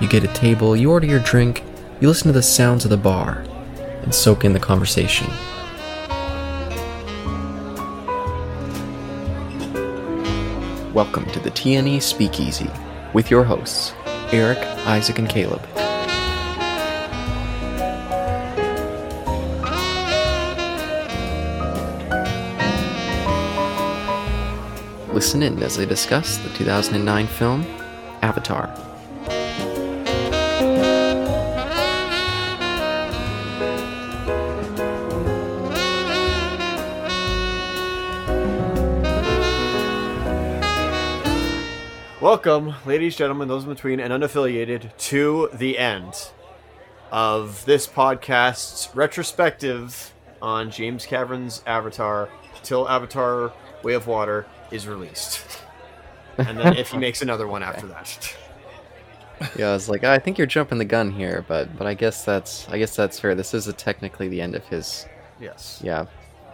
You get a table, you order your drink, you listen to the sounds of the bar, and soak in the conversation. Welcome to the TNE Speakeasy with your hosts, Eric, Isaac, and Caleb. Listen in as they discuss the 2009 film Avatar. Welcome, ladies, and gentlemen, those in between, and unaffiliated, to the end of this podcast's retrospective on James Cameron's Avatar till Avatar Way of Water is released. And then if he makes another one after that. Yeah, I was like, I think you're jumping the gun here, but but I guess that's I guess that's fair. This is a, technically the end of his Yes. yeah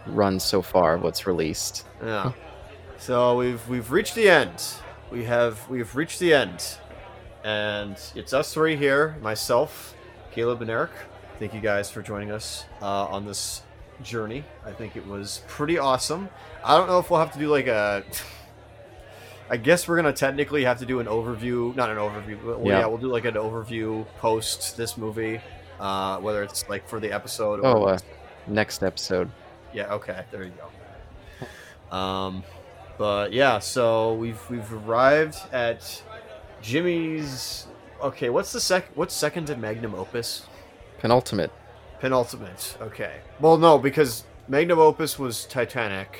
run so far. What's released? Yeah. So we've we've reached the end. We have we've reached the end, and it's us three here. Myself, Caleb, and Eric. Thank you guys for joining us uh, on this journey. I think it was pretty awesome. I don't know if we'll have to do like a. I guess we're gonna technically have to do an overview, not an overview. But well, Yeah. yeah. we'll do like an overview post this movie, uh, whether it's like for the episode. Or Oh, uh, next episode. yeah. Okay. There you go. Um, but yeah, so we've we've arrived at Jimmy's. Okay, what's the sec? What's second to Magnum Opus? Penultimate. Penultimate. Okay. Well, no, because Magnum Opus was Titanic.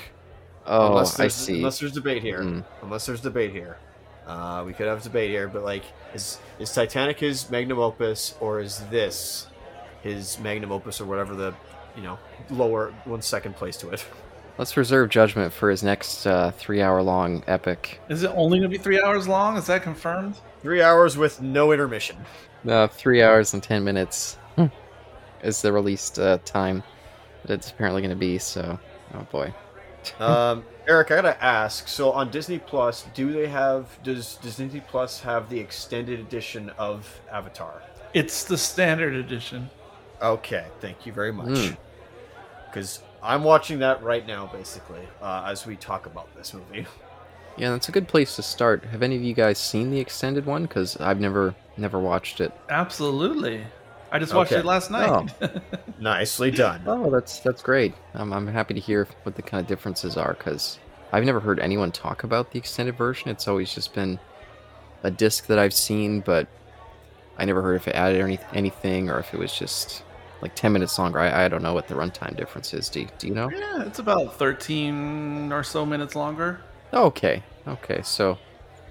Oh, unless I there's, see. Unless there's debate here. Mm. Unless there's debate here. Uh, we could have debate here, but like, is is Titanic his Magnum Opus or is this his Magnum Opus or whatever the you know lower one second place to it? Let's reserve judgment for his next uh, three-hour-long epic. Is it only going to be three hours long? Is that confirmed? Three hours with no intermission. Uh, three hours and ten minutes is the released uh, time that it's apparently going to be. So, oh boy. um, Eric, I gotta ask. So on Disney Plus, do they have? Does Disney Plus have the extended edition of Avatar? It's the standard edition. Okay, thank you very much. Mm. Because I'm watching that right now, basically, uh, as we talk about this movie. Yeah, that's a good place to start. Have any of you guys seen the extended one? Because I've never never watched it. Absolutely. I just watched Okay. it last night. Nicely done. Oh, that's that's great. I'm I'm happy to hear what the kind of differences are because I've never heard anyone talk about the extended version. It's always just been a disc that I've seen, but I never heard if it added any anything or if it was just like ten minutes longer. I, I don't know what the runtime difference is. Do do you know? yeah, it's about 13 or so minutes longer. Okay, okay. So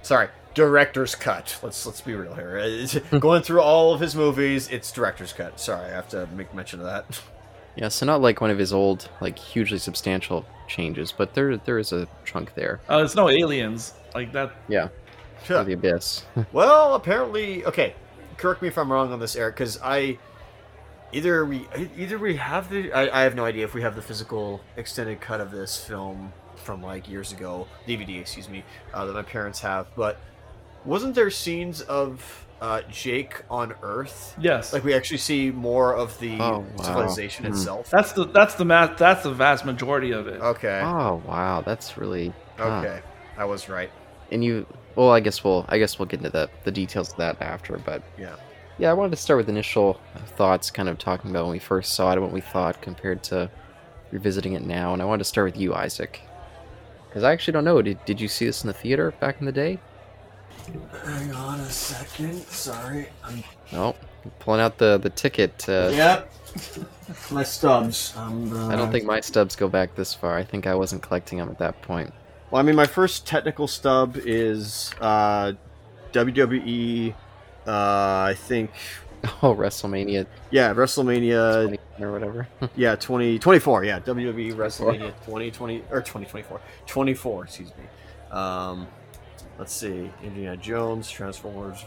Sorry, director's cut. Let's let's be real here. It's- Going through all of his movies, it's director's cut. Sorry, I have to make mention of that. yeah, so not like one of his old like hugely substantial changes, but there there is a chunk there. Uh, it's no aliens like that. Yeah, Sure. for the abyss. Well, apparently, okay. Correct me if I'm wrong on this, Eric, because I either we either we have the I, I have no idea if we have the physical extended cut of this film from like years ago DVD, excuse me, uh, that my parents have. But wasn't there scenes of uh, Jake on Earth? Yes. Like we actually see more of the Oh, wow. civilization Hmm. itself. that's the that's the math that's the vast majority of it. Okay. oh wow, that's really ah. Okay. I was right. and you well i guess we'll i guess we'll get into the the details of that after but Yeah. Yeah i wanted to start with initial thoughts kind of talking about when we first saw it and what we thought compared to revisiting it now and i wanted to start with you isaac because i actually don't know did, did you see this in the theater back in the day Hang on a second. Sorry. I'm no pulling out the the ticket uh, Yep. My stubs. Um, i don't think my stubs go back this far i think i wasn't collecting them at that point Well, I mean, my first technical stub is uh, WWE. Uh, I think Oh, WrestleMania Yeah, WrestleMania or whatever. Yeah, 2024. yeah, WWE WrestleMania 2020 or 2024. 24, excuse me. Um, let's see. Indiana Jones, Transformers,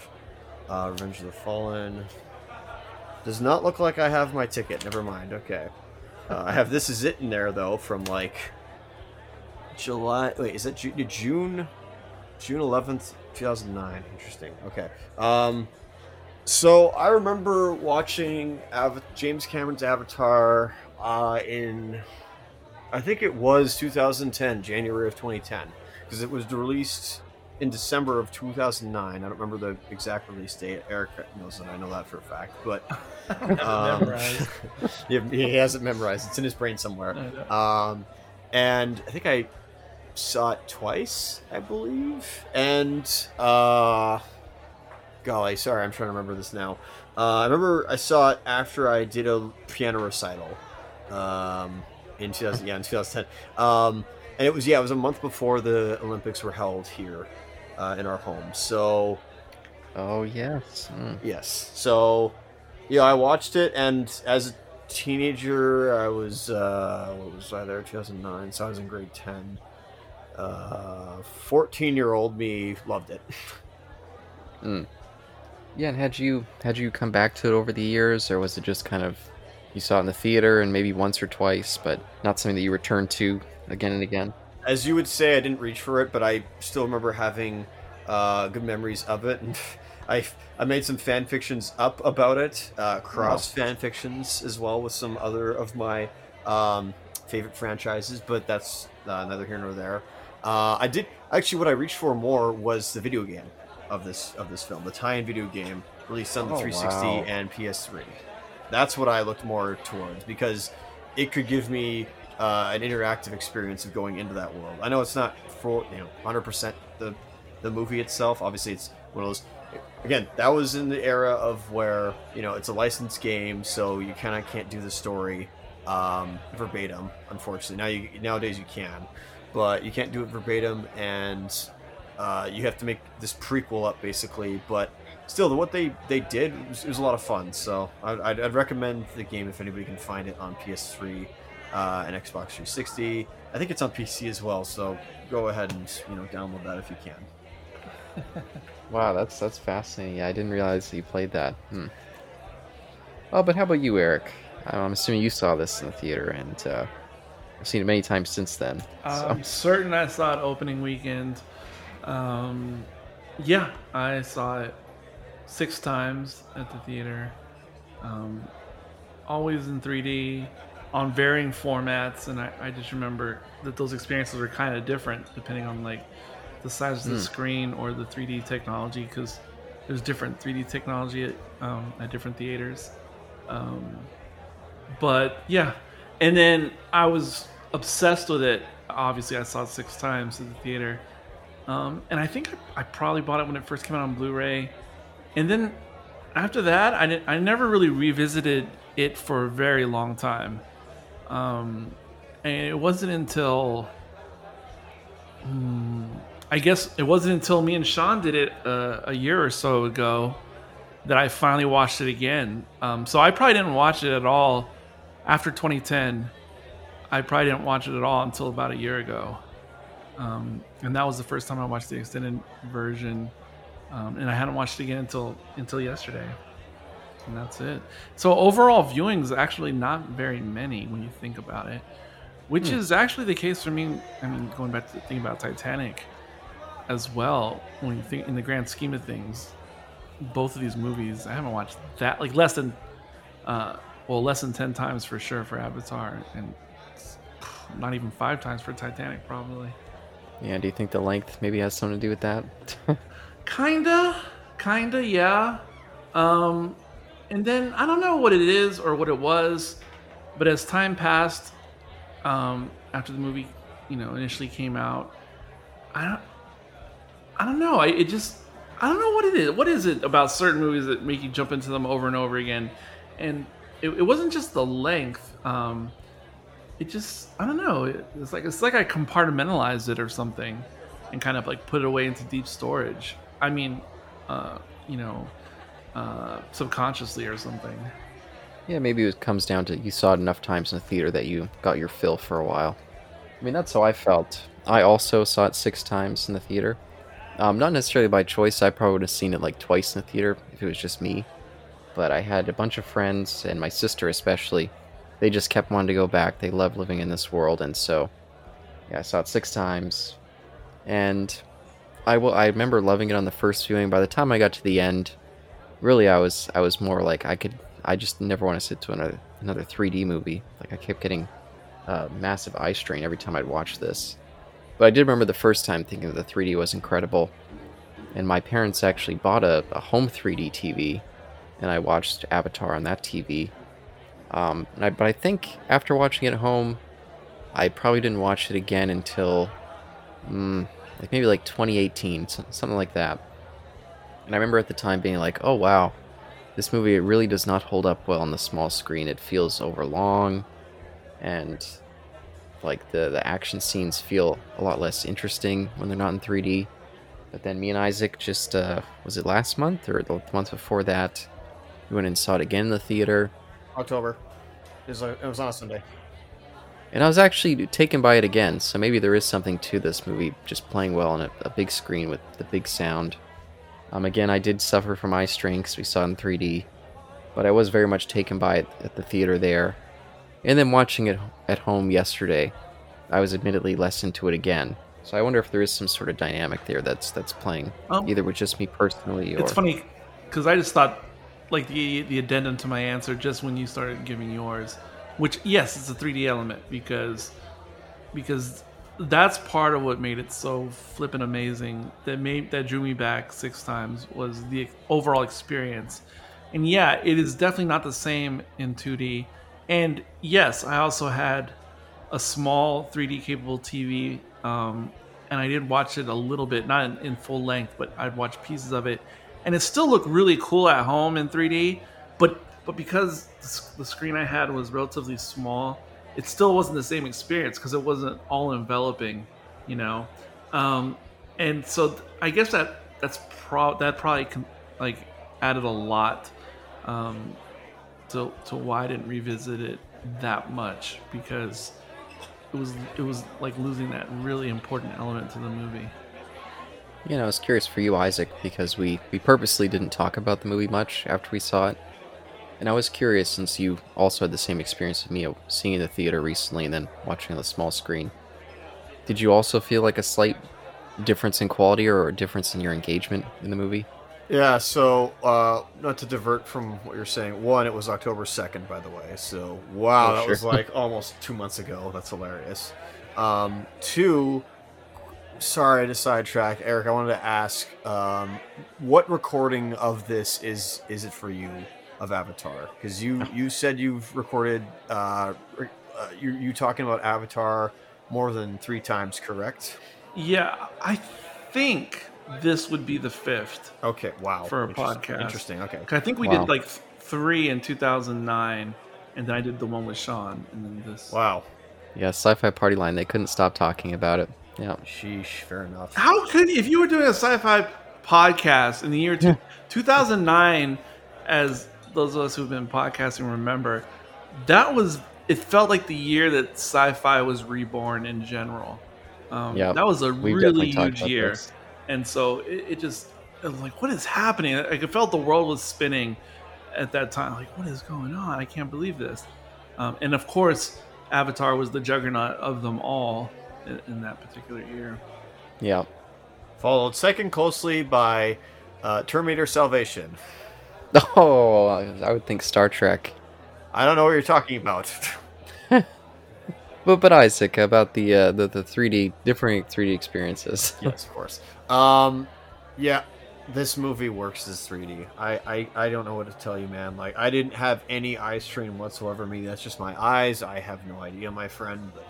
uh, Revenge of the Fallen. Does not look like I have my ticket. Never mind. Okay. Uh, I have This Is It in there, though, from like July. Wait, is that Ju- June? June 11th, 2009. Interesting. Okay. Um, so I remember watching Ava- James Cameron's Avatar uh, in, I think it was 2010, January of 2010, because it was released in December of 2009. I don't remember the exact release date. Eric knows that. I know that for a fact, but um, he, he has it memorized. It's in his brain somewhere. Um, and I think I saw it twice, I believe. And uh, golly, sorry, I'm trying to remember this now. Uh, I remember I saw it after I did a piano recital um, in 2000, yeah, in 2010. Um, and it was yeah, it was a month before the Olympics were held here uh, in our home. So Oh yes. Mm. Yes. So, yeah, I watched it, and as a teenager, I was uh, what was I there? 2009. So I was in grade 10. Uh, 14 year old me loved it. Yeah, and had you had you come back to it over the years, or was it just kind of you saw it in the theater and maybe once or twice, but not something that you returned to again and again? As you would say, I didn't reach for it, but I still remember having uh, good memories of it. And I I made some fan fictions up about it, uh, cross fan fictions as well with some other of my um, favorite franchises, but that's uh, neither here nor there. Uh, I did actually what I reached for more was the video game of this of this film, the tie-in video game released on the Oh, 360 wow. and PS3. That's what I looked more towards because it could give me uh, an interactive experience of going into that world. I know it's not for you know 100% the the movie itself. Obviously, it's one of those. Again, that was in the era of where you know it's a licensed game, so you kind of can't do the story um, verbatim. Unfortunately, now you nowadays you can, but you can't do it verbatim, and uh, you have to make this prequel up basically. But still, what they they did was, was a lot of fun. So I'd, I'd, I'd recommend the game if anybody can find it on PS3 uh, and Xbox 360. I think it's on PC as well. So go ahead and you know download that if you can. Wow, that's that's fascinating. Yeah, I didn't realize you played that. Hmm. Oh, but how about you, Eric? I'm assuming you saw this in the theater, and uh, I've seen it many times since then. So. I'm certain I saw it opening weekend. Um, yeah, I saw it six times at the theater. Um, always in 3D on varying formats, and I, I just remember that those experiences were kind of different depending on like the size of the screen or the 3D technology because there's different 3D technology at, um, at different theaters. Um, but yeah, and then I was obsessed with it. Obviously, I saw it six times at the theater, um, and I think I, I probably bought it when it first came out on Blu-ray. And then after that, I, di- I never really revisited it for a very long time. Um, and it wasn't until hmm, I guess it wasn't until me and Sean did it uh, a year or so ago that I finally watched it again. Um, so I probably didn't watch it at all after 2010. I probably didn't watch it at all until about a year ago. Um, and that was the first time I watched the extended version. Um, and I hadn't watched it again until until yesterday. And that's it. So overall viewings actually not very many when you think about it. Which is actually the case for me. I mean, going back to the thing about Titanic as well, when you think in the grand scheme of things, both of these movies, I haven't watched that like less than uh well, less than 10 times for sure for Avatar and not even 5 times for Titanic probably. Yeah, do you think the length maybe has something to do with that? Kinda, kinda, yeah. Um, and then I don't know what it is or what it was, but as time passed, um, after the movie, you know, initially came out, I don't, I don't know. I it just, I don't know what it is. What is it about certain movies that make you jump into them over and over again? And it, it wasn't just the length. Um, it just, I don't know. It, it's like it's like I compartmentalized it or something, and kind of like put it away into deep storage. I mean, uh, you know, uh, subconsciously or something. Yeah, maybe it comes down to you saw it enough times in the theater that you got your fill for a while. I mean, that's how I felt. I also saw it six times in the theater. Um, not necessarily by choice. I probably would have seen it like twice in the theater if it was just me. But I had a bunch of friends, and my sister especially. They just kept wanting to go back. They love living in this world, and so yeah, I saw it six times. And I will. I remember loving it on the first viewing. By the time I got to the end, really, I was I was more like I could. I just never want to sit to another another 3D movie. Like I kept getting uh, massive eye strain every time I'd watch this. But I did remember the first time thinking that the 3D was incredible. And my parents actually bought a, a home 3D TV, and I watched Avatar on that TV. Um, I, but I think after watching it at home, I probably didn't watch it again until, mm, like maybe like 2018, something like that. And I remember at the time being like, "Oh wow, this movie it really does not hold up well on the small screen. It feels overlong, and like the the action scenes feel a lot less interesting when they're not in 3D." But then me and Isaac just uh, was it last month or the month before that? We went and saw it again in the theater. October. It was, it was on a Sunday. And I was actually taken by it again, so maybe there is something to this movie just playing well on a, a big screen with the big sound. Um, again, I did suffer from eye strain because we saw it in 3D, but I was very much taken by it at the theater there. And then watching it at home yesterday, I was admittedly less into it again. So I wonder if there is some sort of dynamic there that's that's playing Um, either with just me personally or It's funny because I just thought like the the addendum to my answer just when you started giving yours, which yes, it's a 3D element because because that's part of what made it so flippin' amazing that made that drew me back six times was the overall experience. And yeah, it is definitely not the same in 2D. And yes, I also had a small 3D capable TV, um, and I did watch it a little bit, not in, in full length, but I'd watch pieces of it, and it still looked really cool at home in 3D. But but because the screen I had was relatively small, it still wasn't the same experience because it wasn't all enveloping, you know. Um, and so I guess that that's pro that probably con- like added a lot um, to to why I didn't revisit it that much because it was it was like losing that really important element to the movie. You know, I was curious for you, Isaac, because we, we purposely didn't talk about the movie much after we saw it. And I was curious since you also had the same experience with me of seeing it in the theater recently and then watching on the small screen. Did you also feel like a slight difference in quality or a difference in your engagement in the movie? Yeah, so uh, not to divert from what you're saying. One, it was October 2nd, by the way. So, wow, Oh, that sure. was like almost two months ago. That's hilarious. Um, two, sorry to sidetrack. Eric, I wanted to ask um, what recording of this is is it for you of Avatar? Because you, you said you've recorded, uh, uh, you, you talking about Avatar more than three times, correct? Yeah, I think this would be the fifth. Okay, wow. For a Interest- podcast. Interesting, okay. 'Cause I think we Wow. did like th- three in 2009, and then I did the one with Sean, and then this. Wow. Yeah, Sci Fi Party Line, they couldn't stop talking about it. Yeah. Sheesh, fair enough. How could if you were doing a sci-fi podcast in the year two, 2009, as those of us who've been podcasting remember, that was it felt like the year that sci-fi was reborn in general. Um, Yeah, that was a We've really huge year, this. and so it, it just it was like, what is happening? Like it felt the world was spinning at that time. Like, what is going on? I can't believe this. Um, and of course, Avatar was the juggernaut of them all in, in that particular year. Yeah. Followed second closely by uh, Terminator Salvation. Oh, I would think Star Trek. I don't know what you're talking about. But but Isaac, about the uh, the the 3D different 3D experiences. yes, of course. Um, yeah, this movie works as 3D. I, I I don't know what to tell you, man. Like I didn't have any eye strain whatsoever. Maybe that's just my eyes. I have no idea, my friend. But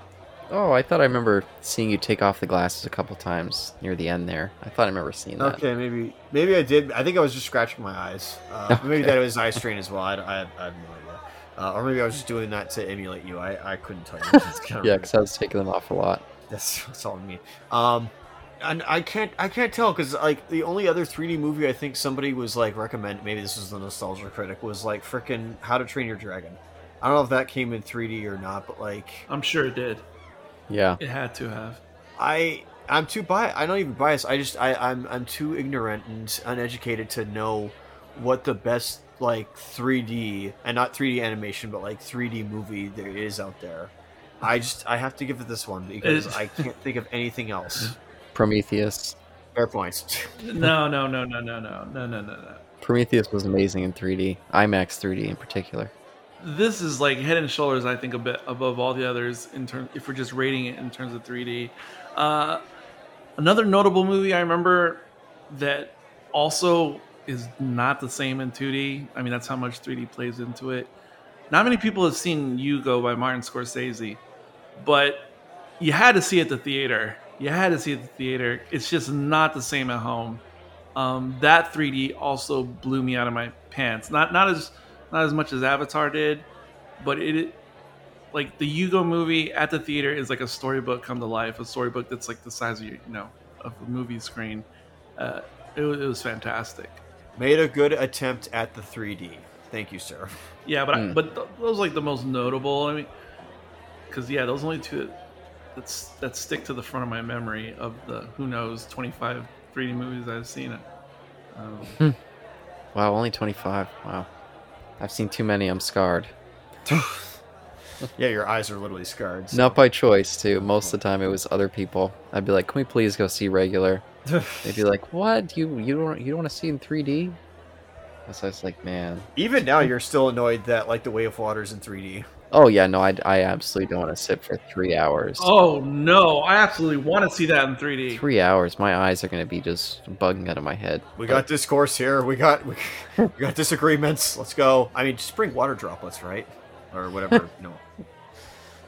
Oh, I thought I remember seeing you take off the glasses a couple times near the end there. I thought I remember seeing that. okay, maybe maybe I did. I think I was just scratching my eyes. Uh, Maybe that was eye strain as well. I, I, I have no idea. Uh, or maybe I was just doing that to emulate you. I, I couldn't tell you. Kinda Yeah, because I was taking them off a lot. That's, that's all I mean. Um, and I can't I can't tell because like the only other 3D movie I think somebody was like recommend maybe this was the nostalgia critic was like freaking How to Train Your Dragon. I don't know if that came in 3D or not, but like I'm sure it did. Yeah. It had to have. I I'm too biased. I'm not even biased. I just I I'm I'm too ignorant and uneducated to know what the best like 3D and not 3D animation, but like 3D movie there is out there. I just I have to give it this one because I can't think of anything else. Prometheus. Fair points. No, no, no, no, no, no, no, no, no, no. Prometheus was amazing in 3D. IMAX 3D in particular. This is like head and shoulders, I think, a bit above all the others in terms. If we're just rating it in terms of 3D, uh, another notable movie I remember that also is not the same in 2D. I mean, that's how much 3D plays into it. Not many people have seen Hugo by Martin Scorsese, but you had to see it at the theater. You had to see it at the theater. It's just not the same at home. Um, that 3D also blew me out of my pants. Not not as not as much as Avatar did, but it like the Hugo movie at the theater is like a storybook come to life. A storybook that's like the size of your you know of a movie screen. Uh, it, was, it was fantastic. Made a good attempt at the 3D. Thank you, sir. Yeah, but I, Hmm. but th- those like the most notable. I mean, because yeah, those only two that's that stick to the front of my memory of the who knows twenty five 3D movies I've seen it. Um, Wow, only 25. Wow. I've seen too many. I'm scarred. Yeah, your eyes are literally scarred. so- Not by choice, too. Most of the time, it was other people. I'd be like, "Can we please go see regular?" They'd be like, "What? You you don't you don't want to see in 3D?" So I was like, "Man, Even now, you're still annoyed that like the Way of Water's in 3D. Oh yeah, no, I, I absolutely don't want to sit for three hours. oh no, I absolutely want to see that in 3D. Three hours, my eyes are gonna be just bugging out of my head. We But- got discourse here. We got we, we got disagreements. Let's go. I mean, just bring water droplets, right? Or whatever. no.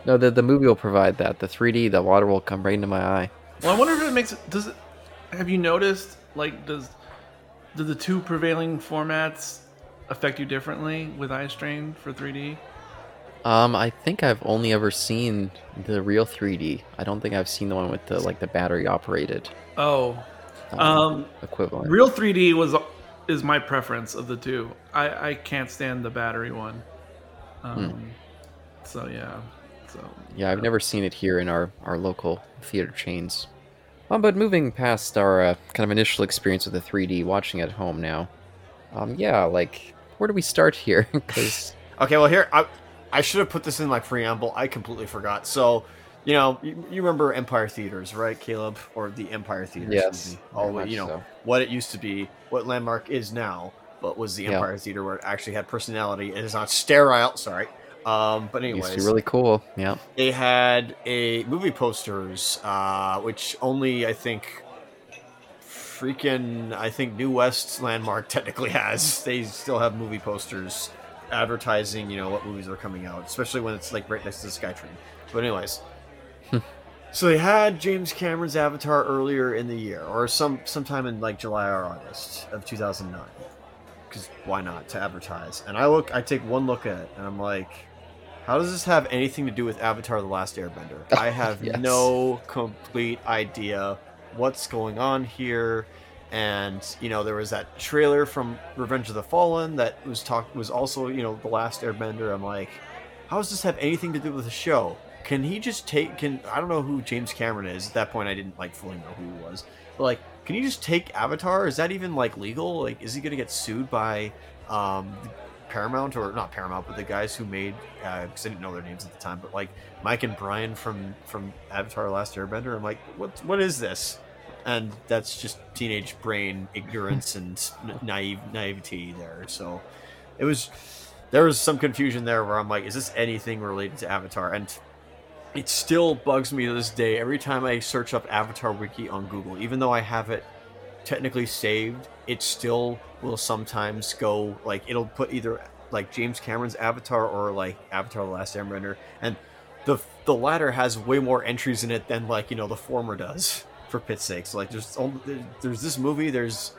no. The the movie will provide that. The 3D, the water will come right into my eye. Well, I wonder if it makes it. Does it? Have you noticed? Like, does do the two prevailing formats affect you differently with eye strain for 3D? Um, I think I've only ever seen the real 3D. I don't think I've seen the one with the like the battery operated Oh, um, um, equivalent. real 3D was is my preference of the two. I I can't stand the battery one. Um, so yeah, so Yeah, I've never seen it here in our, our local theater chains. Um, but moving past our uh, kind of initial experience with the 3D, watching at home now. Um, yeah, like where do we start here? Because Okay, well here I I should have put this in my preamble. I completely forgot. So, you know, you, you remember Empire Theaters, right, Caleb, or the Empire Theaters? Yes, movie. all very the way, much you know so. what it used to be, what Landmark is now, but was the Yeah. Empire Theater where it actually had personality. It is not sterile. Sorry. Um, but anyways, used really cool. Yeah. they had a movie posters, uh, which only I think freaking I think New West Landmark technically has. They still have movie posters advertising, you know, what movies are coming out, especially when it's like right next to the SkyTrain. But anyways. So they had James Cameron's Avatar earlier in the year, or some sometime in like July or August of 2009. Because why not to advertise? And I look, I take one look at it, and I'm like, how does this have anything to do with Avatar: The Last Airbender? I have Yes. no complete idea what's going on here. And you know, there was that trailer from Revenge of the Fallen that was talk was also you know the Last Airbender. I'm like, how does this have anything to do with the show? Can he just take? Can I don't know who James Cameron is. At that point, I didn't like fully know who he was. But like, can you just take Avatar? Is that even like legal? Like, is he gonna get sued by um, Paramount or not Paramount, but the guys who made? Because I didn't know their names at the time. But like Mike and Bryan from from Avatar: Last Airbender. I'm like, what what is this? And that's just teenage brain ignorance and naive naivety there. So it was there was some confusion there where I'm like, is this anything related to Avatar? And it still bugs me to this day every time I search up Avatar Wiki on Google, even though I have it technically saved, it still will sometimes go like it'll put either like James Cameron's Avatar or like Avatar: The Last Airbender, and the the latter has way more entries in it than like you know the former does. For pit's sake, like there's only, there's this movie, there's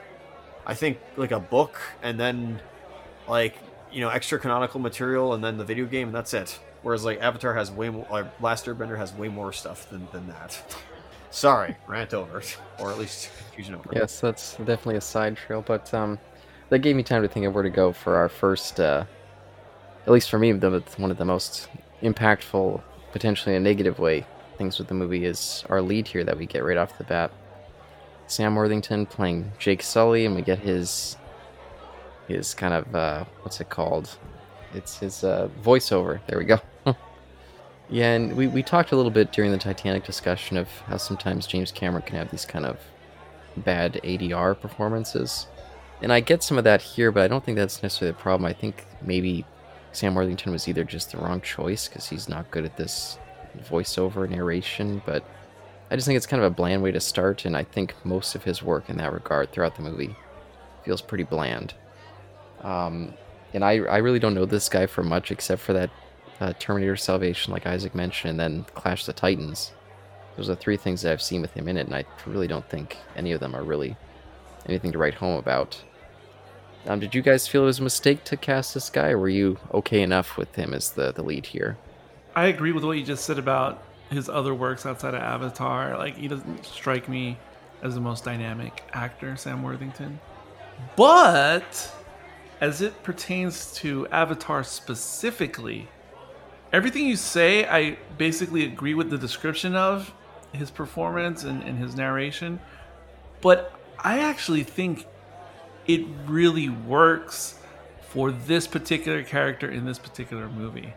I think like a book, and then like you know extra canonical material, and then the video game, and that's it. Whereas like Avatar has way more, like Last Airbender has way more stuff than than that. Sorry, rant over, or at least confusion over. Yes, that's definitely a side trail, but um, that gave me time to think of where to go for our first, uh, at least for me, the, one of the most impactful, potentially in a negative way, things with the movie is our lead here that we get right off the bat. Sam Worthington playing Jake Sully, and we get his his kind of uh, what's it called? It's his uh, voiceover. There we go. yeah, and we, we talked a little bit during the Titanic discussion of how sometimes James Cameron can have these kind of bad ADR performances. And I get some of that here, but I don't think that's necessarily the problem. I think maybe Sam Worthington was either just the wrong choice because he's not good at this voiceover narration, but I just think it's kind of a bland way to start, and I think most of his work in that regard throughout the movie feels pretty bland. Um, and I, I really don't know this guy for much except for that uh, Terminator Salvation, like Isaac mentioned, and then Clash the Titans. Those are three things that I've seen with him in it, and I really don't think any of them are really anything to write home about. Um, did you guys feel it was a mistake to cast this guy, or were you okay enough with him as the, the lead here? I agree with what you just said about his other works outside of Avatar. Like, he doesn't strike me as the most dynamic actor, Sam Worthington. But as it pertains to Avatar specifically, everything you say, I basically agree with the description of his performance and, and his narration. But I actually think it really works for this particular character in this particular movie.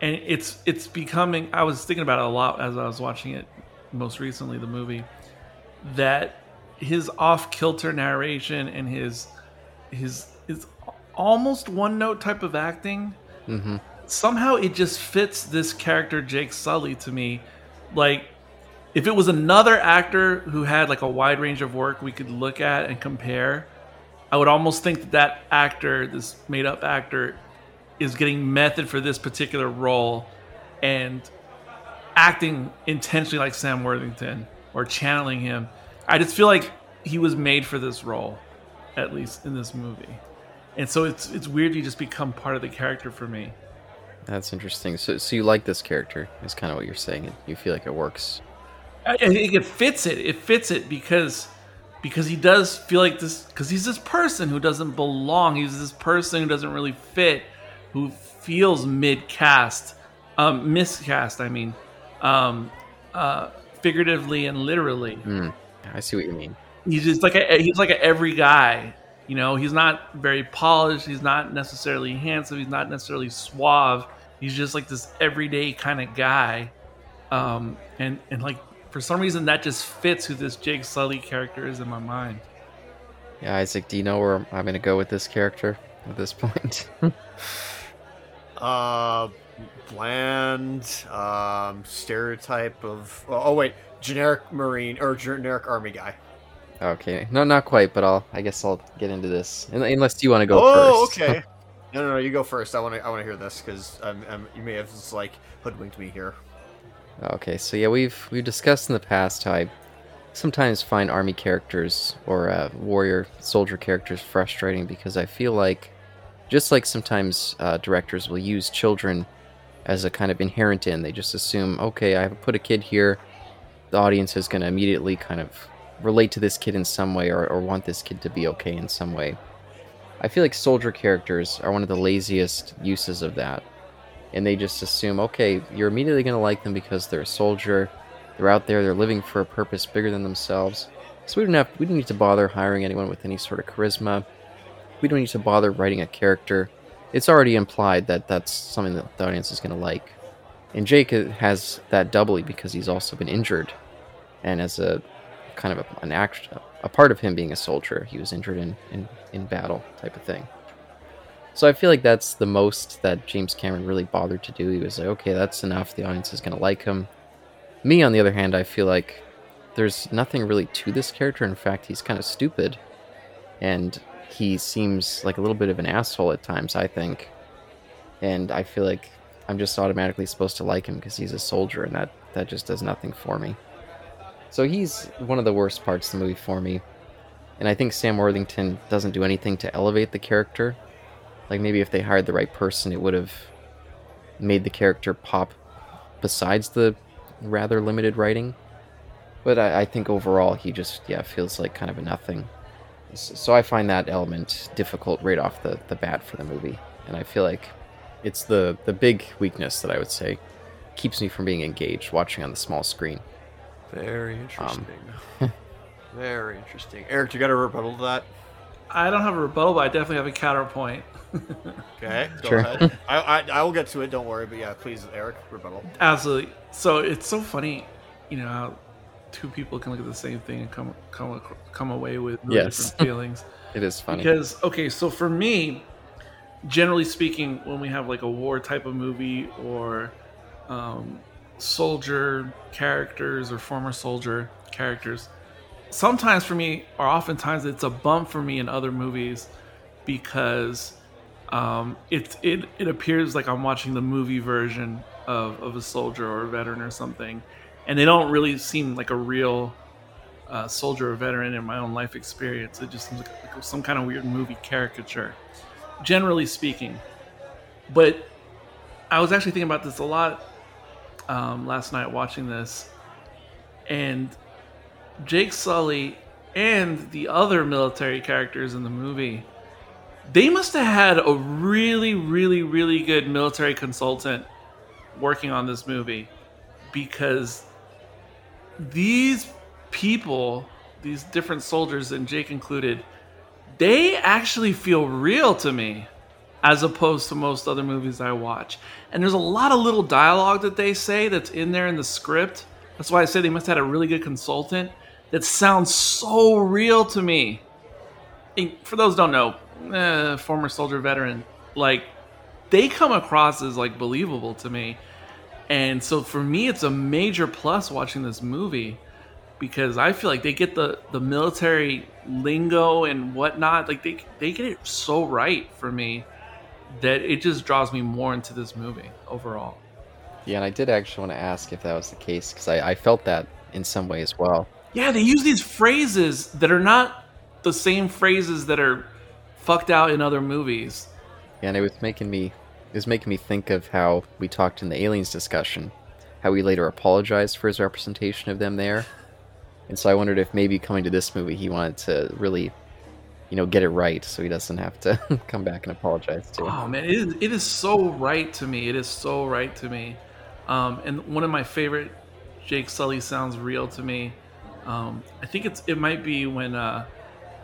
And it's it's becoming I was thinking about it a lot as I was watching it most recently the movie that his off kilter narration and his his his almost one note type of acting. Mm-hmm. Somehow it just fits this character, Jake Sully, to me. Like, if it was another actor who had like a wide range of work we could look at and compare, I would almost think that that actor, this made up actor, is getting method for this particular role and acting intentionally like Sam Worthington or channeling him. I just feel like he was made for this role, at least in this movie and so it's it's weird you just become part of the character for me. That's interesting. So, so you like this character? Is kind of what you're saying. You feel like it works. I, I think it fits it. It fits it because because he does feel like this because he's this person who doesn't belong. He's this person who doesn't really fit, who feels mid cast, um, miscast. I mean, um, uh, figuratively and literally. Mm, I see what you mean. He's just like a, he's like a every guy you know, he's not very polished. He's not necessarily handsome. He's not necessarily suave. He's just like this everyday kind of guy. Um, and and like for some reason that just fits who this Jake Sully character is in my mind. Yeah, Isaac, do you know where I'm gonna go with this character at this point? uh, bland, um, stereotype of. Oh, wait, generic Marine or generic Army guy. Okay, no, not quite, but I'll. I guess I'll get into this, unless you want to go oh, first. okay. no, no, no, you go first. I want to. I want to hear this because um, um, you may have just like hoodwinked me here. Okay, so yeah, we've we've discussed in the past how I sometimes find army characters or uh, warrior soldier characters frustrating because I feel like, just like sometimes uh, directors will use children as a kind of inherent in, they just assume, okay, I put a kid here, the audience is going to immediately kind of relate to this kid in some way or, or want this kid to be okay in some way. I feel like soldier characters are one of the laziest uses of that. And they just assume, okay, you're immediately going to like them because they're a soldier. They're out there, they're living for a purpose bigger than themselves. So we don't have we don't need to bother hiring anyone with any sort of charisma. We don't need to bother writing a character. It's already implied that that's something that the audience is going to like. And Jake has that doubly because he's also been injured. And as a kind of a, an act, a part of him being a soldier. He was injured in, in, in battle, type of thing. So I feel like that's the most that James Cameron really bothered to do. He was like, okay, that's enough. The audience is going to like him. Me, on the other hand, I feel like there's nothing really to this character. In fact, he's kind of stupid. And he seems like a little bit of an asshole at times, I think. And I feel like I'm just automatically supposed to like him because he's a soldier, and that, that just does nothing for me. So he's one of the worst parts of the movie for me. And I think Sam Worthington doesn't do anything to elevate the character. Like maybe if they hired the right person, it would have made the character pop besides the rather limited writing. But I, I think overall he just yeah feels like kind of a nothing. S- So I find that element difficult right off the, the bat for the movie, and I feel like it's the the big weakness that I would say keeps me from being engaged watching on the small screen. Very Um, interesting. Very interesting. Eric, you got a rebuttal to that? I don't have a rebuttal, but I definitely have a counterpoint. Okay, go Sure. ahead. I, I I will get to it. Don't worry. But yeah, please, Eric, rebuttal. Absolutely. So it's so funny, you know, how two people can look at the same thing and come come come away with really Yes. different feelings. It is funny. Because okay, so for me, generally speaking, when we have like a war type of movie or um, soldier characters or former soldier characters, sometimes for me, or oftentimes it's a bump for me in other movies because um, it, it it appears like I'm watching the movie version of, of a soldier or a veteran or something, and they don't really seem like a real uh, soldier or veteran in my own life experience. It just seems like, like some kind of weird movie caricature, generally speaking. But I was actually thinking about this a lot um, last night watching this, and Jake Sully and the other military characters in the movie, they must have had a really, really, really good military consultant working on this movie because these people, these different soldiers, and Jake included, they actually feel real to me as opposed to most other movies I watch. And there's a lot of little dialogue that they say that's in there in the script. That's why I say they must have had a really good consultant that sounds so real to me. And for those don't know, eh, former soldier veteran, like they come across as like believable to me. And so for me, it's a major plus watching this movie because I feel like they get the, the military lingo and whatnot. Like they, they get it so right for me that it just draws me more into this movie overall. yeah, and I did actually want to ask if that was the case because I, I felt that in some way as well. Yeah, they use these phrases that are not the same phrases that are fucked out in other movies. Yeah, and it was making me was making me think of how we talked in the aliens discussion how he later apologized for his representation of them there and so i wondered if maybe coming to this movie he wanted to really you know get it right so he doesn't have to come back and apologize to Oh man, it is, it is so right to me. It is so right to me. Um, and one of my favorite Jake Sully sounds real to me. Um, I think it's it might be when uh,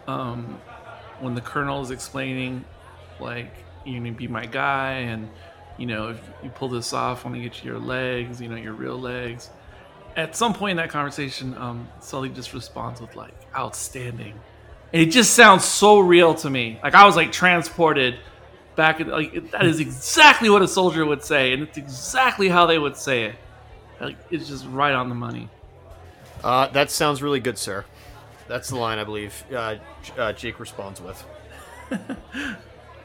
um, when the colonel is explaining like you're gonna be my guy and you know if you pull this off when I get you your legs, you know your real legs. At some point in that conversation, um, Sully just responds with like outstanding. And it just sounds so real to me. Like I was like transported back in like that is exactly what a soldier would say, and it's exactly how they would say it. Like it's just right on the money. Uh, that sounds really good, sir. That's the line I believe uh, uh, Jake responds with.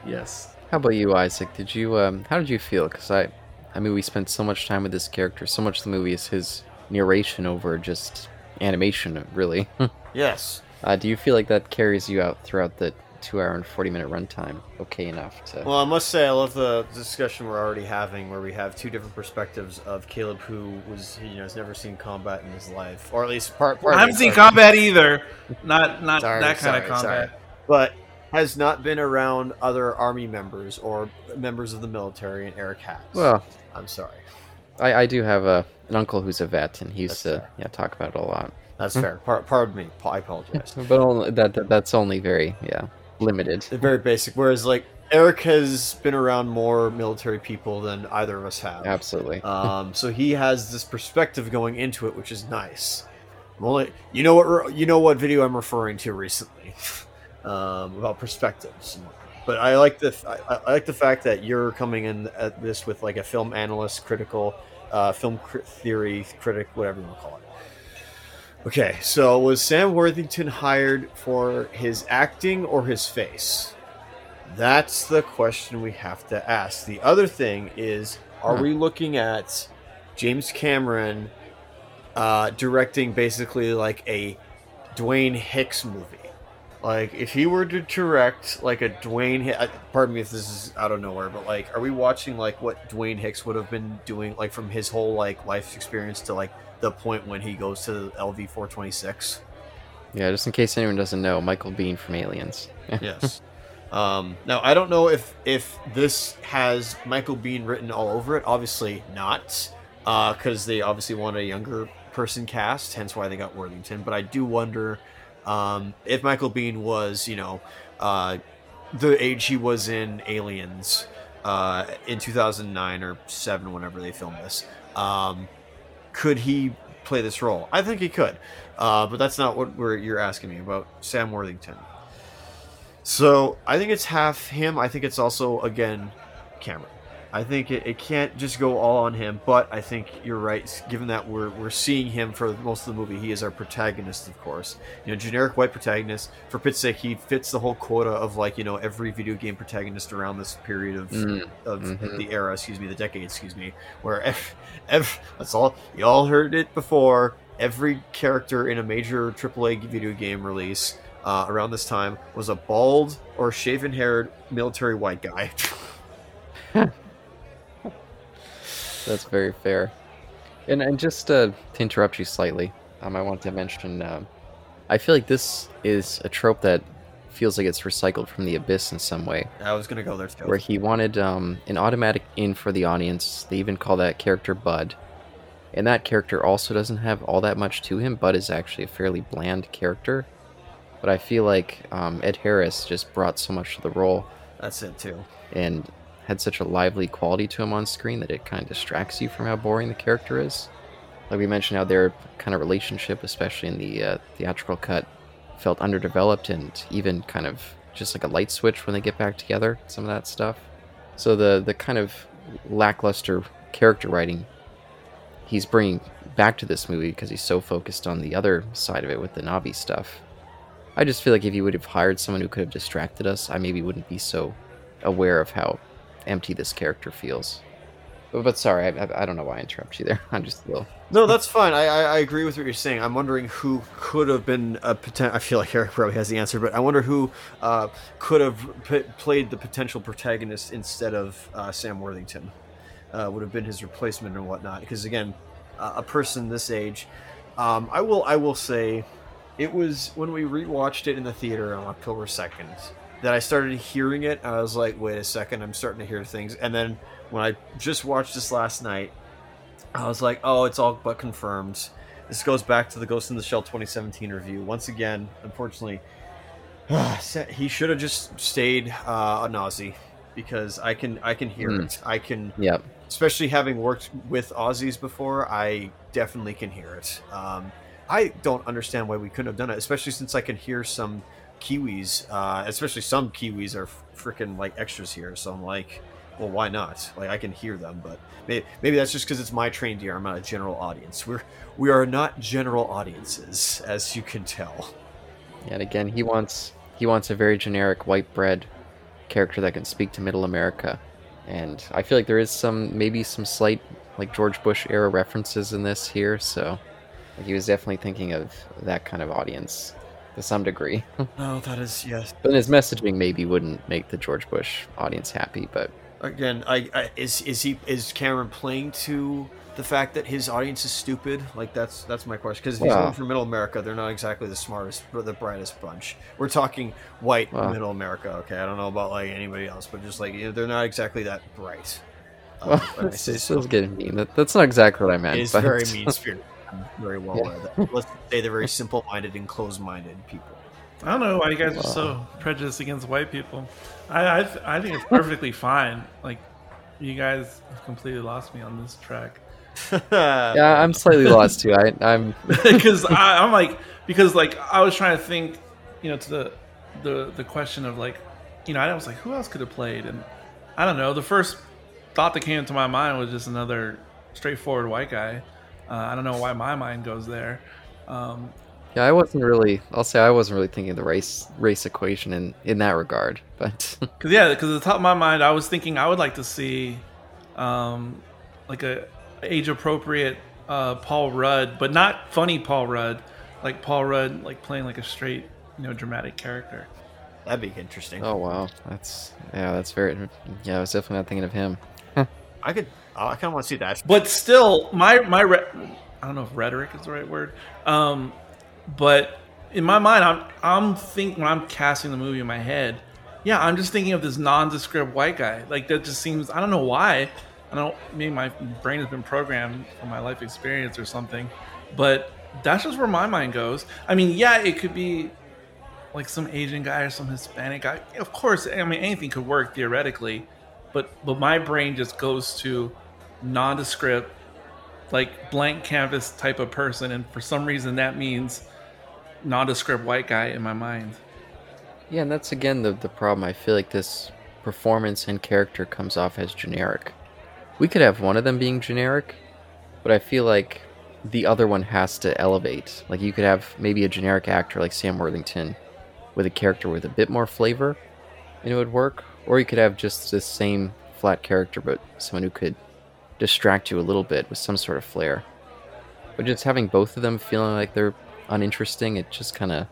Yes. How about you isaac did you um how did you feel because i i mean we spent so much time with this character so much of the movie is his narration over just animation really Yes. uh, do you feel like that carries you out throughout the two hour and 40 minute runtime okay enough to Well, I must say, I love the discussion we're already having, where we have two different perspectives of Caleb, who was, you know, has never seen combat in his life, or at least part. part I haven't seen combat either. Not not Sorry, that kind sorry, of combat. sorry. but has not been around other army members or members of the military, and Eric has. well I'm sorry. I, I do have a an uncle who's a vet, and he used That's to yeah talk about it a lot. That's Hmm. fair. Par- pardon me. I apologize. But only, that, that that's only very yeah limited. They're very basic. Whereas, like, Eric has been around more military people than either of us have. Absolutely. Um, so he has this perspective going into it, which is nice. I'm only, you know what, you know what video I'm referring to recently um, about perspectives. But I like the I, I like the fact that you're coming in at this with like a film analyst, critical, uh, film cri- theory critic, whatever you want to call it. Okay, so was Sam Worthington hired for his acting or his face? That's the question we have to ask. The other thing is, are Huh. we looking at James Cameron uh, directing basically like a Dwayne Hicks movie? Like, if he were to direct like a Dwayne, uh, pardon me if this is out of nowhere, but like, are we watching like what Dwayne Hicks would have been doing, like from his whole like life experience to like the point when he goes to LV four twenty six? Yeah, just in case anyone doesn't know, Michael Biehn from Aliens. Yes. Um, now I don't know if if this has Michael Biehn written all over it. Obviously not, because they obviously want a younger person cast, hence why they got Worthington. But I do wonder um, if Michael Biehn was, you know, uh, the age he was in Aliens uh, in 2009 or seven, whenever they filmed this. Um, could he play this role? I think he could, uh, but that's not what you're asking me about. Sam Worthington. So I think it's half him. I think it's also again Cameron. I think it, it can't just go all on him, but I think you're right. Given that we're we're seeing him for most of the movie, he is our protagonist, of course. You know, generic white protagonist. For Pitt's sake, he fits the whole quota of like you know every video game protagonist around this period of Mm, of mhm. the era, excuse me, the decade, excuse me, where ev- ev- that's all you all heard it before. Every character in a major AAA video game release uh, around this time was a bald or shaven-haired military white guy. That's very fair. And and just uh, to interrupt you slightly, um, I want to mention, um, I feel like this is a trope that feels like it's recycled from the Abyss in some way, I was gonna go there too. where he wanted um, an automatic in for the audience. They even call that character Bud, and that character also doesn't have all that much to him. Bud is actually a fairly bland character, but I feel like um, Ed Harris just brought so much to the role That's it too. and had such a lively quality to him on screen that it kind of distracts you from how boring the character is. Like we mentioned, how their kind of relationship, especially in the uh, theatrical cut, felt underdeveloped and even kind of just like a light switch when they get back together. Some of that stuff. So the the kind of lackluster character writing he's bringing back to this movie because he's so focused on the other side of it with the Navi stuff. I just feel like if you would have hired someone who could have distracted us, I maybe wouldn't be so aware of how empty this character feels. But, but sorry, I, I, don't know why I interrupt you there. I'm just a little. No, that's fine. I, I, I agree with what you're saying. I'm wondering who could have been a potential. I feel like Eric probably has the answer, but I wonder who uh, could have p- played the potential protagonist instead of uh, Sam Worthington. Uh, would have been his replacement and whatnot. Because again, a person this age, um, I will I will say, it was when we rewatched it in the theater on October second that I started hearing it. I was like, wait a second, I'm starting to hear things. And then when I just watched this last night, I was like, oh, it's all but confirmed. This goes back to the Ghost in the Shell 2017 review. Once again, unfortunately, he should have just stayed uh, an Aussie because I can I can hear Hmm. it. I can, Yep. especially having worked with Aussies before, I definitely can hear it. Um, I don't understand why we couldn't have done it, especially since I can hear some Kiwis, uh, especially some Kiwis are freaking like extras here. So I'm like, well, why not? Like I can hear them, but maybe, maybe that's just because it's my trained ear. I'm not a general audience. We're we are not general audiences, as you can tell. And again, he wants he wants a very generic white bread character that can speak to Middle America, and I feel like there is some maybe some slight like George Bush era references in this here. So he was definitely thinking of that kind of audience to some degree. No, that is yes. but his messaging maybe wouldn't make the George Bush audience happy. But Again, I, I is is he is Cameron playing to the fact that his audience is stupid? Like that's that's my question. Because if he's going for Middle America, they're not exactly the smartest or the brightest bunch. We're talking white Middle America. Okay, I don't know about like anybody else, but just like you know, they're not exactly that bright. Uh, well, when I that's, so. getting mean. That, that's not exactly what I meant. It's very mean spirited. I'm very well aware of that. Let's say they're very simple minded and closed minded people. I don't know why you guys are so prejudiced against white people. I I, I think it's perfectly fine. Like you guys have completely lost me on this track Yeah, I'm slightly lost too. I, I'm because I'm like because like I was trying to think, you know, to the the the question of like, you know, I was like, who else could have played? And I don't know. The first thought that came into my mind was just another straightforward white guy. Uh, I don't know why my mind goes there. Um, Yeah, I wasn't really. I'll say I wasn't really thinking of the race race equation in in that regard. But Cause yeah, because at the top of my mind, I was thinking I would like to see, um, like a age appropriate uh, Paul Rudd, but not funny Paul Rudd, like Paul Rudd, like playing like a straight, you know dramatic character. That'd be interesting. Oh wow, that's yeah, that's very yeah. I was definitely not thinking of him. I could. Oh, I kind of want to see that. But still, my my re- I don't know if rhetoric is the right word, um, but in my mind, I'm I'm thinking when I'm casting the movie in my head, yeah, I'm just thinking of this nondescript white guy. Like that just seems I don't know why. I don't maybe my brain has been programmed from my life experience or something, but that's just where my mind goes. I mean, yeah, it could be like some Asian guy or some Hispanic guy. Of course, I mean anything could work theoretically, but but my brain just goes to nondescript, like blank canvas type of person, and for some reason that means nondescript white guy in my mind. Yeah, and that's again the the problem. I feel like this performance and character comes off as generic. We could have one of them being generic, but I feel like the other one has to elevate. Like you could have maybe a generic actor like Sam Worthington with a character with a bit more flavor and it would work. Or you could have just the same flat character but someone who could distract you a little bit with some sort of flair. But just having both of them feeling like they're uninteresting, it just kind of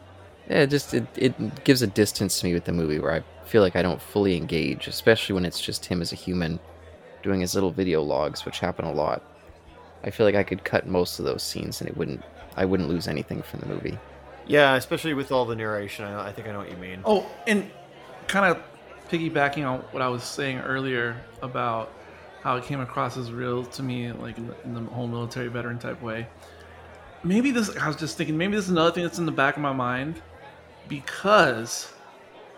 yeah, it just it, it gives a distance to me with the movie where I feel like I don't fully engage, especially when it's just him as a human doing his little video logs, which happen a lot. I feel like I could cut most of those scenes and it wouldn't I wouldn't lose anything from the movie. Yeah, especially with all the narration. I, I think I know what you mean. Oh, and kind of piggybacking on what I was saying earlier about how it came across as real to me, like in the, in the whole military veteran type way. Maybe this, I was just thinking, maybe this is another thing that's in the back of my mind because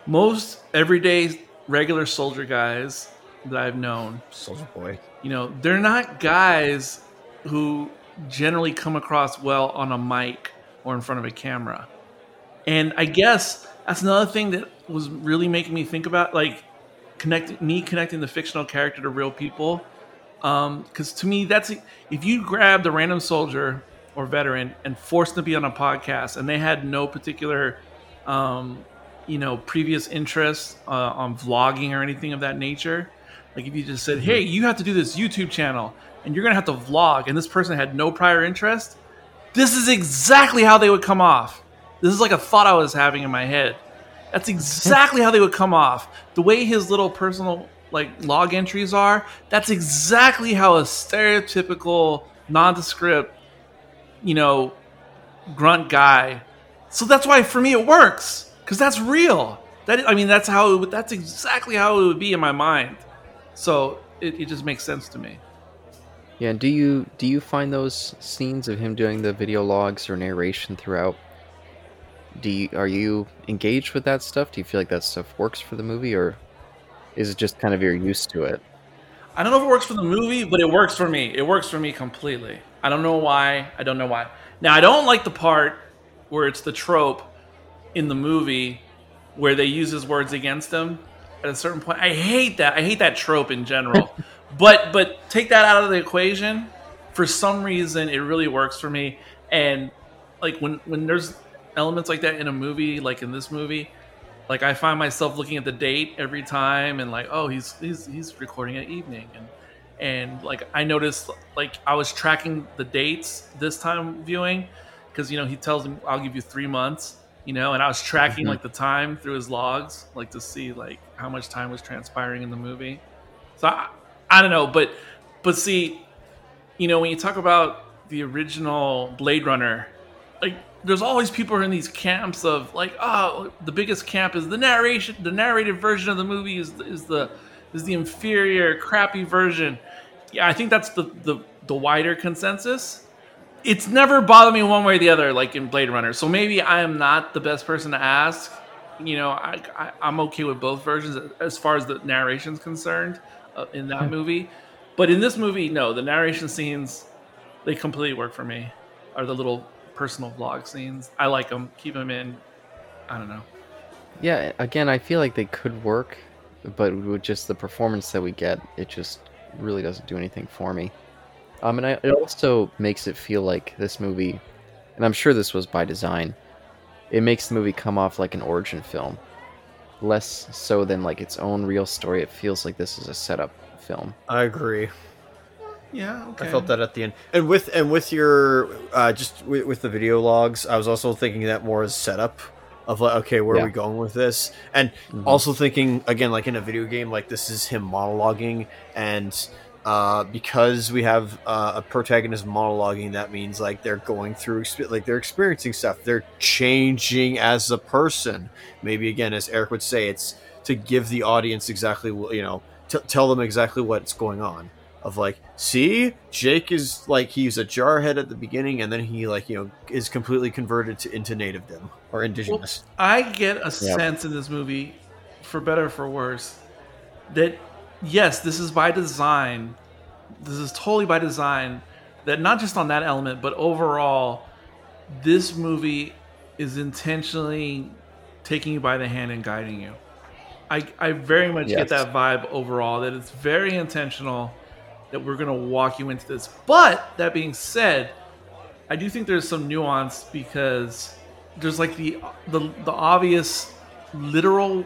most everyday regular soldier guys that I've known, Soldier Boy. you know, they're not guys who generally come across well on a mic or in front of a camera. And I guess that's another thing that was really making me think about like connecting me connecting the fictional character to real people. Because to me, that's if you grabbed a random soldier or veteran and forced them to be on a podcast, and they had no particular, um, you know, previous interest uh, on vlogging or anything of that nature. Like if you just said, "Hey, you have to do this YouTube channel, and you're gonna have to vlog," and this person had no prior interest, this is exactly how they would come off. This is like a thought I was having in my head. That's exactly how they would come off. The way his little personal like log entries are, that's exactly how a stereotypical nondescript, you know, grunt guy. So that's why for me it works because that's real. That I mean, that's how would, that's exactly how it would be in my mind. So it, it just makes sense to me. Yeah, and do you do you find those scenes of him doing the video logs or narration throughout? Do you are you engaged with that stuff? Do you feel like that stuff works for the movie, or is it just kind of you're used to it? I don't know if it works for the movie, but it works for me. It works for me completely. I don't know why. I don't know why. Now, I don't like the part where it's the trope in the movie where they use his words against him at a certain point. I hate that. I hate that trope in general. but but take that out of the equation. For some reason, it really works for me. And like when when there's elements like that in a movie, like in this movie, like I find myself looking at the date every time and like, oh, he's he's he's recording at evening and and like I noticed like I was tracking the dates this time viewing because you know he tells him I'll give you three months, you know, and I was tracking Mhm. like the time through his logs, like to see like how much time was transpiring in the movie. So I, I don't know, but but see, you know, when you talk about the original Blade Runner, like there's always people who are in these camps of like, oh, the biggest camp is the narration, the narrated version of the movie is is the is the inferior, crappy version. Yeah, I think that's the the, the wider consensus. It's never bothered me one way or the other, like in Blade Runner. So maybe I am not the best person to ask. You know, I, I I'm okay with both versions as far as the narration's concerned uh, in that movie. But in this movie, no, the narration scenes they completely work for me. Are the little personal vlog scenes? I like them. Keep them in. I don't know. Yeah, again, I feel like they could work, but with just the performance that we get, it just really doesn't do anything for me. Um, and I, it also makes it feel like this movie, and I'm sure this was by design, it makes the movie come off like an origin film, less so than like its own real story. It feels like this is a setup film. I agree. Yeah. Okay. I felt that at the end, and with and with your uh, just with, with the video logs, I was also thinking that more as setup. of like, okay, where Yeah. are we going with this? And Mhm. also thinking again, like in a video game, like this is him monologuing, and uh, because we have uh, a protagonist monologuing, that means like they're going through, expe- like they're experiencing stuff. They're changing as a person. Maybe again, as Eric would say, it's to give the audience exactly what you know, t- tell them exactly what's going on. Of like, see, Jake is like he's a jarhead at the beginning, and then he like you know is completely converted to into nativedom or indigenous. I get a sense in this movie, for better or for worse, that yes, this is by design. This is totally by design. That not just on that element, but overall, this movie is intentionally taking you by the hand and guiding you. I, I very much Yes. get that vibe overall. That it's very intentional. That we're gonna walk you into this. But that being said, I do think there's some nuance because there's like the the, the obvious literal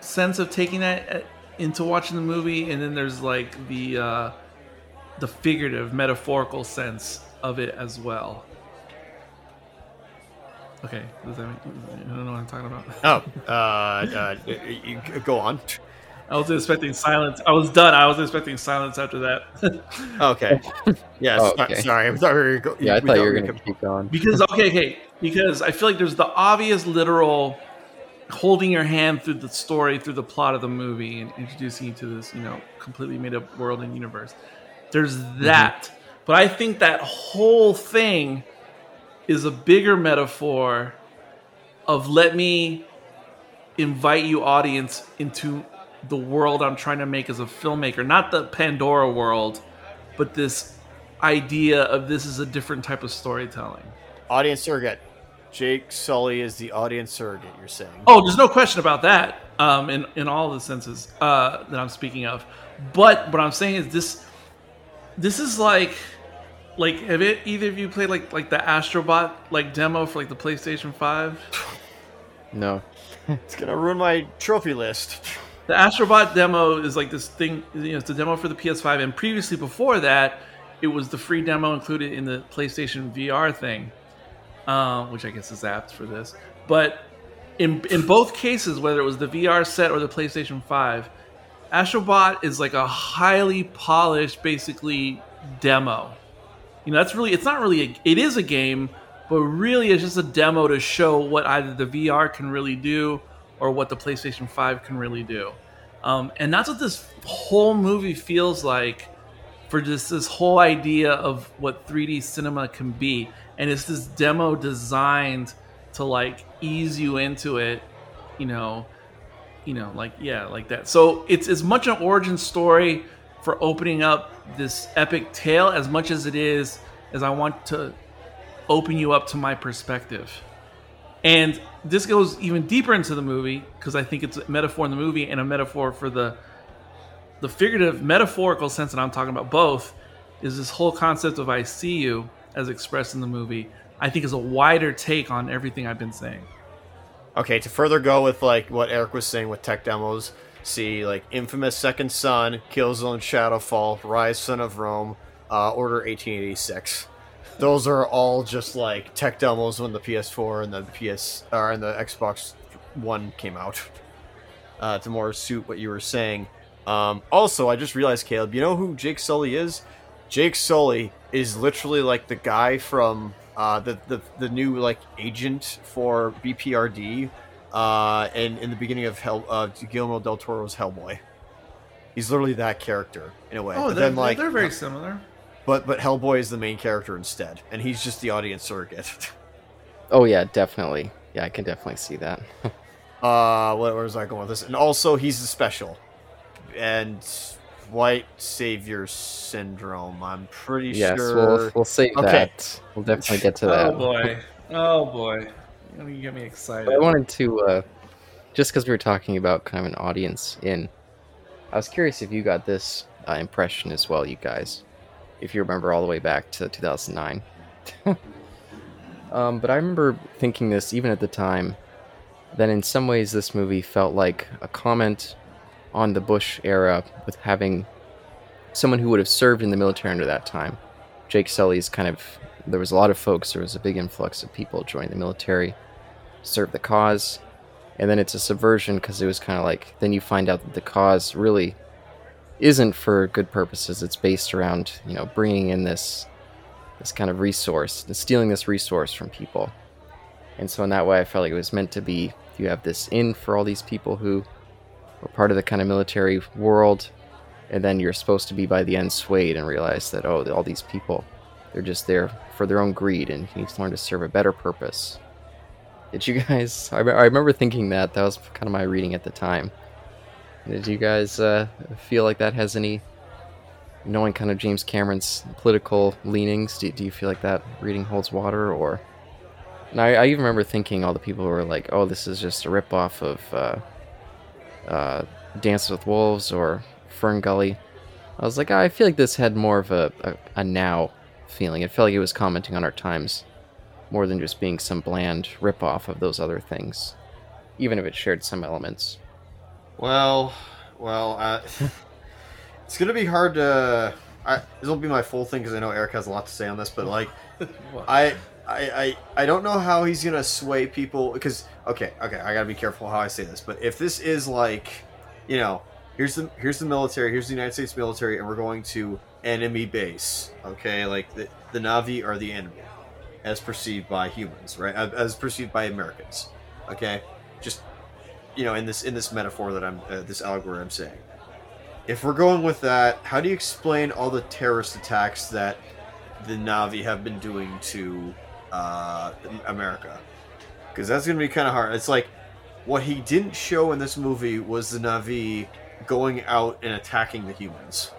sense of taking that uh, into watching the movie, and then there's like the uh, the figurative, metaphorical sense of it as well. Okay, does that mean, I don't know what I'm talking about. Oh, uh, uh, go on. I was expecting silence. I was done. I was expecting silence after that. Okay. Yes. Oh, okay. Sorry, I thought we were. Go- Yeah, I we thought you were gonna keep going. Because okay, okay, because I feel like there's the obvious literal holding your hand through the story, through the plot of the movie, and introducing you to this, you know, completely made up world and universe. There's mm-hmm. that, but I think that whole thing is a bigger metaphor of let me invite you, audience, into the world I'm trying to make as a filmmaker, not the Pandora world, but this idea of this is a different type of storytelling. Audience surrogate. Jake Sully is the audience surrogate. You're saying? Oh, there's no question about that. Um, in in all the senses uh, that I'm speaking of, but what I'm saying is this. This is like, like have it either of you played like like the Astrobot like demo for like the PlayStation Five? No. It's gonna ruin my trophy list. The Astrobot demo is like this thing. You know, it's a demo for the PS5, and previously before that, it was the free demo included in the PlayStation VR thing, uh, which I guess is apt for this. But in in both cases, whether it was the VR set or the PlayStation 5, Astrobot is like a highly polished, basically demo. You know, that's really it's not really a, it is a game, but really it's just a demo to show what either the VR can really do or what the PlayStation 5 can really do. Um, and that's what this whole movie feels like for just this whole idea of what 3D cinema can be. And it's this demo designed to like ease you into it, you know, you know, like yeah, like that. So it's as much an origin story for opening up this epic tale as much as it is as I want to open you up to my perspective. And this goes even deeper into the movie because I think it's a metaphor in the movie and a metaphor for the the figurative metaphorical sense that I'm talking about both is this whole concept of I see you as expressed in the movie. I think is a wider take on everything I've been saying. Okay, to further go with like what Eric was saying with tech demos, see like Infamous Second Son, Killzone Shadowfall, Ryse Son of Rome, uh, Order 1886. Those are all just like tech demos when the PS4 and the PS or and the Xbox One came out. Uh, to more suit what you were saying. Um, also, I just realized, Caleb, you know who Jake Sully is? Jake Sully is literally like the guy from uh, the, the the new like agent for BPRD, uh, and in the beginning of Hell, uh, Guillermo del Toro's Hellboy. He's literally that character in a way. Oh, but they're, then like, they're very similar. But but Hellboy is the main character instead, and he's just the audience surrogate. Oh yeah, definitely. Yeah, I can definitely see that. uh, where, where was I going with this? And also, he's the special, and White Savior Syndrome. I'm pretty yes, sure. we'll we'll save Okay. that. We'll definitely get to that. Oh boy. Oh boy. You get me excited. But I wanted to, uh, just because we were talking about kind of an audience in, I was curious if you got this uh, impression as well, you guys, if you remember all the way back to 2009. um, but I remember thinking this even at the time, that in some ways this movie felt like a comment on the Bush era with having someone who would have served in the military under that time. Jake Sully's kind of there was a lot of folks. There was a big influx of people joining the military serve the cause. And then it's a subversion because it was kind of like then you find out that the cause really isn't for good purposes. It's based around you know bringing in this this kind of resource and stealing this resource from people. And so in that way, I felt like it was meant to be. You have this in for all these people who were part of the kind of military world, and then you're supposed to be by the end swayed and realize that oh, all these people, they're just there for their own greed, and you need to learn to serve a better purpose. Did you guys? I remember thinking that. That was kind of my reading at the time. Did you guys uh, feel like that has any, knowing kind of James Cameron's political leanings? Do, do you feel like that reading holds water, or? And I, I even remember thinking all the people who were like, "Oh, this is just a ripoff of uh, uh, Dance with Wolves or Fern Gully." I was like, I feel like this had more of a, a, a now feeling. It felt like it was commenting on our times more than just being some bland ripoff of those other things, even if it shared some elements. Well, well, uh, it's gonna be hard to. I, this will be my full thing because I know Eric has a lot to say on this, but like, I, I, I, I don't know how he's gonna sway people because okay, okay, I gotta be careful how I say this, but if this is like, you know, here's the here's the military, here's the United States military, and we're going to enemy base, okay, like the the Navi are the enemy, as perceived by humans, right? As perceived by Americans, okay, just you know, in this in this metaphor that I'm uh, this allegory I'm saying. If we're going with that, how do you explain all the terrorist attacks that the Navi have been doing to uh, America? Because that's going to be kind of hard. It's like what he didn't show in this movie was the Navi going out and attacking the humans.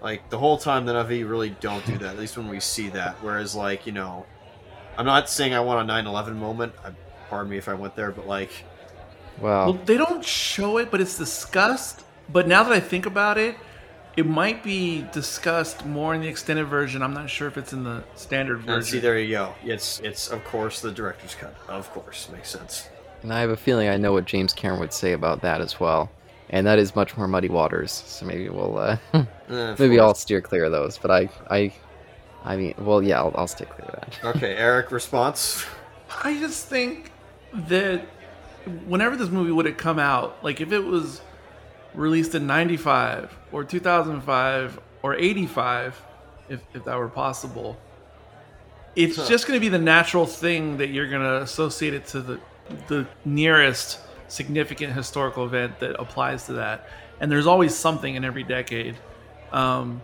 Like the whole time, the Navi really don't do that. At least when we see that. Whereas, like you know, I'm not saying I want a 9/11 moment. I, pardon me if I went there, but like Wow. Well, they don't show it, but it's discussed. But now that I think about it, it might be discussed more in the extended version. I'm not sure if it's in the standard version. And see, there you go. It's it's of course the director's cut. Of course, makes sense. And I have a feeling I know what James Cameron would say about that as well. And that is much more muddy waters. So maybe we'll uh, Eh, maybe. I'll steer clear of those. But I I I mean, well, yeah, I'll, I'll stay clear of that. Okay, Eric, response. I just think that whenever this movie would have come out, like if it was released in 95 or 2005 or 85, if, if that were possible, it's Huh. just going to be the natural thing that you're going to associate it to the, the nearest significant historical event that applies to that. And there's always something in every decade. Um,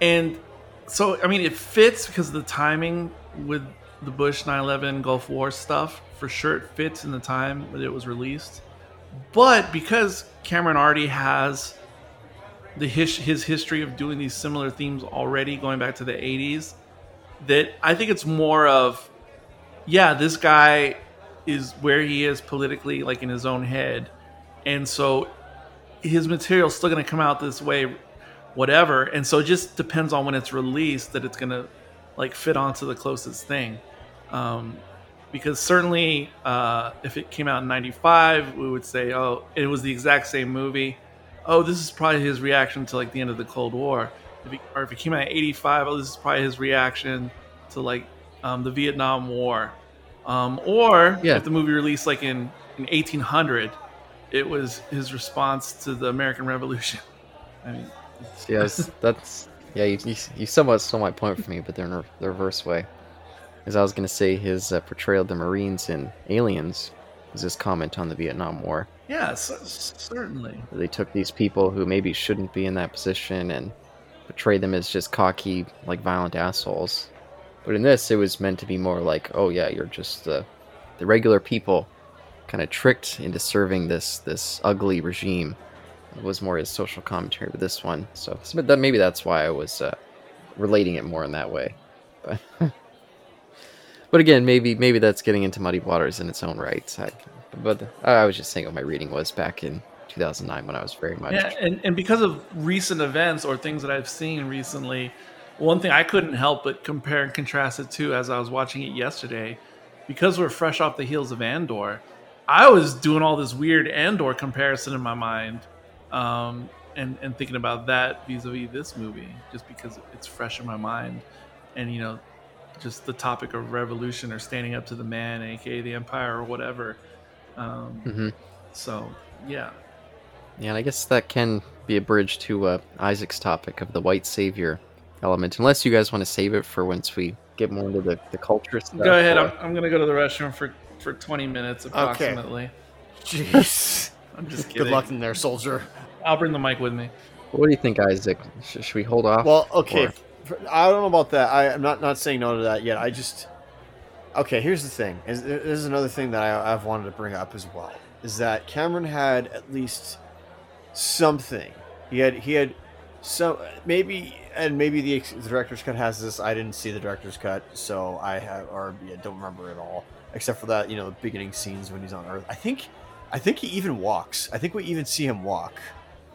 and so, I mean, it fits because of the timing with the Bush 9 11 Gulf War stuff. For sure, it fits in the time that it was released. But because Cameron already has the his, his history of doing these similar themes already going back to the 80s, that I think it's more of, yeah, this guy is where he is politically, like in his own head. And so his material's still going to come out this way, whatever. And so it just depends on when it's released that it's going to like fit onto the closest thing. Um, because certainly uh, if it came out in 95 we would say oh it was the exact same movie oh this is probably his reaction to like the end of the cold war if it, or if it came out in 85 oh this is probably his reaction to like um, the vietnam war um, or Yeah. if the movie released like in, in 1800 it was his response to the american revolution i mean yes, that's yeah. You, you, you somewhat stole my point for me, but they're in the reverse way. As I was gonna say, his uh, portrayal of the Marines in Aliens was his comment on the Vietnam War. yeah certainly They took these people who maybe shouldn't be in that position and portrayed them as just cocky, like violent assholes. But in this, it was meant to be more like, oh yeah, you're just the the regular people, kind of tricked into serving this this ugly regime. It was more his social commentary with this one. So, so that maybe that's why I was uh, relating it more in that way. But but again, maybe maybe that's getting into muddy waters in its own right. I, but I was just saying what my reading was back in 2009 when I was very much Yeah, and, and because of recent events or things that I've seen recently, one thing I couldn't help but compare and contrast it to as I was watching it yesterday, because we're fresh off the heels of Andor, I was doing all this weird Andor comparison in my mind, um, and and thinking about that vis-a-vis this movie, just because it's fresh in my mind, and you know, just the topic of revolution or standing up to the man, aka the empire or whatever. Um, hmm So yeah, Yeah, and I guess that can be a bridge to uh, Isaac's topic of the white savior element, unless you guys want to save it for once we get more into the, the culture stuff. go ahead. or- I'm, I'm gonna go to the restroom for for 20 minutes approximately. Jeez. I'm just kidding. Good luck in there, soldier. I'll bring the mic with me. What do you think, Isaac? Sh- should we hold off? Well, okay. Or- for- I don't know about that. I, I'm not not saying no to that yet. I just okay. Here's the thing. Is this is another thing that I, I've wanted to bring up as well. Is that Cameron had at least something. He had he had some maybe and maybe the, the director's cut has this. I didn't see the director's cut, so I have or yeah, don't remember it all except for that you know the beginning scenes when he's on Earth. I think I think he even walks. I think we even see him walk.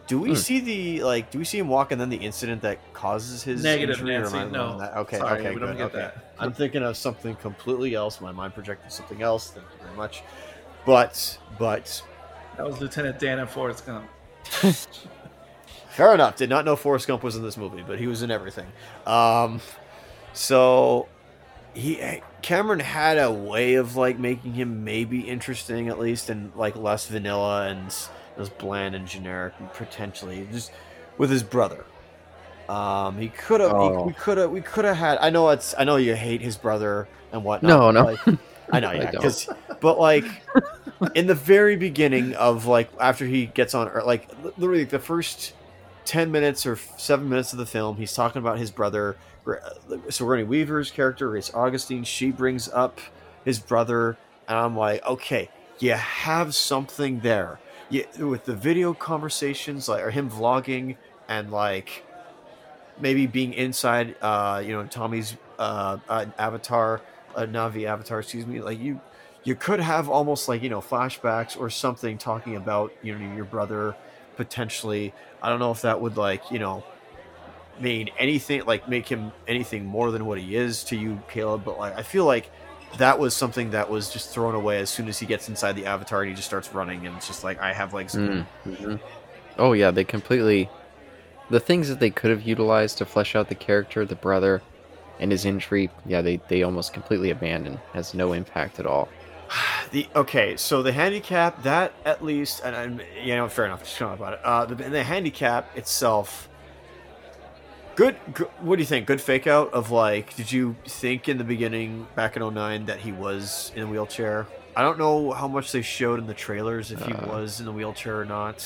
Do we Hmm. see the like? Do we see him walk and then the incident that causes his Negative, injury, Nancy, I no. Okay, Sorry, okay, we don't good, get okay. that. I'm thinking of something completely else. My mind projected something else. Thank you very much. But but That was Lieutenant Dan and Forrest Gump. Fair enough. Did not know Forrest Gump was in this movie, but he was in everything. Um, so he Cameron had a way of like making him maybe interesting at least, and like less vanilla and as bland and generic, potentially just with his brother. Um, he could have. Oh. We could have. We could have had. I know it's. I know you hate his brother and whatnot. No, no. like, I know, yeah. Because, but like, in the very beginning of like after he gets on, Earth, like literally the first ten minutes or seven minutes of the film, he's talking about his brother. So Sigourney Weaver's character, Grace Augustine, she brings up his brother, and I'm like, okay, you have something there. You, with the video conversations, like or him vlogging and like maybe being inside, uh, you know, Tommy's uh, uh, avatar, uh, Navi avatar, excuse me. Like you, you could have almost like you know flashbacks or something talking about you know your brother potentially. I don't know if that would like you know mean anything like make him anything more than what he is to you, Caleb. But like I feel like that was something that was just thrown away as soon as he gets inside the avatar and he just starts running and it's just like I have legs. Mm, mhm. Oh yeah, they completely the things that they could have utilized to flesh out the character, the brother, and his injury. Yeah, they they almost completely abandoned. Has no impact at all. The okay, so the handicap that at least, and, and you know, fair enough. Just talking about it. Uh, the, the handicap itself. Good, good. What do you think? Good fake out of like. Did you think in the beginning back in 09 that he was in a wheelchair? I don't know how much they showed in the trailers if he Uh. was in the wheelchair or not.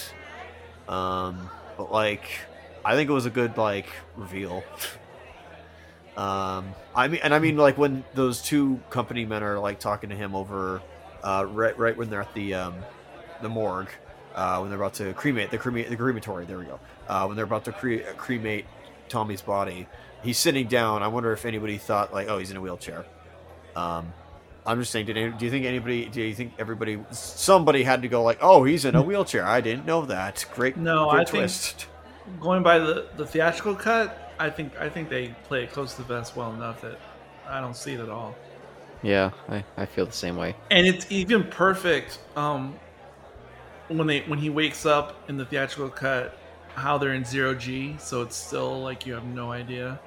Um, but like, I think it was a good like reveal. Um, I mean, and I mean, like when those two company men are like talking to him over, uh, right, right when they're at the um, the morgue, uh, when they're about to cremate the cremate the crematory. There we go. Uh, when they're about to cre- cremate Tommy's body, he's sitting down. I wonder if anybody thought like, oh, he's in a wheelchair. Um, I'm just saying. Did any, do you think anybody? Do you think everybody? Somebody had to go like, oh, he's in a wheelchair. I didn't know that. Great. No, great I think- twist. Going by the, the theatrical cut, I think I think they play it close to the vest well enough that I don't see it at all. Yeah, I, I feel the same way. And it's even perfect um, when they when he wakes up in the theatrical cut, how they're in zero G, so it's still like you have no idea.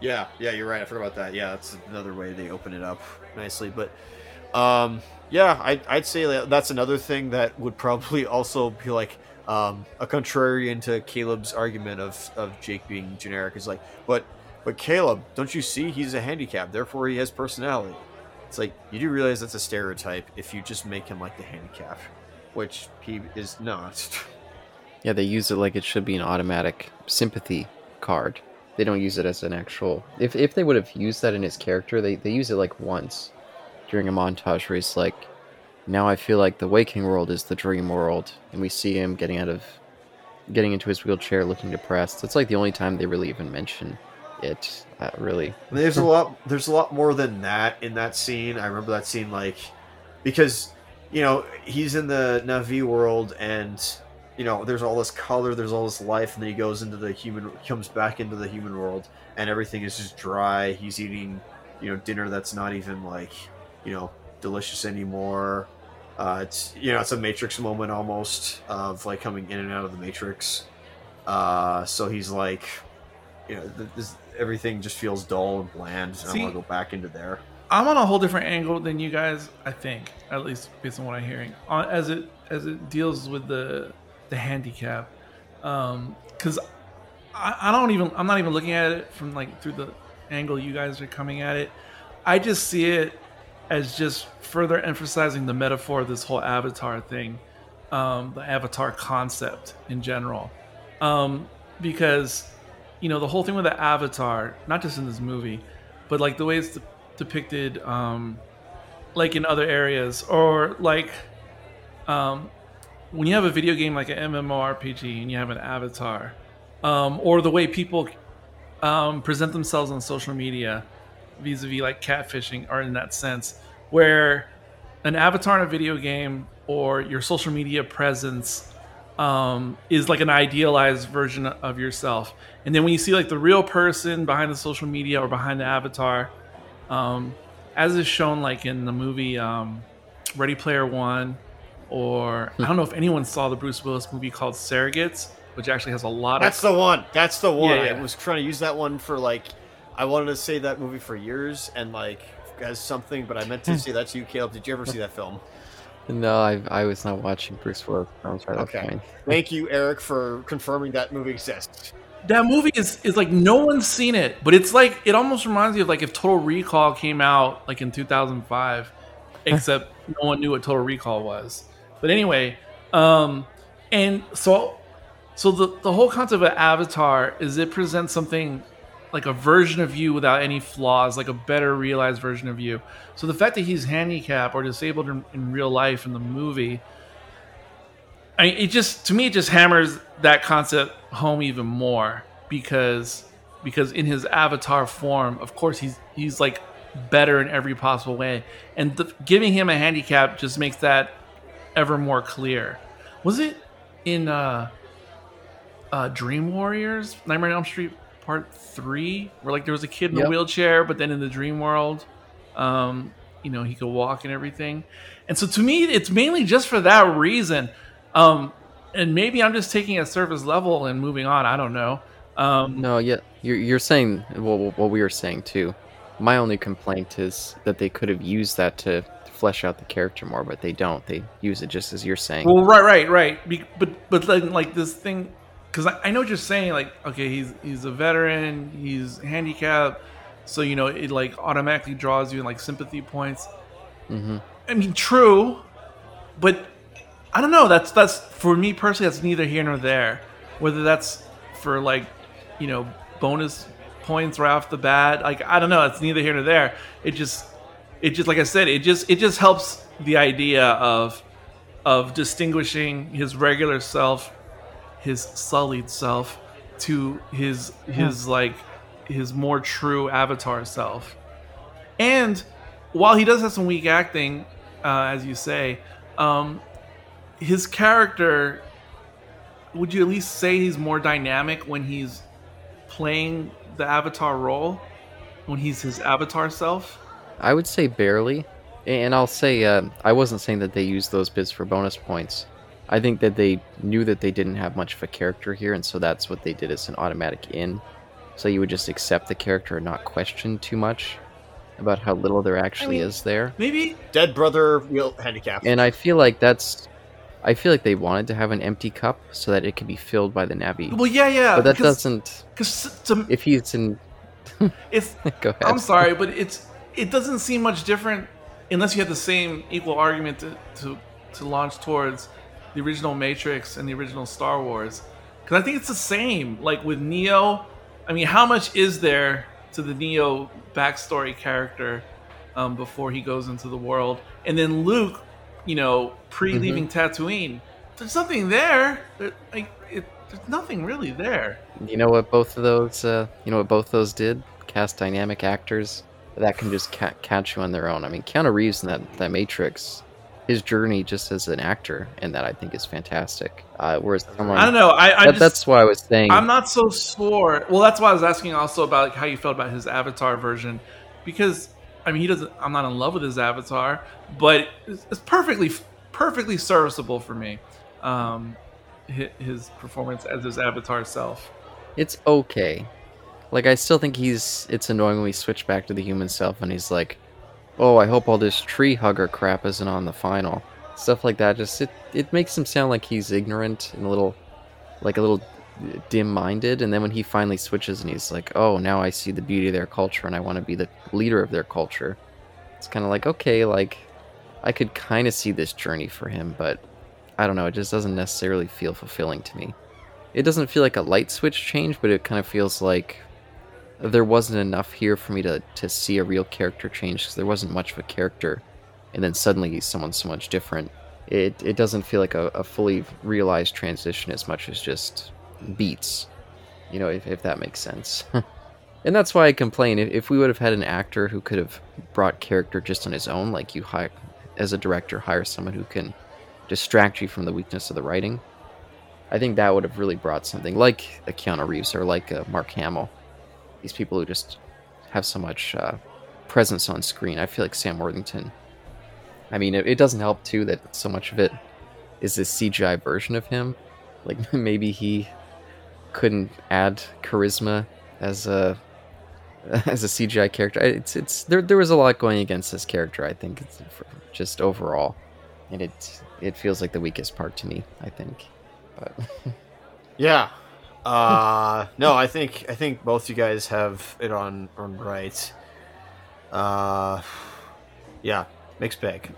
Yeah, yeah, you're right. I forgot about that. Yeah, that's another way they open it up nicely. But, um, yeah, I, I'd say that that's another thing that would probably also be like um, a contrarian to Caleb's argument of, of Jake being generic. Is like, but but Caleb, don't you see he's a handicap, therefore he has personality. It's like you do realize that's a stereotype if you just make him like the handicap, which he is not. Yeah, they use it like it should be an automatic sympathy card. They don't use it as an actual. If if they would have used that in his character, they they use it like once during a montage where he's like, "Now I feel like the waking world is the dream world," and we see him getting out of, getting into his wheelchair, looking depressed. It's like the only time they really even mention it. Uh, really, There's a lot. There's a lot more than that in that scene. I remember that scene like because you know he's in the Navi world and you know there's all this color, there's all this life, and then he goes into the human, comes back into the human world, and everything is just dry. He's eating you know dinner that's not even like you know delicious anymore. Uh, it's you know it's a Matrix moment almost of like coming in and out of the Matrix. Uh, so he's like you know, th- this everything just feels dull and bland. And I See- want to go back into there. I'm on a whole different angle than you guys. I think, at least based on what I'm hearing, on as it as it deals with the the handicap, because I, I don't even I'm not even looking at it from like through the angle you guys are coming at it. I just see it as just further emphasizing the metaphor of this whole avatar thing, um, the avatar concept in general, um, because you know the whole thing with the avatar, not just in this movie, but like the way it's de- depicted, um, like in other areas, or like um, when you have a video game like an MMORPG and you have an avatar, um, or the way people um, present themselves on social media vis-a-vis like catfishing are in that sense where an avatar in a video game or your social media presence um, is like an idealized version of yourself. And then when you see like the real person behind the social media or behind the avatar um, as is shown like in the movie um, ready player one or i don't know if anyone saw the bruce willis movie called surrogates which actually has a lot of That's the one. That's the one. Yeah, yeah. I was trying to use that one for like, I wanted to say that movie for years and like as something, but I meant to hmm. say that to you, Caleb. Did you ever see that film? No, I I was not watching Bruce Willis. I'm sorry. Okay. fine. Thank you, Eric, for confirming that movie exists. that movie is is like no one's seen it, but it's like it almost reminds me of like if Total Recall came out like in 2005, except no one knew what Total Recall was. But anyway, um, and so so the the whole concept of Avatar is it presents something like a version of you without any flaws, like a better realized version of you. So the fact that he's handicapped or disabled in, in real life in the movie I mean, it just to me it just hammers that concept home even more because because in his avatar form, of course he's he's like better in every possible way, and the, giving him a handicap just makes that ever more clear. Was it in uh, uh, Dream Warriors, Nightmare on Elm Street Part Three, where like there was a kid in a wheelchair, but then in the dream world, um, you know, he could walk and everything. And so to me, it's mainly just for that reason. Um, and maybe I'm just taking a surface level and moving on. I don't know. Um, No, yeah, you're you're saying what what we were saying too. My only complaint is that they could have used that to flesh out the character more, but they don't. They use it just as you're saying. Well, right, right, right. Be, but but then like this thing, because I, I know what you're saying. Like, okay, he's he's a veteran, he's handicapped, so you know it like automatically draws you in like sympathy points. hmm I mean, true, but I don't know. That's that's for me personally. That's neither here nor there. Whether that's for like, you know, bonus points right off the bat. Like I don't know. It's neither here nor there. It just, it just like I said. It just it just helps the idea of of distinguishing his regular self, his sullied self, to his his like his more true avatar self. And while he does have some weak acting, uh, as you say, um, his character, would you at least say he's more dynamic when he's playing the avatar role? When he's his avatar self? I would say barely, and I'll say uh, I wasn't saying that they used those bits for bonus points. I think that they knew that they didn't have much of a character here, and so that's what they did as an automatic in. So you would just accept the character and not question too much about how little there actually mean- is there. Maybe Dead brother wheel handicap. And I feel like that's, I feel like they wanted to have an empty cup so that it could be filled by the Navi. well, yeah, yeah. but that because, doesn't. Because to, If he's in, it's ahead. I'm sorry, but it's it doesn't seem much different unless you have the same equal argument to to, to launch towards the original Matrix and the original Star Wars. Because I think it's the same. Like with Neo, I mean, how much is there to the Neo backstory character um, before he goes into the world, and then Luke, you know, pre leaving Tatooine? There's nothing there. There- like, it, there's nothing really there. You know what both of those, uh, you know what both those did? Cast dynamic actors that can just ca- catch you on their own. I mean, Keanu Reeves in that that Matrix, his journey just as an actor, and that I think is fantastic. Uh, whereas someone, I don't know. I, I that- just, that's why I was saying. I'm not so sure. Well, that's why I was asking also about like, how you felt about his avatar version, because I mean he doesn't. I'm not in love with his avatar, but it's, it's perfectly perfectly serviceable for me. Um, his performance as his avatar self. It's okay. Like I still think he's it's annoying when we switch back to the human self and he's like, "Oh, I hope all this tree hugger crap isn't on the final." Stuff like that just it it makes him sound like he's ignorant and a little like a little dim-minded and then when he finally switches and he's like, "Oh, now I see the beauty of their culture and I want to be the leader of their culture." It's kind of like, "Okay, like I could kind of see this journey for him, but I don't know, it just doesn't necessarily feel fulfilling to me. It doesn't feel like a light switch change, but it kind of feels like there wasn't enough here for me to, to see a real character change because there wasn't much of a character. And then suddenly he's someone so much different. It, it doesn't feel like a, a fully realized transition as much as just beats, you know, if, if that makes sense. and that's why I complain. If, if we would have had an actor who could have brought character just on his own, like you hire, as a director, hire someone who can distract you from the weakness of the writing, I think that would have really brought something like a Keanu Reeves or like a Mark Hamill these people who just have so much uh, presence on screen. I feel like Sam Worthington. I mean, it, it, doesn't help too that so much of it is this CGI version of him. Like maybe he couldn't add charisma as a as a CGI character. It's it's there. There was a lot going against this character. I think just overall, and it it feels like the weakest part to me. I think, but yeah, uh, no, I think I think both you guys have it on on right. Uh, yeah, mixed bag.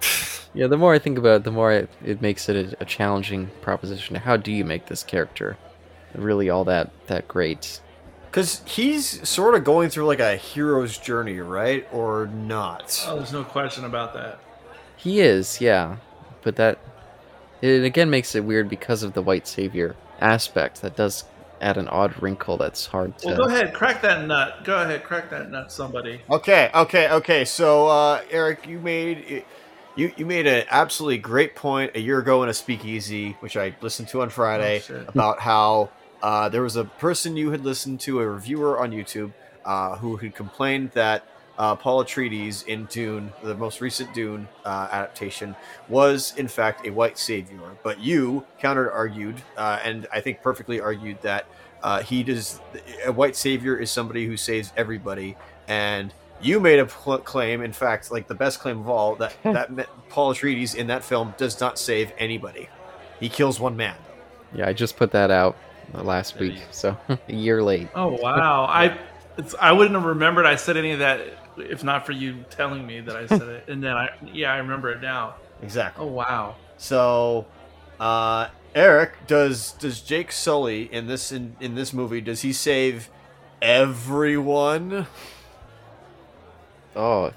yeah, the more I think about it, the more it, it makes it a, a, challenging proposition. How do you make this character really all that that great? Because he's sort of going through like a hero's journey, right, or not? Oh, there's no question about that. He is, yeah, but that it again makes it weird because of the white savior aspect that does add an odd wrinkle that's hard to. Well, go ahead, crack that nut. Go ahead, crack that nut, somebody. Okay, okay, okay. So, uh, Eric, you made you you made an absolutely great point a year ago in a speakeasy, which I listened to on Friday, oh, about how uh, there was a person you had listened to, a reviewer on YouTube, uh, who had complained that uh, Paul Atreides in Dune, the most recent Dune uh, adaptation, was in fact a white savior. But you counter argued, uh, and I think perfectly argued that uh, he does a white savior is somebody who saves everybody, and you made a pl- claim, in fact, like the best claim of all, that that Paul Atreides in that film does not save anybody. He kills one man. Yeah, I just put that out last week, so a year late. Oh wow, I I wouldn't have remembered I said any of that if not for you telling me that I said it. And then I, yeah, I remember it now. Exactly. Oh wow. So, uh, Eric, does does Jake Sully in this in, in this movie does he save everyone? Oh,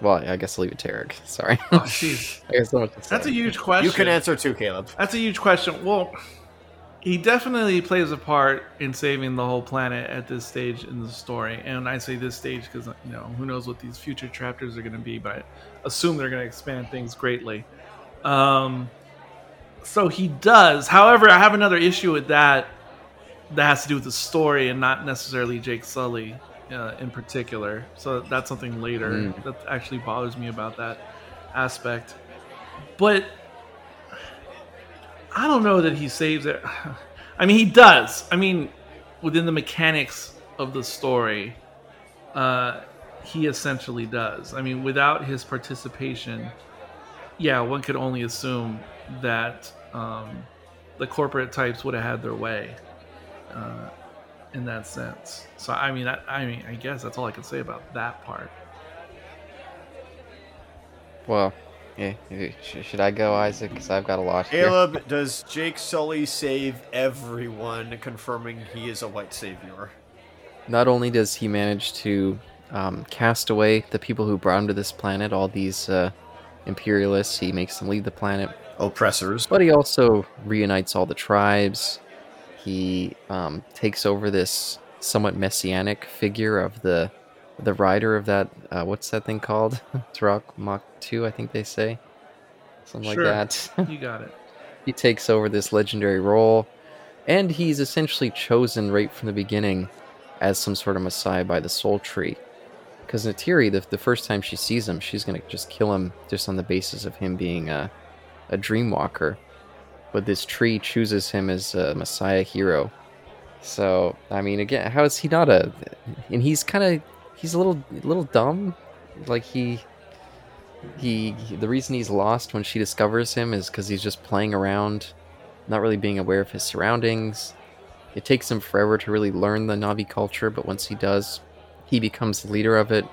well, I guess I'll leave it to Eric. Sorry. Oh, jeez. I guess so much That's a huge question. You can answer too, Caleb. That's a huge question. Well, he definitely plays a part in saving the whole planet at this stage in the story. And I say this stage because you know who knows what these future chapters are going to be, but I assume they're going to expand things greatly. Um, so he does. However, I have another issue with that. That has to do with the story and not necessarily Jake Sully uh, in particular. So that's something later mm. that actually bothers me about that aspect. But I don't know that he saves it. I mean, he does. I mean, within the mechanics of the story, uh, he essentially does. I mean, without his participation, yeah, one could only assume that um, the corporate types would have had their way uh, in that sense. So, I mean, I, I mean, I guess that's all I can say about that part. Well, yeah, should I go, Isaac? Because I've got a lot here. Caleb, does Jake Sully save everyone, confirming he is a white savior? Not only does he manage to um, cast away the people who brought him to this planet, all these uh, imperialists, he makes them leave the planet. Oppressors. But he also reunites all the tribes. He um, takes over this somewhat messianic figure of the the rider of that uh, what's that thing called? Turok Mach 2, I think they say. Something sure. like that. you got it. He takes over this legendary role, and he's essentially chosen right from the beginning as some sort of messiah by the soul tree. Because Neytiri, the, the first time she sees him, she's going to just kill him just on the basis of him being a, a dream walker. But this tree chooses him as a messiah hero So I mean, again, how is he not a? And he's kind of he's a little little dumb. Like he he the reason he's lost when she discovers him is because he's just playing around, not really being aware of his surroundings. It takes him forever to really learn the Navi culture, but once he does, he becomes the leader of it,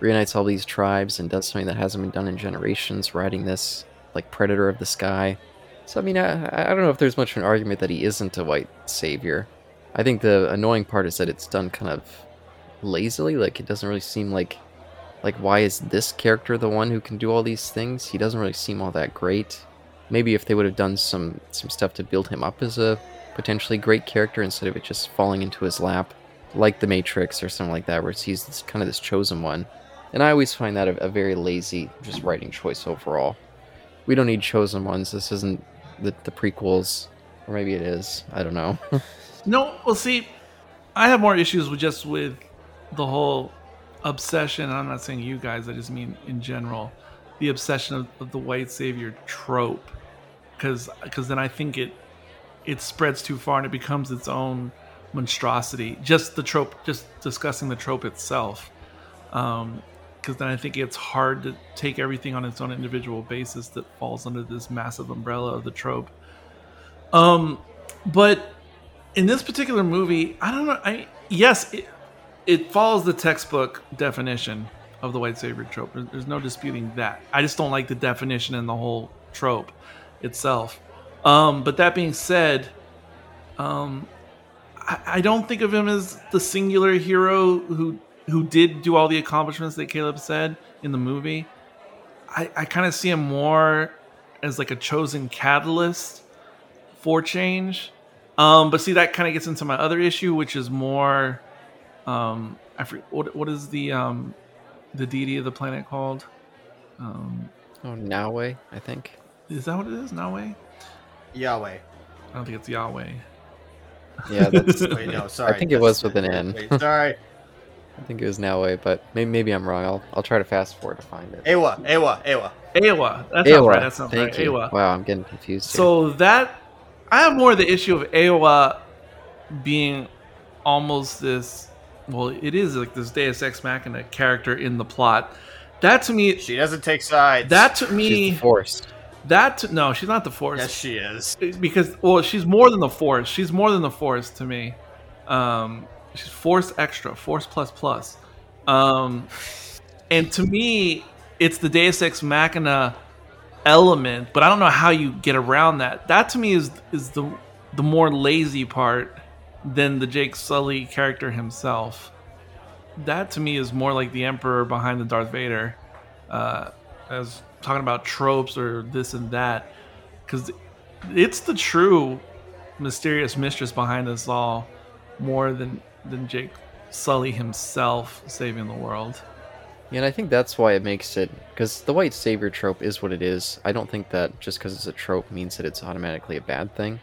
reunites all these tribes, and does something that hasn't been done in generations, riding this like predator of the sky. So I mean, I, I don't know if there's much of an argument that he isn't a white savior. I think the annoying part is that it's done kind of lazily. Like it doesn't really seem like like why is this character the one who can do all these things? He doesn't really seem all that great. Maybe if they would have done some some stuff to build him up as a potentially great character instead of it just falling into his lap, like the Matrix or something like that, where he's this, kind of this chosen one. And I always find that a, a very lazy just writing choice overall. We don't need chosen ones. This isn't the, the prequels, or maybe it is. I don't know. No, well, see, I have more issues with just with the whole obsession. I'm not saying you guys; I just mean in general, the obsession of, of the white savior trope. Because because then I think it it spreads too far and it becomes its own monstrosity. Just the trope, just discussing the trope itself. Um, because then I think it's hard to take everything on its own individual basis that falls under this massive umbrella of the trope. Um, but in this particular movie, I don't know. I yes, it, it follows the textbook definition of the white savior trope. There's, no disputing that. I just don't like the definition and the whole trope itself. Um, but that being said, um, I, I don't think of him as the singular hero who who did do all the accomplishments that Caleb said in the movie. I, I kind of see him more as like a chosen catalyst for change um, but see, that kind of gets into my other issue, which is more. Um, I forget, what what is the um, the deity of the planet called? Um, oh, Nahue, I think. Is that what it is? Nahue? Yahweh. I don't think it's Yahweh. Yeah, that's. Wait, no, sorry. I think it was with an N. Wait, sorry. I think it was Nahue, but maybe, maybe I'm wrong. I'll I'll try to fast forward to find it. Eywa, Eywa, Eywa. Eywa. That sounds right. That sounds Thank right. you. Eywa. Wow, I'm getting confused. here. So that I have more of the issue of Eywa being almost this. Well, it is like this Deus Ex Machina character in the plot. That to me, She doesn't take sides. that to she's me, the force. that to, no, she's not the Force. Yes, she is. because well, she's more than the Force. She's more than the Force to me. Um, she's Force extra, Force plus plus. Um, and to me, it's the Deus Ex Machina element, but I don't know how you get around that. That to me is is the the more lazy part than the Jake Sully character himself. That to me is more like the Emperor behind the Darth Vader, uh, as talking about tropes or this and that, because it's the true mysterious mistress behind us all, more than than Jake Sully himself saving the world. Yeah, and I think that's why it makes it because the white savior trope is what it is. I don't think that just because it's a trope means that it's automatically a bad thing.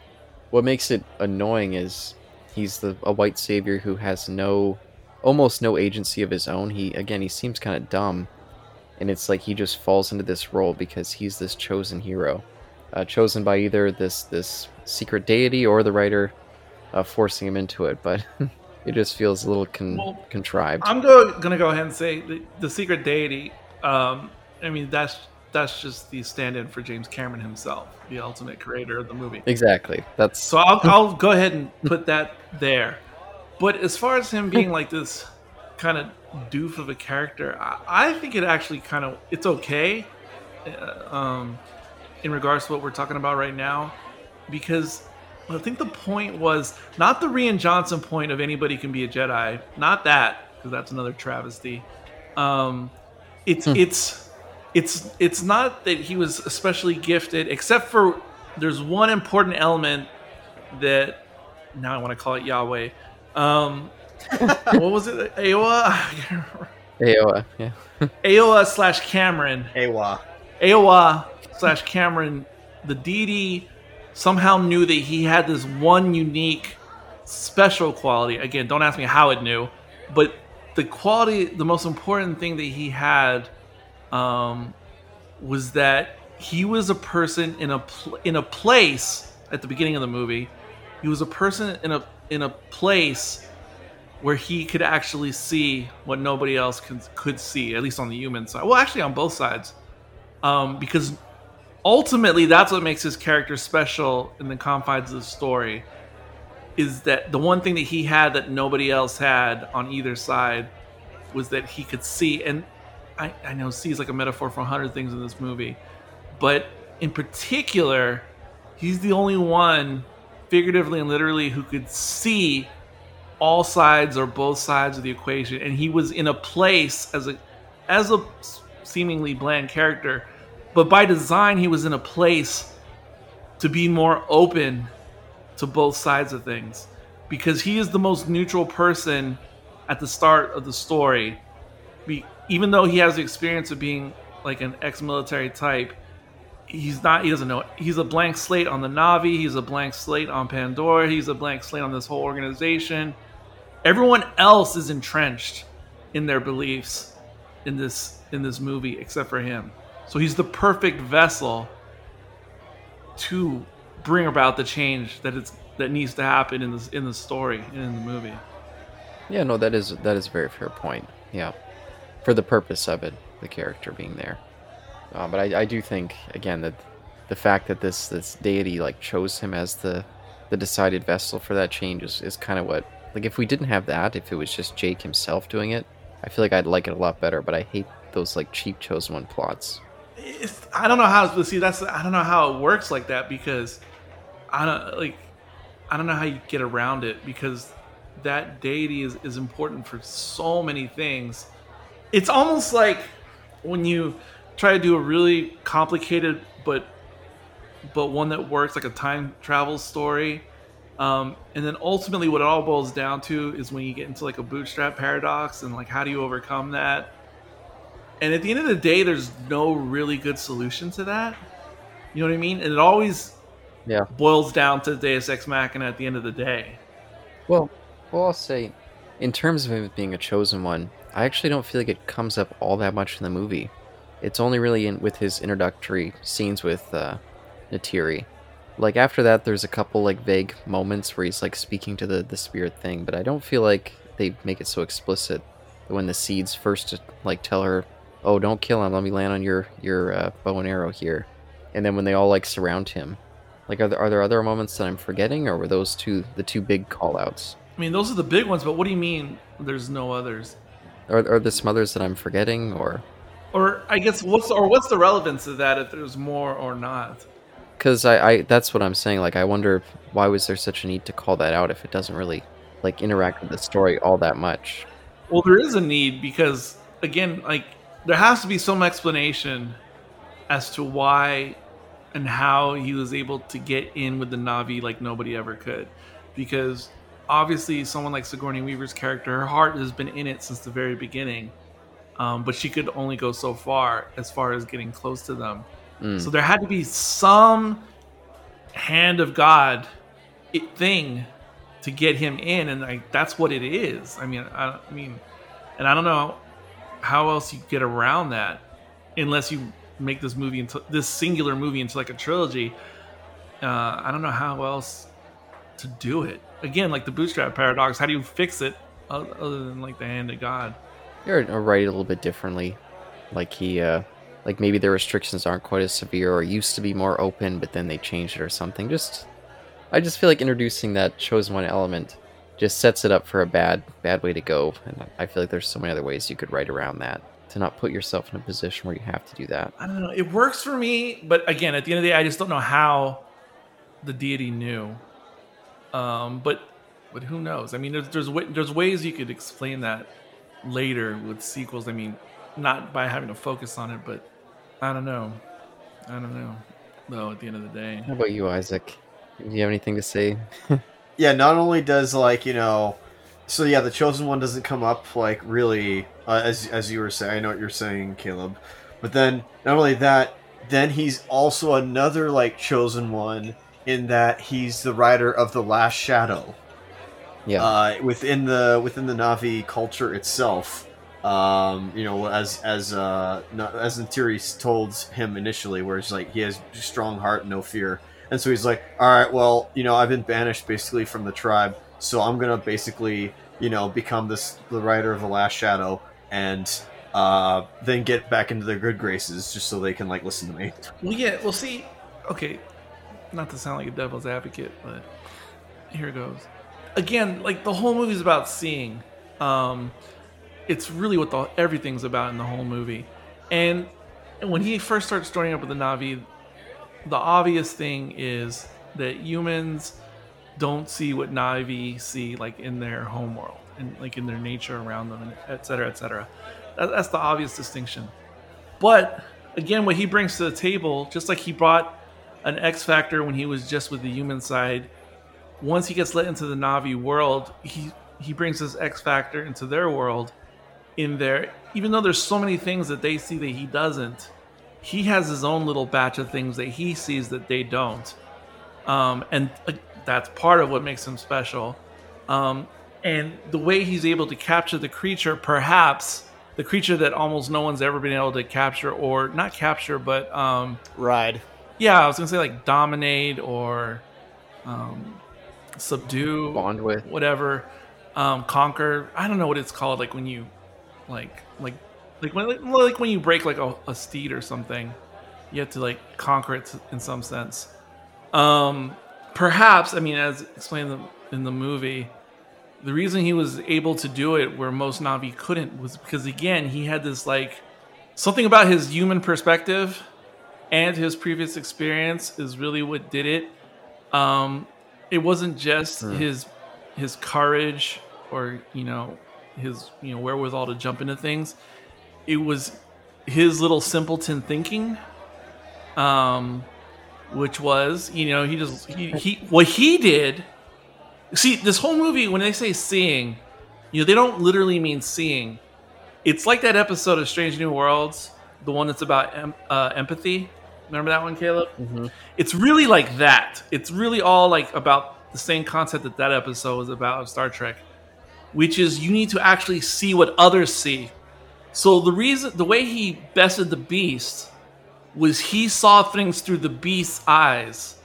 What makes it annoying is he's the a white savior who has no, almost no agency of his own. He again, he seems kind of dumb, and it's like he just falls into this role because he's this chosen hero, uh, chosen by either this this secret deity or the writer, uh, forcing him into it. But it just feels a little con- Well, contrived. I'm go, gonna go ahead and say the, the secret deity. Um, I mean, that's that's just the stand-in for James Cameron himself, the ultimate creator of the movie. exactly. That's So I'll, I'll go ahead and put that there. But as far as him being like this kind of doof of a character, I, I think it actually kind of it's okay. Uh, um, in regards to what we're talking about right now, because I think the point was not the Rian Johnson point of anybody can be a Jedi, not that because that's another travesty. Um, it's it's it's it's not that he was especially gifted, except for there's one important element that now I want to call it Yahweh. Um, what was it? Eywa, Aoa, yeah. Eywa slash Cameron. Eywa. Eywa slash Cameron, the deity somehow knew that he had this one unique special quality. Again, don't ask me how it knew, but the quality, the most important thing that he had, um, was that he was a person in a pl- in a place at the beginning of the movie. He was a person in a in a place where he could actually see what nobody else could, could see, at least on the human side. Well, actually, on both sides. Um, because ultimately, that's what makes his character special in the confines of the story. Is that the one thing that he had that nobody else had on either side was that he could see. And I, I know see is like a metaphor for a hundred things in this movie, but in particular, he's the only one, figuratively and literally, who could see all sides or both sides of the equation. And he was in a place as a as a seemingly bland character, but by design, he was in a place to be more open to both sides of things because he is the most neutral person at the start of the story. Even though he has the experience of being like an ex-military type, he's not. He doesn't know. He's a blank slate on the Navi. He's a blank slate on Pandora. He's a blank slate on this whole organization. Everyone else is entrenched in their beliefs in this in this movie except for him. So he's the perfect vessel to bring about the change that it's that needs to happen in this in the story and in the movie. Yeah, no, that is that is a very fair point. Yeah, for the purpose of it, the character being there. Uh, but I, I do think again that the fact that this this deity like chose him as the the decided vessel for that change is, is kind of what like if we didn't have that, if it was just Jake himself doing it, I feel like I'd like it a lot better. But I hate those like cheap chosen one plots. I don't know how to see that's I don't know how it works like that because I don't like I don't know how you get around it because that deity is, is important for so many things. It's almost like when you try to do a really complicated but but one that works like a time travel story. Um, and then ultimately what it all boils down to is when you get into like a bootstrap paradox and like how do you overcome that? And at the end of the day there's no really good solution to that. You know what I mean? And it always Yeah. boils down to Deus Ex Machina at the end of the day. Well, well, I'll say, in terms of him being a chosen one, I actually don't feel like it comes up all that much in the movie. It's only really in with his introductory scenes with uh, Neytiri. Like after that, there's a couple like vague moments where he's like speaking to the the spirit thing, but I don't feel like they make it so explicit. When the seeds first like tell her, "Oh, don't kill him. Let me land on your your uh, bow and arrow here," and then when they all like surround him, like are there are there other moments that I'm forgetting, or were those two the two big call outs? I mean, those are the big ones, but what do you mean there's no others? Are, are there some others that I'm forgetting, or Or I guess what's or what's the relevance of that if there's more or not? because I, I that's what I'm saying. Like, I wonder why was there such a need to call that out if it doesn't really like interact with the story all that much. Well, there is a need because again, like there has to be some explanation as to why and how he was able to get in with the Navi like nobody ever could. Because obviously, someone like Sigourney Weaver's character, her heart has been in it since the very beginning, um, but she could only go so far as far as getting close to them. Mm. So there had to be some hand of God thing to get him in, and like that's what it is. I mean, I, I mean, and I don't know how else you get around that unless you make this movie into this singular movie into like a trilogy. Uh, I don't know how else to do it. Again, like the bootstrap paradox. How do you fix it other than like the hand of God? Or write it a little bit differently, like he, uh, like maybe the restrictions aren't quite as severe, or used to be more open, but then they changed it or something. Just, I just feel like introducing that chosen one element just sets it up for a bad, bad way to go. And I feel like there's so many other ways you could write around that to not put yourself in a position where you have to do that. I don't know. It works for me, but again, at the end of the day, I just don't know how the deity knew. Um, but but who knows? I mean, there's there's wa- there's ways you could explain that later with sequels. I mean, not by having to focus on it, but I don't know. I don't know. Though at the end of the day, How about you, Isaac? Do you have anything to say? yeah, not only does like you know, so yeah, the chosen one doesn't come up like really uh, as as you were saying. I know what you're saying, Caleb, but then not only that, then he's also another like chosen one in that he's the rider of the Last Shadow. Yeah. Uh, within the within the Navi culture itself, um, you know, as as uh, Na- as Neytiri told him initially, where it's like he has strong heart, and no fear, and so he's like, all right, well, you know, I've been banished basically from the tribe. So I'm gonna basically, you know, become this the writer of the Last Shadow and uh, then get back into their good graces just so they can like listen to me. Well, yeah. Well, see, okay, not to sound like a devil's advocate, but here it goes. Again, like the whole movie's about seeing. Um, it's really what the everything's about in the whole movie. And when he first starts joining up with the Navi, the obvious thing is that humans don't see what Navi see like in their home world and like in their nature around them, and et cetera, et cetera. That, that's the obvious distinction. But again, what he brings to the table, just like he brought an X factor when he was just with the human side, once he gets let into the Navi world, he he brings this X factor into their world. In there, even though there's so many things that they see that he doesn't, he has his own little batch of things that he sees that they don't, um, and uh, that's part of what makes him special. Um, and the way he's able to capture the creature, perhaps the creature that almost no one's ever been able to capture, or not capture, but um, Ride. Yeah, I was gonna say like dominate or um, subdue, Bond with. whatever, um, conquer. I don't know what it's called. Like when you, like, like, like when, like, like when you break like a, a steed or something, you have to like conquer it in some sense. Um, perhaps I mean, as explained in the, in the movie, the reason he was able to do it where most Navi couldn't was because again he had this like something about his human perspective and his previous experience is really what did it. Um, it wasn't just his his courage or you know his you know wherewithal to jump into things. It was his little simpleton thinking, um, which was you know he just he, he what he did. See this whole movie when they say seeing, you know they don't literally mean seeing. It's like that episode of Strange New Worlds, the one that's about em- uh, empathy. Remember that one, Caleb? Mm-hmm. It's really like that. It's really all like about the same concept that that episode was about of Star Trek, which is you need to actually see what others see. So the reason, the way he bested the beast was he saw things through the beast's eyes,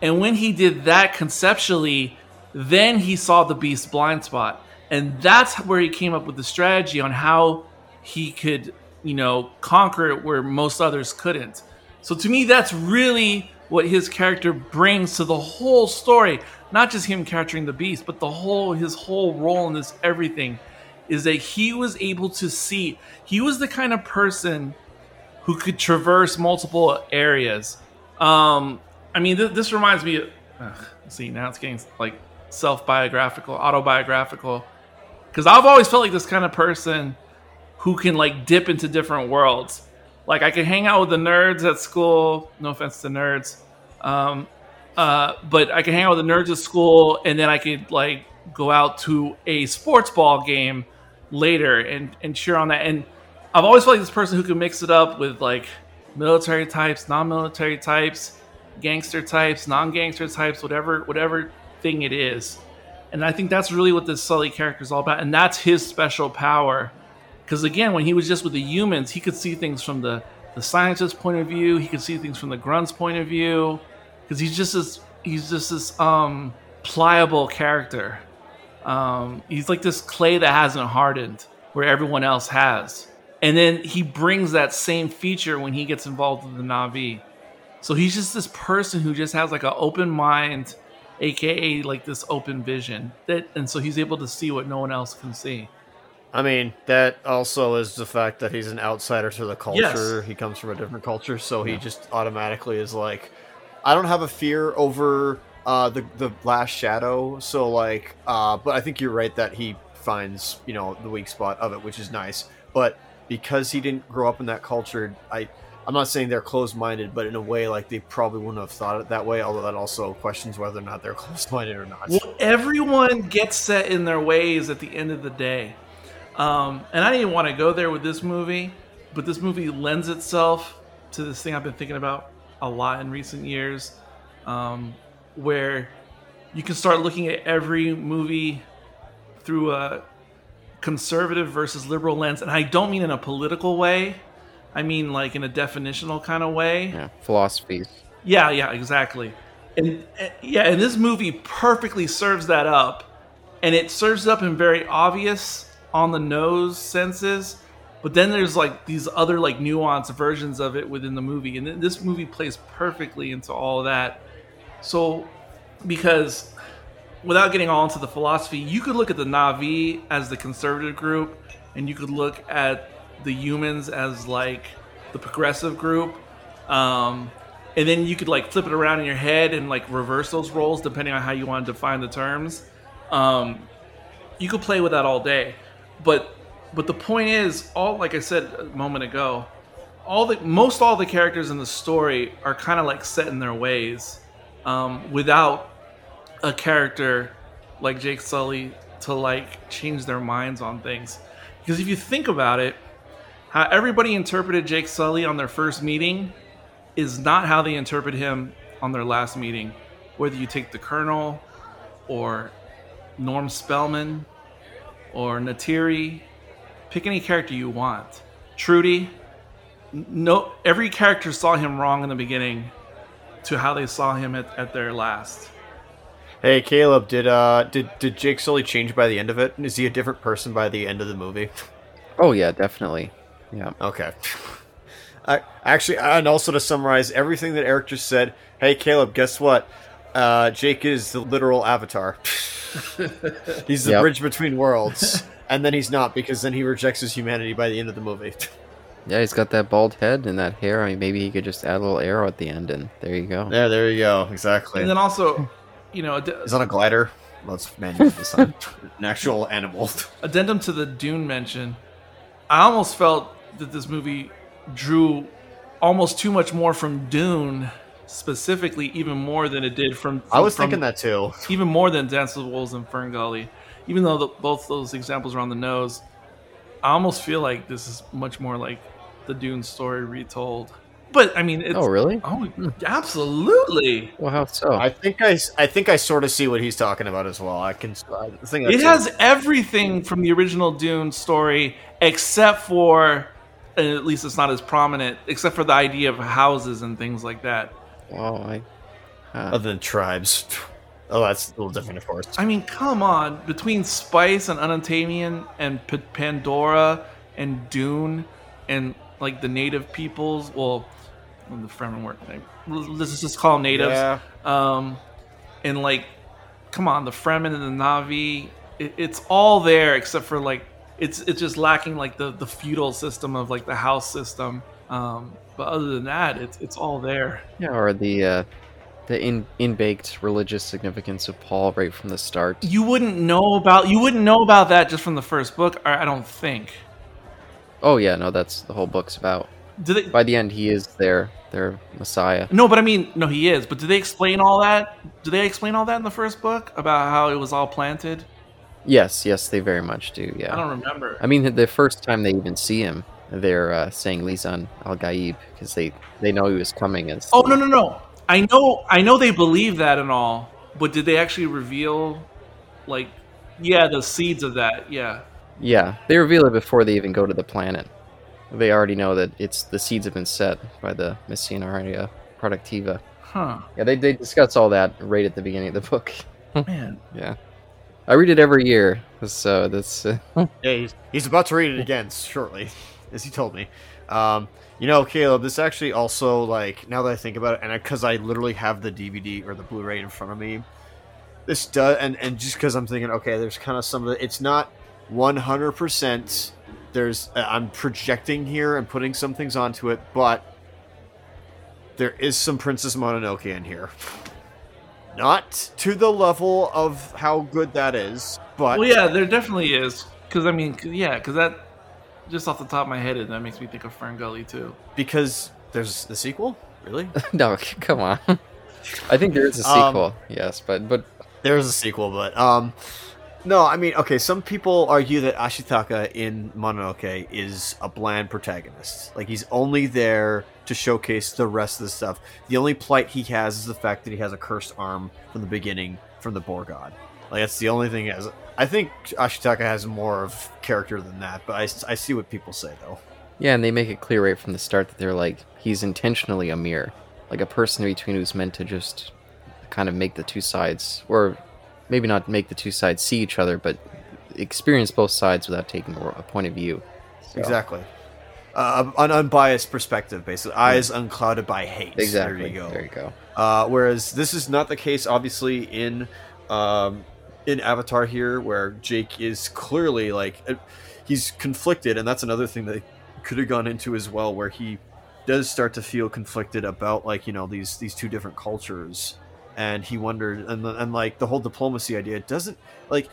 and when he did that conceptually, then he saw the beast's blind spot, and that's where he came up with the strategy on how he could, you know, conquer it where most others couldn't. So to me, that's really what his character brings to the whole story. Not just him capturing the beast, but the whole his whole role in this everything is that he was able to see. He was the kind of person who could traverse multiple areas. Um, I mean, th- this reminds me. Of, ugh, see, now it's getting like self-biographical, autobiographical. Because I've always felt like this kind of person who can like dip into different worlds. Like I could hang out with the nerds at school. No offense to nerds, um, uh, but I could hang out with the nerds at school, and then I could like go out to a sports ball game later and and cheer on that. And I've always felt like this person who can mix it up with like military types, non-military types, gangster types, non-gangster types, whatever whatever thing it is. And I think that's really what this Sully character is all about, and that's his special power. Because again, when he was just with the humans, he could see things from the the scientist's point of view. He could see things from the grunt's point of view. Because he's just this he's just this um pliable character. Um, he's like this clay that hasn't hardened, where everyone else has. And then he brings that same feature when he gets involved with the Navi. So he's just this person who just has like an open mind, aka like this open vision. That and so he's able to see what no one else can see. I mean, that also is the fact that he's an outsider to the culture. Yes. He comes from a different culture, so he just automatically is like, I don't have a fear over uh, the the last shadow. So like, uh, but I think you're right that he finds you know the weak spot of it, which is nice. But because he didn't grow up in that culture, I I'm not saying they're closed minded, but in a way, like they probably wouldn't have thought it that way. Although that also questions whether or not they're closed minded or not. Well, everyone gets set in their ways at the end of the day. Um, and I didn't even want to go there with this movie, but this movie lends itself to this thing I've been thinking about a lot in recent years, um, where you can start looking at every movie through a conservative versus liberal lens. And I don't mean in a political way, I mean like in a definitional kind of way. Yeah, philosophies. Yeah, yeah, exactly. And uh, yeah, and this movie perfectly serves that up and it serves up in very obvious on the nose senses but then there's like these other like nuanced versions of it within the movie and th- this movie plays perfectly into all that. So because without getting all into the philosophy you could look at the navi as the conservative group and you could look at the humans as like the progressive group um, and then you could like flip it around in your head and like reverse those roles depending on how you want to define the terms. Um, you could play with that all day but but the point is all like i said a moment ago all the most all the characters in the story are kind of like set in their ways um, without a character like jake sully to like change their minds on things. Because if you think about it how everybody interpreted jake sully on their first meeting is not how they interpret him on their last meeting. Whether you take the colonel or norm spellman or neytiri pick any character you want. Trudy, no, every character saw him wrong in the beginning to how they saw him at, at their last. Hey Caleb, did uh did did Jake Sully change by the end of it? Is he a different person by the end of the movie? Oh yeah, definitely. Yeah. Okay. I actually and also to summarize everything that Eric just said. Hey Caleb, guess what? Uh, Jake is the literal avatar. he's the Yep. bridge between worlds, and then he's not because then he rejects his humanity by the end of the movie. Yeah, he's got that bald head and that hair. I mean, maybe he could just add a little arrow at the end, and there you go. there, there you go. Exactly. And then also, you know, ad- He's on a glider. Well, it's manual design. An actual animal. addendum to the Dune mention, I almost felt that this movie drew almost too much more from Dune, specifically, even more than it did from. I was from- thinking that too. even more than Dance with Wolves and Fern Gully. Even though the, both those examples are on the nose, I almost feel like this is much more like the Dune story retold. But I mean, it's, Oh really? oh, hmm. absolutely. Well, how so? I think I, I think I sort of see what he's talking about as well. I can. I think It that's has everything from the original Dune story, except for, and at least it's not as prominent, except for the idea of houses and things like that. Oh, I. Huh. other than tribes. Oh, that's a little different, of course. I mean, come on. Between Spice and Unobtanium and P- Pandora and Dune and like the native peoples, well, the Fremen weren't. like, Let's just call them natives. Yeah. Um, and like, come on, the Fremen and the Navi. It, it's all there except for like, it's it's just lacking like the the feudal system of like the house system. Um, but other than that, it's it's all there. Yeah, or the uh, the in in baked religious significance of Paul right from the start. You wouldn't know about you wouldn't know about that just from the first book. I I don't think. Oh yeah, no, that's the whole book's about. Do they? By the end, he is their their messiah. No, but I mean, no, he is. But do they explain all that? Do they explain all that in the first book about how it was all planted? Yes, yes, they very much do. Yeah. I don't remember. I mean, the first time they even see him, they're uh, saying Lisan Al Gaib because they they know he was coming as. Oh no, no, no! I know, I know they believe that and all, but did they actually reveal, like, yeah, the seeds of that? Yeah. Yeah, they reveal it before they even go to the planet. They already know that it's the seeds have been set by the Missionaria Protectiva. Huh. Yeah, they they discuss all that right at the beginning of the book. Man. Yeah, I read it every year, so that's uh, Yeah, he's, he's about to read it again shortly, as he told me. Um, you know, Caleb, this actually also like now that I think about it, and because I, literally have the DVD or the Blu-ray in front of me, this does, and and just because I'm thinking, okay, there's kind of some of the, it's not 100. percent There's uh, I'm projecting here and putting some things onto it, but there is some Princess Mononoke in here. Not to the level of how good that is, but Well, yeah, there definitely is. Because I mean, yeah, because that just off the top of my head, it that makes me think of Fern Gully too. because there's the sequel. Really? no, come on. I think there is a Um, sequel, yes, but but There is a sequel, but um, no. I mean, okay. Some people argue that Ashitaka in Mononoke is a bland protagonist. Like he's only there to showcase the rest of the stuff. The only plight he has is the fact that he has a cursed arm from the beginning from the Boar God. Like that's the only thing he has. I think Ashitaka has more of character than that, but I, I see what people say though. yeah, and they make it clear right from the start that they're like he's intentionally a mirror, like a person in between who's meant to just kind of make the two sides or maybe not make the two sides see each other, but experience both sides without taking a, point of view. So, Exactly. Uh, an unbiased perspective, basically. Eyes unclouded by hate. Exactly. There you go. There you go. Uh, whereas this is not the case, obviously, in um, in Avatar here, where Jake is clearly like he's conflicted, and that's another thing that could have gone into as well, where he does start to feel conflicted about like you know these these two different cultures, and he wondered, and and like the whole diplomacy idea doesn't like.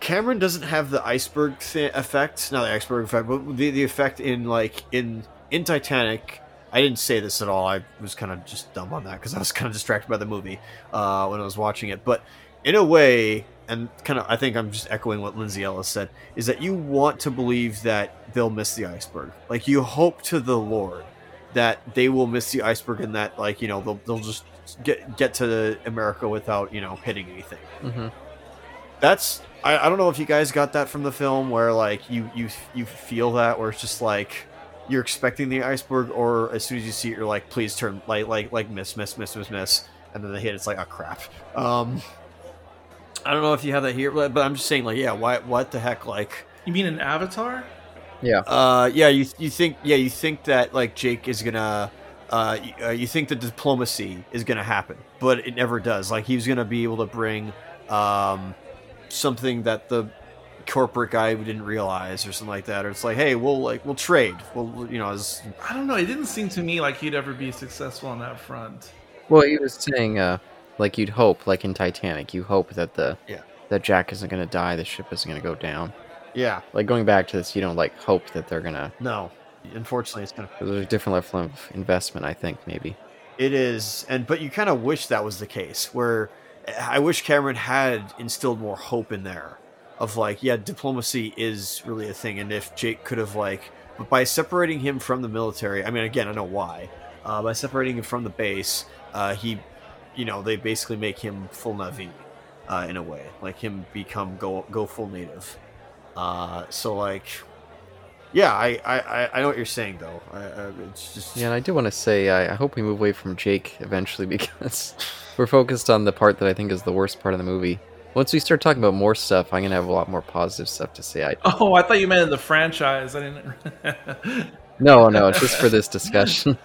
Cameron doesn't have the iceberg th- effect, not the iceberg effect, but the, the effect in like in in Titanic. I didn't say this at all. I was kind of just dumb on that because I was kind of distracted by the movie uh, when I was watching it. But in a way, and kind of, I think I'm just echoing what Lindsay Ellis said, is that you want to believe that they'll miss the iceberg. Like you hope to the Lord that they will miss the iceberg and that, like you know, they'll they'll just get get to America without you know hitting anything. Hmm that's I, I don't know if you guys got that from the film where like you you you feel that where it's just like you're expecting the iceberg or as soon as you see it you're like please turn like like like miss miss miss miss miss and then they hit it's like oh crap. Um i don't know if you have that here but, but i'm just saying like yeah why what the heck like You mean an Avatar? Yeah. uh yeah you you think yeah you think that like jake is gonna uh, y- uh you think the diplomacy is gonna happen but it never does like he's gonna be able to bring um something that the corporate guy didn't realize or something like that or it's like hey we'll like we'll trade we'll you know as I don't know. It didn't seem to me like he'd ever be successful on that front. Well, he was saying, uh, like you'd hope, like in Titanic, you hope that the Yeah. that Jack isn't going to die, the ship isn't going to go down. yeah Like going back to this, you don't like hope that they're gonna. no unfortunately it's kind of There's a different level of investment, I think, maybe. It is, and but you kind of wish that was the case. Where I wish Cameron had instilled more hope in there, of like, yeah, diplomacy is really a thing, and if Jake could have like, but by separating him from the military, I mean, again, I know why. Uh, by separating him from the base, uh, he, you know, they basically make him full Navi, uh, in a way, like him become go go full native. Uh, so like, yeah, I, I I- I know what you're saying though. I, I, it's just Yeah, and I do want to say I, I hope we move away from Jake eventually because we're focused on the part that I think is the worst part of the movie. Once we start talking about more stuff, I'm gonna have a lot more positive stuff to say. I Oh, I thought you meant in the franchise. I didn't. no, no, it's just for this discussion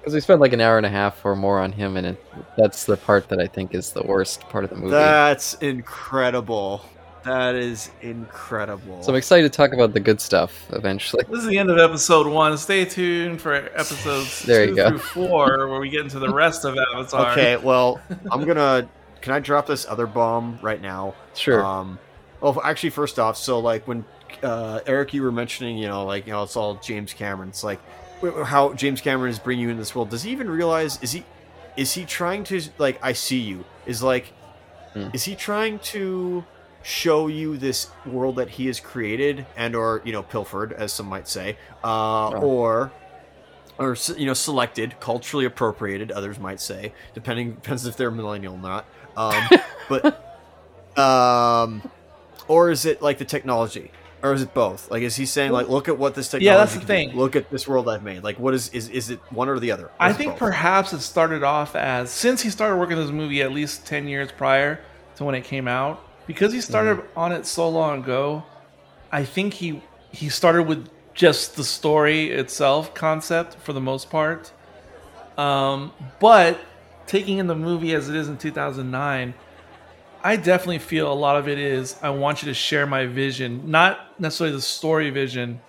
because we spent like an hour and a half or more on him, and it, that's the part that I think is the worst part of the movie. That's incredible. That is incredible. So I'm excited to talk about the good stuff eventually. this is the end of episode one. Stay tuned for episodes There you two go. through four, where we get into the rest of Avatar. okay, well, I'm gonna. Can I drop this other bomb right now? Sure. Um, well, actually, first off, so like when uh, Eric, you were mentioning, you know, like you know, it's all James Cameron. It's like wh- how James Cameron is bringing you into this world. Does he even realize? Is he is he trying to like I see you? Is like Hmm. is he trying to show you this world that he has created and or you know pilfered as some might say uh, or or you know selected culturally appropriated others might say depending depends if they're millennial or not um, but um or is it like the technology or is it both like is he saying like look at what this technology Yeah, that's the can do. thing. look at this world i've made like what is is, is it one or the other Or I it think perhaps it started off as since he started working on this movie at least ten years prior to when it came out, because he started Mm-hmm. on it so long ago. I think he he started with just the story itself concept for the most part. Um, but taking in the movie as it is in 2009, I definitely feel a lot of it is I want you to share my vision, not necessarily the story vision,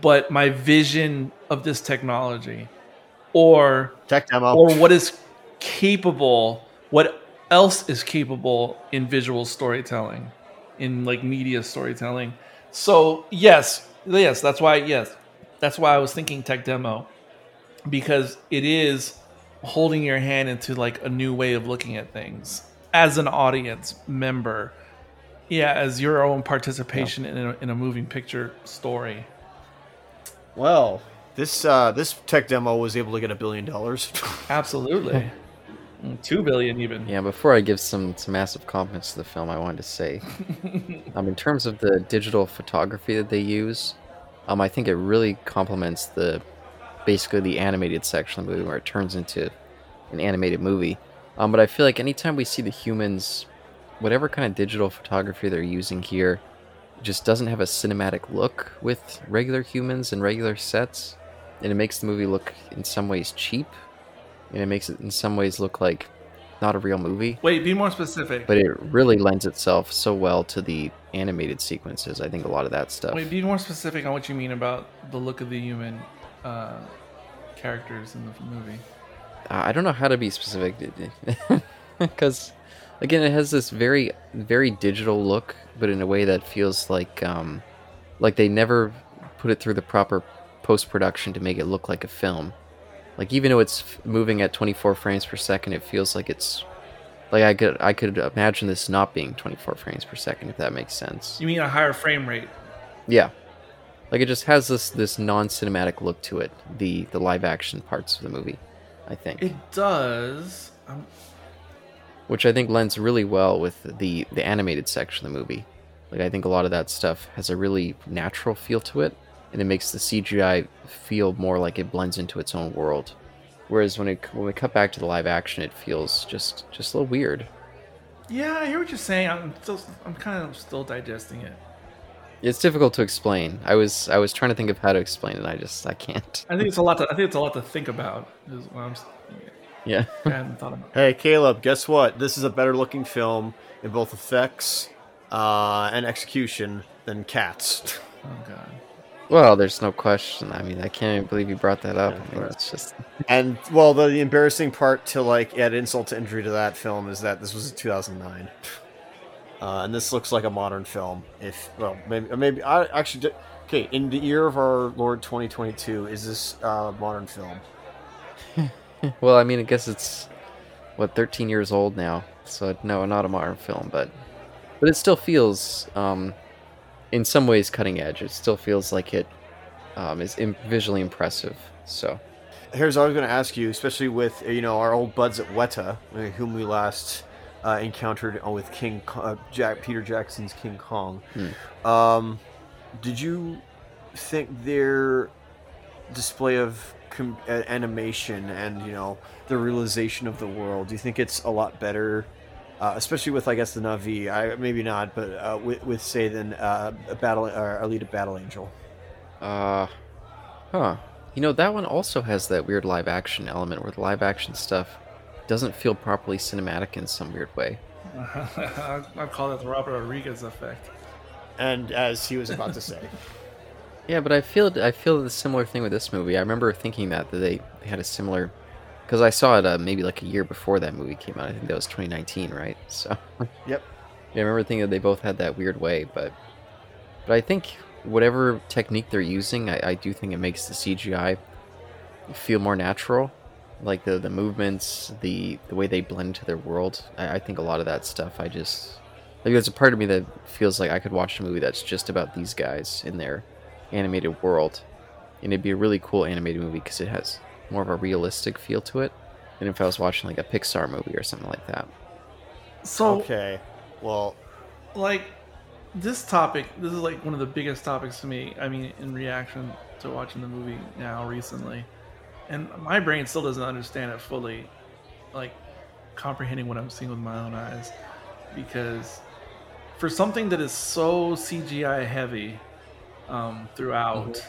but my vision of this technology or tech demo. or what is capable what else is capable in visual storytelling in like media storytelling. So yes yes that's why yes that's why i was thinking tech demo because it is holding your hand into like a new way of looking at things as an audience member yeah as your own participation in, a, in a moving picture story. Well this uh this tech demo was able to get a billion dollars. Absolutely. Two billion even. Yeah, before I give some, some massive compliments to the film, I wanted to say, um, in terms of the digital photography that they use, um, I think it really complements the basically the animated section of the movie where it turns into an animated movie. Um, but I feel like anytime we see the humans whatever kind of digital photography they're using here just doesn't have a cinematic look with regular humans and regular sets, and it makes the movie look in some ways cheap, and it makes it in some ways look like not a real movie. Wait, be more specific. But it really lends itself so well to the animated sequences. I think a lot of that stuff. Wait, be more specific on what you mean about the look of the human uh, characters in the movie. I don't know how to be specific because, again, it has this very, very digital look, but in a way that feels like, um, like they never put it through the proper post production to make it look like a film. Like even though it's f- moving at 24 frames per second, it feels like it's like I could I could imagine this not being 24 frames per second if that makes sense. You mean a higher frame rate? Yeah. Like it just has this this non-cinematic look to it. The the live action parts of the movie, I think. It does. Um, which I think lends really well with the the animated section of the movie. Like I think a lot of that stuff has a really natural feel to it, and it makes the CGI feel more like it blends into its own world. Whereas when it when we cut back to the live action, it feels just just a little weird. yeah, I hear what you're saying. I'm still, I'm kind of still digesting it. It's difficult to explain. I was I was trying to think of how to explain it. I just I can't. I think it's a lot. To, I think it's a lot to think about. Is what I'm. s- Yeah. I hadn't thought about. Hey, Caleb, guess what? This is a better looking film in both effects uh, and execution than Cats. Oh god. well, there's no question. I mean, I can't even believe you brought that up. I mean, it's just and, well, the, the embarrassing part to, like, add insult to injury to that film is that this was 2009. Uh, and this looks like a modern film. If, well, maybe, maybe I actually, did, okay, in the year of our Lord 2022, is this uh, modern film? well, I mean, I guess it's what 13 years old now. So no, not a modern film, but but it still feels um in some ways cutting edge. It still feels like it um, is im- visually impressive. So Here's what I was going to ask you, especially with you know our old buds at Weta, whom we last uh, encountered uh, with King uh, Jack Peter Jackson's King Kong. Um, did you think their display of com- uh, animation and you know the realization of the world? Do you think it's a lot better? Uh, especially with, I guess, the Na'vi. I maybe not, but uh, with, with say than uh, a battle or Alita Battle Angel. uh huh. You know, that one also has that weird live action element where the live action stuff doesn't feel properly cinematic in some weird way. I I call it the Robert Rodriguez effect. And as he was about to say. Yeah, but I feel I feel the similar thing with this movie. I remember thinking that that they, they had a similar because I saw it uh, maybe like a year before that movie came out. I think that was 2019, right? So Yep. yeah, I remember thinking that they both had that weird way, but but I think whatever technique they're using, I, I do think it makes the CGI feel more natural. Like the the movements, the the way they blend to their world. I, I think a lot of that stuff. I just like there's a part of me that feels like I could watch a movie that's just about these guys in their animated world, and it'd be a really cool animated movie because it has more of a realistic feel to it than if I was watching like a Pixar movie or something like that. So Okay. Well, like this topic this is like one of the biggest topics to me i mean in reaction to watching the movie now recently and my brain still doesn't understand it fully like comprehending what i'm seeing with my own eyes. Because for something that is so cgi heavy um, throughout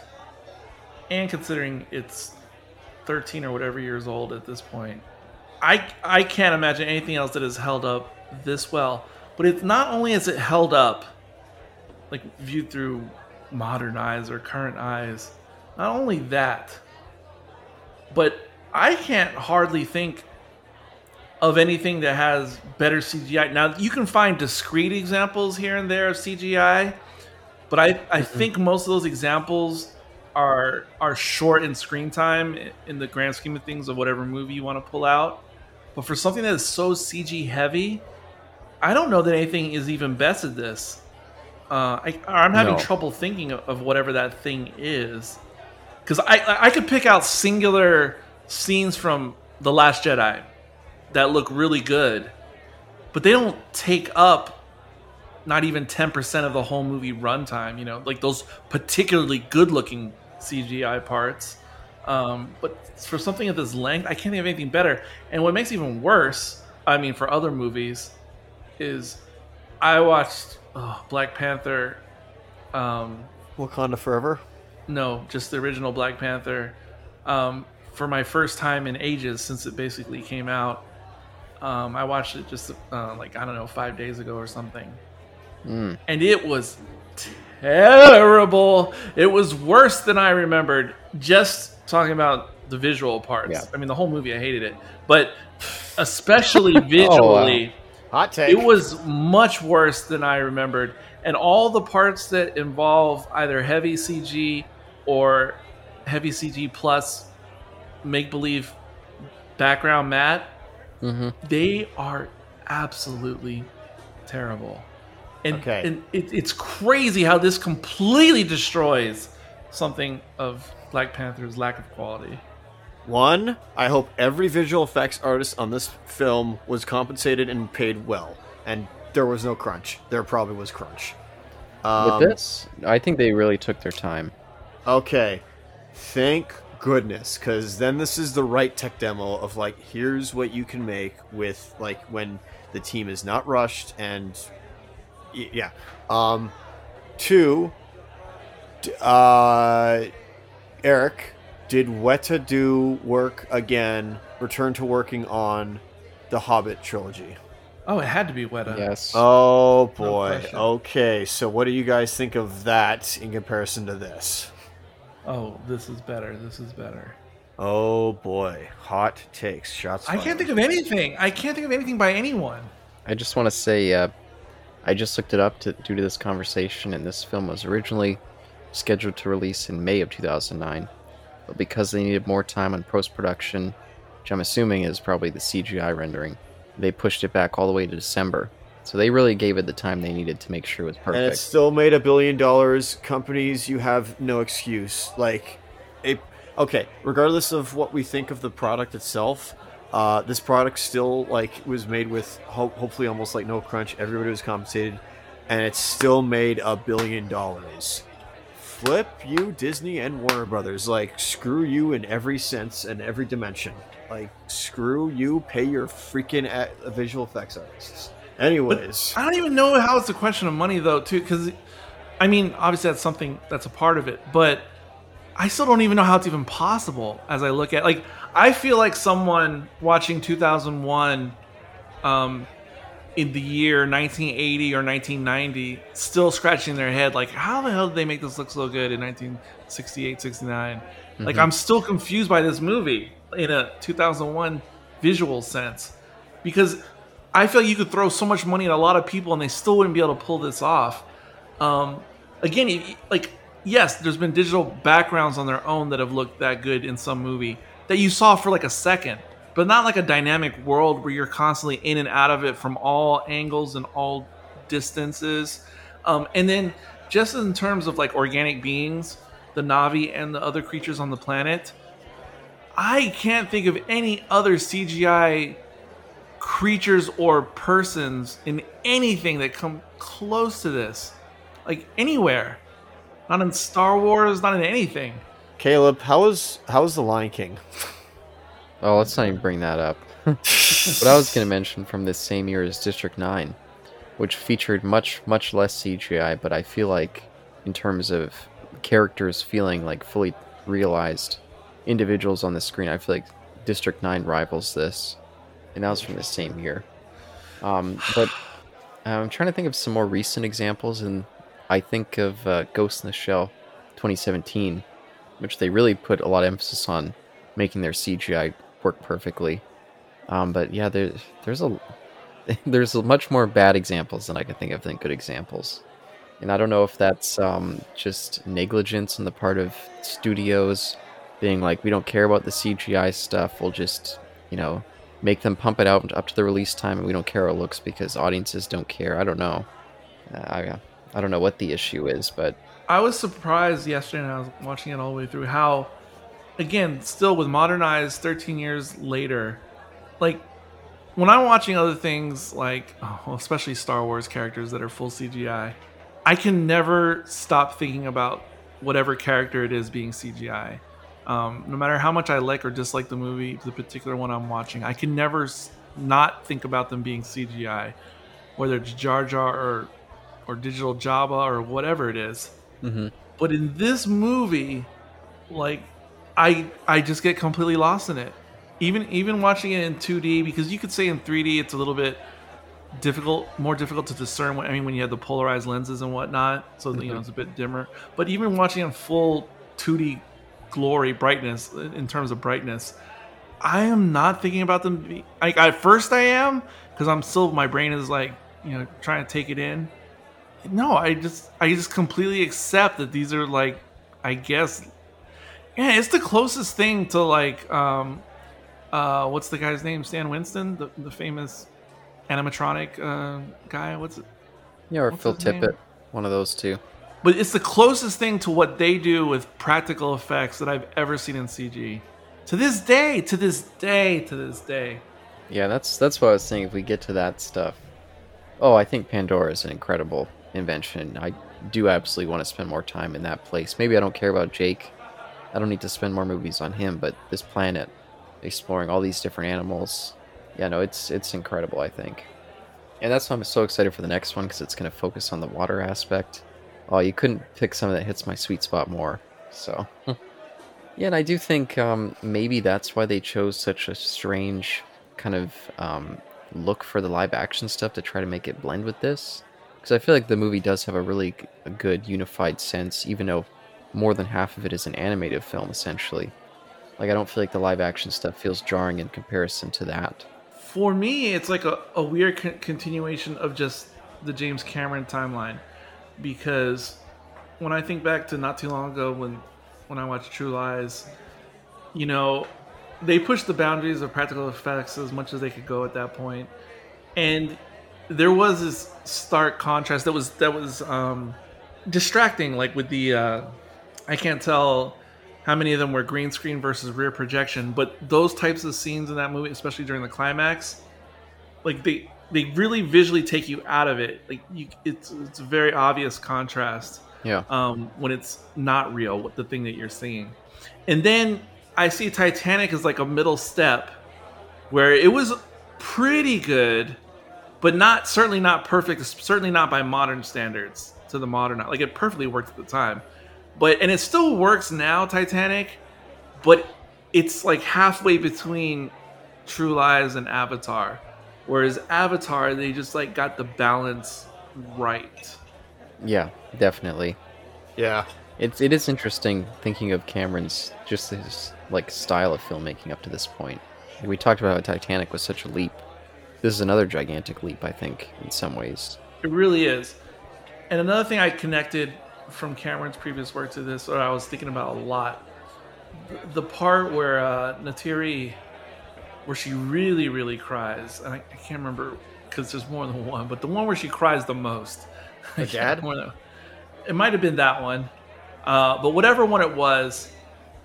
and considering it's 13 or whatever years old at this point i i can't imagine anything else that has held up this well. But it's not only is it held up like viewed through modern eyes or current eyes not only that but i can't hardly think of anything that has better cgi now you can find discrete examples here and there of cgi but i i think most of those examples are are short in screen time in the grand scheme of things of whatever movie you want to pull out but for something that is so cg heavy I don't know that anything is even best at this. Uh, I, I'm having No. trouble thinking of, of whatever that thing is, because I I could pick out singular scenes from the Last Jedi that look really good, but they don't take up not even ten percent of the whole movie runtime. You know, like those particularly good-looking CGI parts. Um, but for something of this length, I can't think of anything better. And what makes it even worse, I mean, for other movies, is I watched oh, Black Panther. Um, Wakanda Forever. No, just the original Black Panther. Um, for my first time in ages since it basically came out. Um, I watched it just uh, like I don't know five days ago or something, Mm. and it was terrible. It was worse than I remembered. Just talking about the visual parts. Yeah. I mean, the whole movie, I hated it, but especially visually, Hot take. it was much worse than I remembered. And all the parts that involve either heavy CG or heavy CG plus make believe background matte, hmm they are absolutely terrible. And, Okay. and it, it's crazy how this completely destroys something of Black Panther's lack of quality. One, I hope every visual effects artist on this film was compensated and paid well, and there was no crunch. There probably was crunch. Um, With this, I think they really took their time. Okay, thank goodness, because then this is the right tech demo of like, here's what you can make with like when the team is not rushed and yeah. Um, two, uh, Eric, did Weta do work again? Return to working on the Hobbit trilogy. Oh, it had to be Weta. Yes. Oh boy. question. okay, so what do you guys think of that in comparison to this? Oh, this is better. This is better. Oh boy, hot takes, shots. I can't think of anything. I can't think of anything by anyone. I just want to say, uh, I just looked it up to, due to this conversation, and this film was originally scheduled to release in May of 2009, but because they needed more time on post production, which I'm assuming is probably the CGI rendering, they pushed it back all the way to December. So they really gave it the time they needed to make sure it was perfect. And it still made a billion dollars. Companies, you have no excuse. Like, it. Okay, regardless of what we think of the product itself, uh, this product still like was made with ho- hopefully almost like no crunch. Everybody was compensated, and it still made a billion dollars. Flip you, Disney and Warner Brothers. Like, screw you in every sense and every dimension. Like, screw you. Pay your freaking a- visual effects artists. Anyways, I don't even know how it's a question of money though, too, because I mean, obviously that's something that's a part of it, but I still don't even know how it's even possible as I look at like I feel like someone watching 2001 um in the year 1980 or 1990 still scratching their head like how the hell did they make this look so good in 1968 69 like i'm still confused by this movie in a 2001 visual sense because i feel like you could throw so much money at a lot of people and they still wouldn't be able to pull this off. Um, again like yes there's been digital backgrounds on their own that have looked that good in some movie that you saw for like a second but not like a dynamic world where you're constantly in and out of it from all angles and all distances. Um, and then just in terms of like organic beings the Na'vi and the other creatures on the planet i can't think of any other cgi creatures or persons in anything that come close to this like anywhere not in star wars not in anything Caleb, how was how was the Lion King? Oh, let's not even bring that up. what I was going to mention from this same year is District 9, which featured much, much less CGI, but I feel like, in terms of characters feeling like fully realized individuals on the screen, I feel like District 9 rivals this. And that was from the same year. Um, but I'm trying to think of some more recent examples, and I think of uh, Ghost in the Shell 2017, which they really put a lot of emphasis on making their CGI work perfectly. Um, but yeah, there's there's a there's a much more bad examples than I can think of than good examples. And I don't know if that's um, just negligence on the part of studios being like, we don't care about the CGI stuff. We'll just, you know, make them pump it out up to the release time, and we don't care how it looks because audiences don't care. I don't know. Uh, I I don't know what the issue is, but I was surprised yesterday when I was watching it all the way through how, again, still with modernized 13 years later, like when I'm watching other things like, oh, especially Star Wars characters that are full CGI, I can never stop thinking about whatever character it is being CGI. Um, no matter how much I like or dislike the movie, the particular one I'm watching, I can never s- not think about them being CGI. whether it's Jar Jar or or digital Jabba or whatever it is. Mm-hmm. But in this movie, like I I just get completely lost in it. Even even watching it in 2D because you could say in 3D it's a little bit difficult, more difficult to discern. When, I mean, when you have the polarized lenses and whatnot, so you know it's a bit dimmer. But even watching in full 2D glory brightness in terms of brightness, I am not thinking about them. Be, like at first I am because I'm still my brain is like you know trying to take it in. No, I just I just completely accept that these are like I guess yeah, it's the closest thing to like um uh what's the guy's name? Stan Winston, the the famous animatronic uh, guy. What's it? Yeah, or What's Phil his name? Tippett, one of those two. But it's the closest thing to what they do with practical effects that I've ever seen in CG. To this day, to this day, to this day. Yeah, that's that's what I was saying. If we get to that stuff, oh, I think Pandora is an incredible invention. I do absolutely want to spend more time in that place. Maybe I don't care about Jake. I don't need to spend more movies on him, but this planet, exploring all these different animals, yeah, no, it's it's incredible. I think, and that's why I'm so excited for the next one because it's going to focus on the water aspect. Oh, you couldn't pick something that hits my sweet spot more. So, yeah, and I do think um, maybe that's why they chose such a strange kind of um, look for the live action stuff to try to make it blend with this. Because I feel like the movie does have a really good unified sense, even though more than half of it is an animated film, essentially. Like, I don't feel like the live action stuff feels jarring in comparison to that. For me, it's like a, a weird con- continuation of just the James Cameron timeline. Because when I think back to not too long ago when when I watched True Lies, you know, they pushed the boundaries of practical effects as much as they could go at that point. And there was this stark contrast that was that was um distracting like with the uh I can't tell how many of them were green screen versus rear projection, but those types of scenes in that movie, especially during the climax, like they they really visually take you out of it. Like you, it's it's a very obvious contrast Yeah. um, when it's not real, what the thing that you're seeing. And then I see Titanic as like a middle step where it was pretty good, but not certainly not perfect, certainly not by modern standards to the modern like it perfectly worked at the time. But and it still works now, Titanic, but it's like halfway between True Lies and Avatar. Whereas Avatar, they just like got the balance right. Yeah, definitely. Yeah. It's it is interesting thinking of Cameron's just his like style of filmmaking up to this point. We talked about how Titanic was such a leap. This is another gigantic leap, I think, in some ways. It really is. And another thing I connected from Cameron's previous work to this, or I was thinking about a lot, the part where uh, Neytiri, where she really, really cries, and I, I can't remember because there's more than one, but the one where she cries the most. The dad? Than- it might have been that one, uh, but whatever one it was,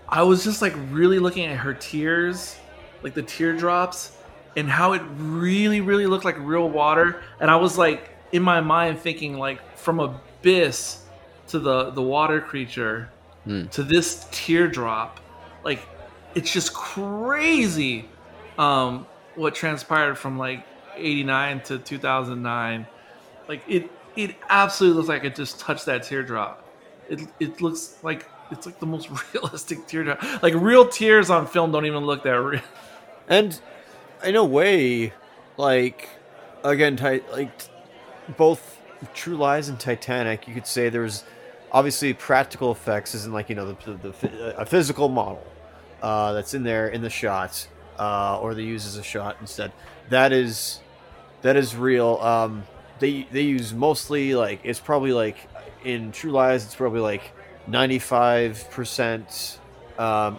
I was just like really looking at her tears, like the teardrops, and how it really, really looked like real water. And I was like in my mind thinking like from abyss to the the water creature Hmm. to this teardrop, like it's just crazy. Um, what transpired from like '89 to 2009, like it it absolutely looks like it just touched that teardrop. It it looks like it's like the most realistic teardrop. Like real tears on film don't even look that real. And in a way, like again, ti- like both True Lies and Titanic, you could say there's obviously practical effects, isn't like you know the, the, the a physical model uh, that's in there in the shot, uh, or they use as a shot instead. That is that is real. Um, they they use mostly like it's probably like in True Lies, it's probably like ninety five percent um,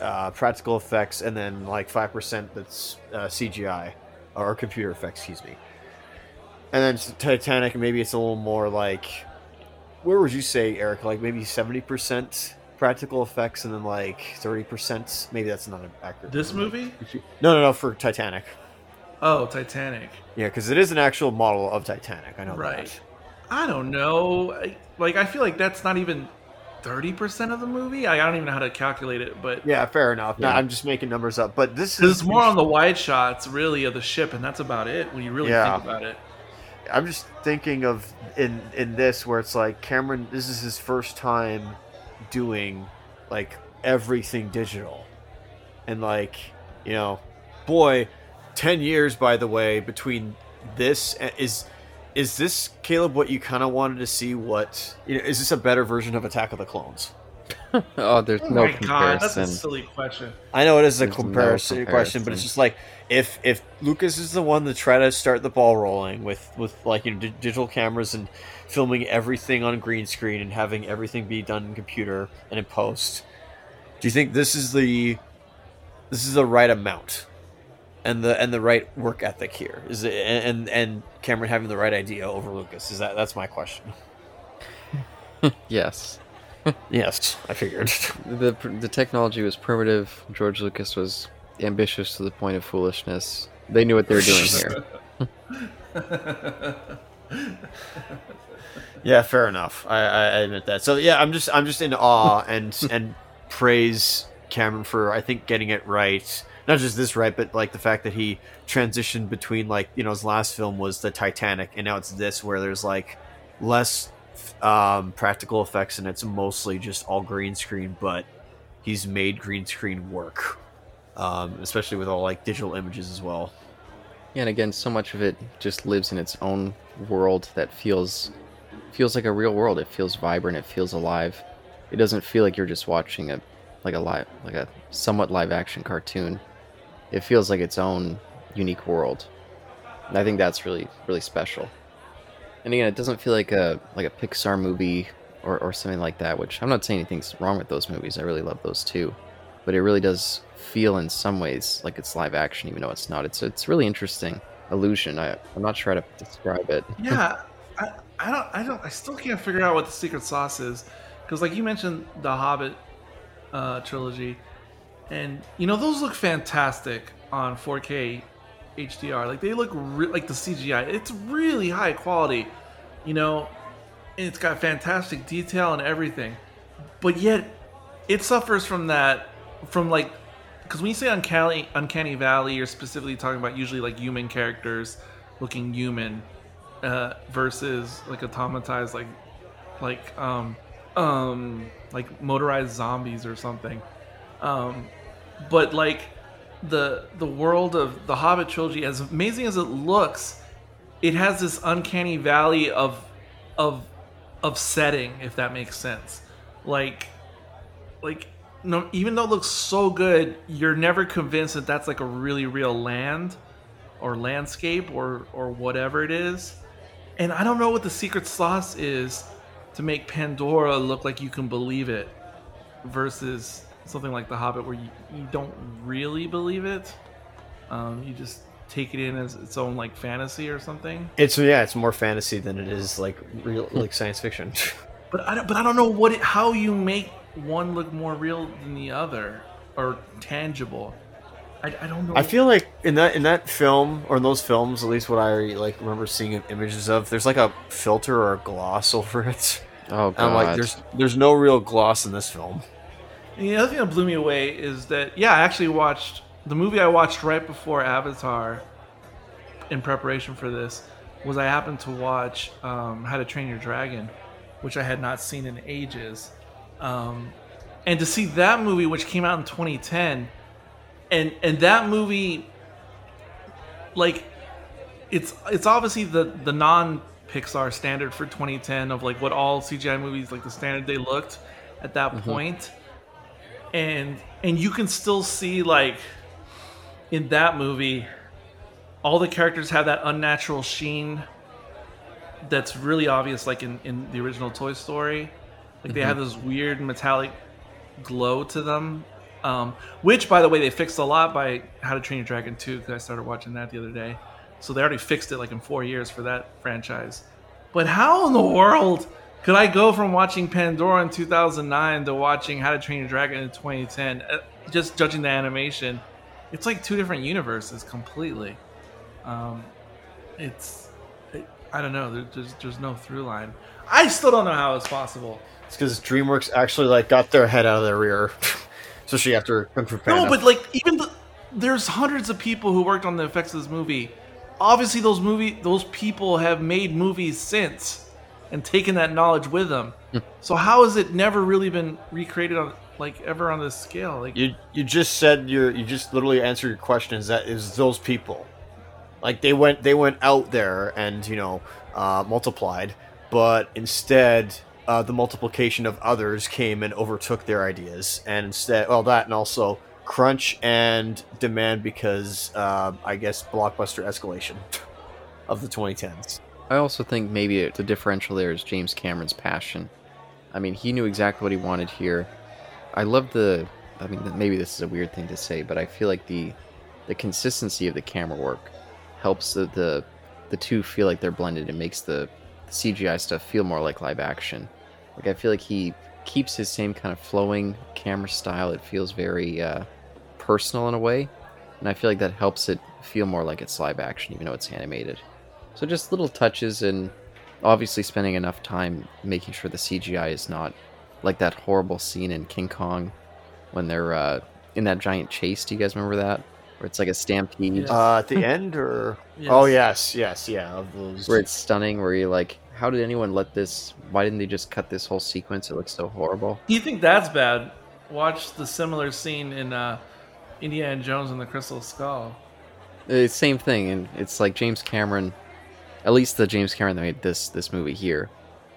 uh, practical effects, and then like five percent that's uh, CGI or computer effects. Excuse me. And then Titanic, maybe it's a little more like, where would you say, Eric? Like maybe seventy percent practical effects, and then like thirty percent. Maybe that's not an accurate. This number. movie? No, no, no. For Titanic. Oh, Titanic. Yeah, because it is an actual model of Titanic. I know Right. that. I don't know. Like I feel like that's not even thirty percent of the movie. I, don't even know how to calculate it, but Yeah, fair enough. No, I'm just making numbers up, but this is it's more on the wide shots, really, of the ship, and that's about it when you really Yeah. think about it. I'm just thinking of in in this where it's like Cameron. This is his first time doing like everything digital, and like you know, boy, ten years by the way between this is is this Caleb what you kind of wanted to see? What you know, is this a better version of Attack of the Clones? Oh, there's Oh no my god, that's a silly question. I know it is a There's no comparison, question, but it's just like if if Lucas is the one to try to start the ball rolling with with like you know di- digital cameras and filming everything on green screen and having everything be done in computer and in post, do you think this is the this is the right amount and the and the right work ethic here? Is it and and Cameron having the right idea over Lucas? Is that that's my question? Yes. Yes, I figured. The the technology was primitive. George Lucas was ambitious to the point of foolishness. They knew what they were doing here. Yeah, fair enough. I, I I admit that. So yeah, I'm just I'm just in awe and and praise Cameron for I think getting it right. Not just this right, but like the fact that he transitioned between like you know his last film was the Titanic, and now it's this where there's like less um, practical effects and it's mostly just all green screen, but he's made green screen work, um, especially with all like digital images as well. Yeah, and again, so much of it just lives in its own world that feels feels like a real world. It feels vibrant. It feels alive. It doesn't feel like you're just watching a like a live like a somewhat live action cartoon. It feels like its own unique world. And I think that's really really special. And again, it doesn't feel like a like a Pixar movie or, or something like that. Which I'm not saying anything's wrong with those movies. I really love those too. But it really does feel in some ways like it's live action, even though it's not. It's it's really interesting illusion. I I'm not sure how to describe it. yeah, I, I don't, I don't, I still can't figure out what the secret sauce is, because like you mentioned the Hobbit uh, trilogy, and you know those look fantastic on 4K HDR. Like they look re- like the CGI. It's really high quality, you know, and it's got fantastic detail and everything, but yet it suffers from that, from like. Because when you say uncanny, uncanny valley, you're specifically talking about usually like human characters looking human, uh, versus like automatized like like um um like motorized zombies or something um but like the the world of the hobbit trilogy as amazing as it looks it has this uncanny valley of of of setting if that makes sense. Like like no even though it looks so good you're never convinced that that's like a really real land or landscape or or whatever it is. And I don't know what the secret sauce is to make Pandora look like you can believe it versus something like The Hobbit where you, you don't really believe it. Um, you just take it in as its own like fantasy or something. It's yeah, it's more fantasy than it is like real like science fiction. But I don't, but I don't know what it, how you make one look more real than the other or tangible. I, I don't know. I feel like in that in that film or in those films, at least what I like remember seeing images of, there's like a filter or a gloss over it. Oh And god. I'm like, there's there's no real gloss in this film. And the other thing that blew me away is that yeah, I actually watched the movie I watched right before Avatar in preparation for this was I happened to watch um, How to Train Your Dragon, which I had not seen in ages, um, and to see that movie, which came out in 2010, and and that movie, like, it's it's obviously the the non Pixar standard for 2010 of like what all CGI movies like the standard they looked at that point and and you can still see like in that movie all the characters have that unnatural sheen that's really obvious like in, in the original toy story. Like they have this weird metallic glow to them um, which by the way they fixed a lot by how to train your dragon 2 because i started watching that the other day. So they already fixed it like in four years for that franchise. But how in the world could I go from watching Pandora in 2009 to watching How to Train Your Dragon in 2010? Uh, just judging the animation, it's like two different universes completely. Um, it's, it, I don't know. There's there's no through line. I still don't know how it's possible. It's because DreamWorks actually like got their head out of their rear, especially after Kung Fu Panda. No, but like even the, there's hundreds of people who worked on the effects of this movie, obviously those movie those people have made movies since and taken that knowledge with them. so how has it never really been recreated on like ever on this scale? Like You you just said your you just literally answered your question. Is that is those people? Like they went they went out there and you know uh, multiplied, but instead uh, the multiplication of others came and overtook their ideas, and instead well that and also crunch and demand because uh, I guess blockbuster escalation of the 2010s. I also think maybe the differential there is James Cameron's passion. I mean, he knew exactly what he wanted here. I love the. I mean, maybe this is a weird thing to say, but I feel like the the consistency of the camera work helps the the, the two feel like they're blended. It makes the, the CGI stuff feel more like live action. Like I feel like he keeps his same kind of flowing camera style. It feels very uh, personal in a way, and I feel like that helps it feel more like it's live action, even though it's animated. So just little touches and obviously spending enough time making sure the CGI is not like that horrible scene in King Kong when they're uh, in that giant chase. Do you guys remember that? Where it's like a stampede, Yes. Uh, at the end, or Yes. oh yes, yes, yeah, of those. where it's stunning, where you're like, how did anyone let this? Why didn't they just cut this whole sequence? It looks so horrible. you think that's bad? Watch the similar scene in uh, Indiana Jones and the Crystal Skull. It's same thing, and it's like James Cameron, at least the James Cameron that made this this movie here,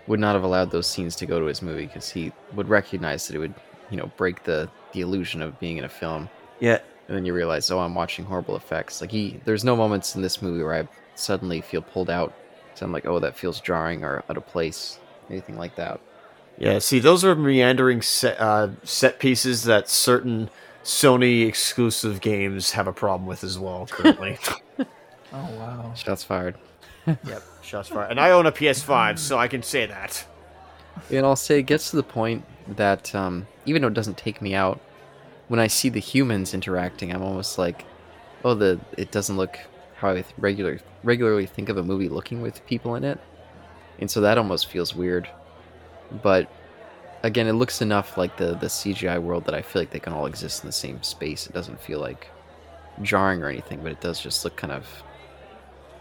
would not have allowed those scenes to go to his movie because he would recognize that it would, you know, break the the illusion of being in a film. yeah, and then you realize, oh, I'm watching horrible effects. Like he, there's no moments in this movie where I suddenly feel pulled out. So I'm like, oh, that feels jarring or out of place, anything like that. Yeah, see, those are meandering set, uh, set pieces that certain Sony exclusive games have a problem with as well currently. Oh wow! Shots fired. Yep, shots fired. And I own a PS5, so I can say that. And I'll say it gets to the point that um, even though it doesn't take me out, when I see the humans interacting, I'm almost like, oh, the it doesn't look how I regular regularly think of a movie looking with people in it, and so that almost feels weird. But again, it looks enough like the the CGI world that I feel like they can all exist in the same space. It doesn't feel like jarring or anything, but it does just look kind of.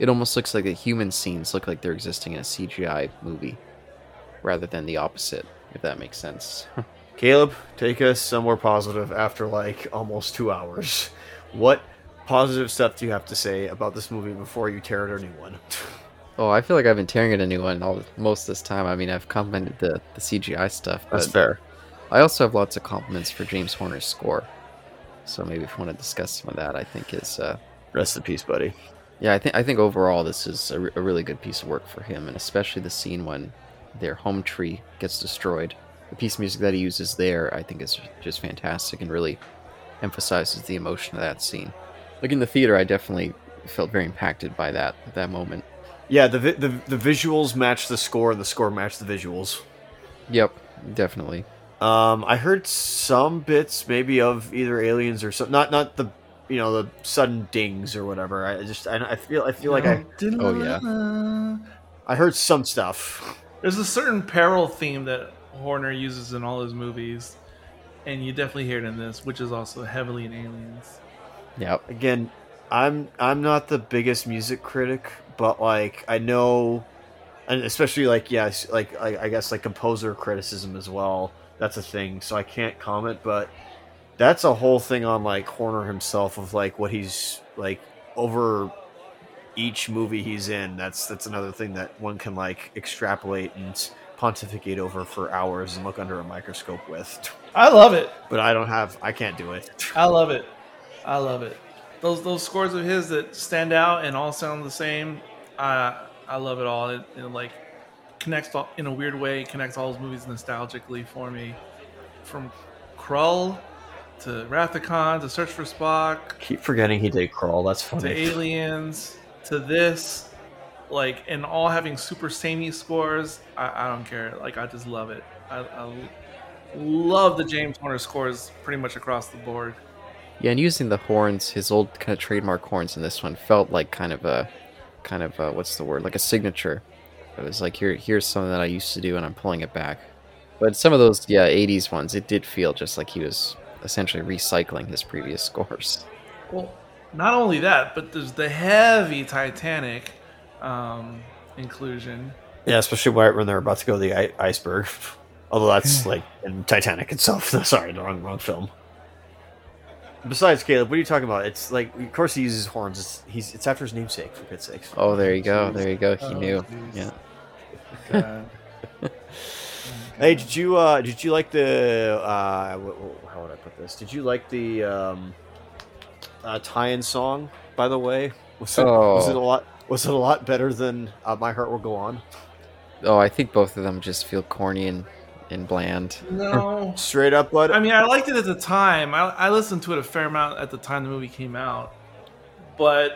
It almost looks like the human scenes look like they're existing in a CGI movie, rather than the opposite. If that makes sense. Caleb, take us somewhere positive after like almost two hours. What positive stuff do you have to say about this movie before you tear it a new one? oh, I feel like I've been tearing it a new one all most of this time. I mean, I've complimented the the CGI stuff, but fair. I also have lots of compliments for James Horner's score. So maybe if you want to discuss some of that, I think is uh, Rest in peace, buddy. Yeah, I think I think overall this is a, re- a really good piece of work for him, and especially the scene when their home tree gets destroyed. The piece of music that he uses there, I think, is just fantastic and really emphasizes the emotion of that scene. Like in the theater, I definitely felt very impacted by that that moment. Yeah, the, vi- the the visuals match the score, and the score matched the visuals. Yep, definitely. Um, I heard some bits maybe of either aliens or something. Not not the you know the sudden dings or whatever. I just I, I feel I feel like I Oh, yeah. I heard some stuff. There's a certain peril theme that Horner uses in all his movies, and you definitely hear it in this, which is also heavily in Aliens. Yeah. Again, I'm I'm not the biggest music critic, but like I know, and especially like yes, like I, I guess like composer criticism as well. That's a thing, so I can't comment, but that's a whole thing on like Horner himself of like what he's like over each movie he's in. That's that's another thing that one can like extrapolate and pontificate over for hours and look under a microscope with. I love it. But I don't have, I can't do it. I love it. I love it. Those those scores of his that stand out and all sound the same. I I love it all. It, it like connects all, in a weird way. Connects all his movies nostalgically for me, from Krull to Wrath of Khan to Search for Spock Keep forgetting he did Krull. That's funny. to. Aliens to this, like, and all having super samey scores. I, I don't care. Like, I just love it. I, I love the James Horner scores pretty much across the board. Yeah, and using the horns, his old kind of trademark horns in this one felt like kind of a, kind of a, what's the word? Like a signature. It was like here, here's something that I used to do, and I'm pulling it back. But some of those, yeah, '80s ones, it did feel just like he was essentially recycling his previous scores. Well, not only that, but there's the heavy Titanic um, inclusion. Yeah, especially right when they're about to go to the I- iceberg. Although that's like in Titanic itself. Sorry, the wrong wrong film. Besides Caleb, what are you talking about? It's like, of course, he uses horns. It's he's it's after his namesake, for good sakes. Oh, there you go. There you go. He Oh, knew. jeez. Yeah. God. Hey, did you uh did you like the uh wh- wh- how would I put this? Did you like the um uh, tie-in song? By the way, was it, was it a Oh. lot? Was it a lot better than uh, "My Heart Will Go On"? Oh, I think both of them just feel corny and, and bland. No. Straight up, But I mean, I liked it at the time. I, I listened to it a fair amount at the time the movie came out. But,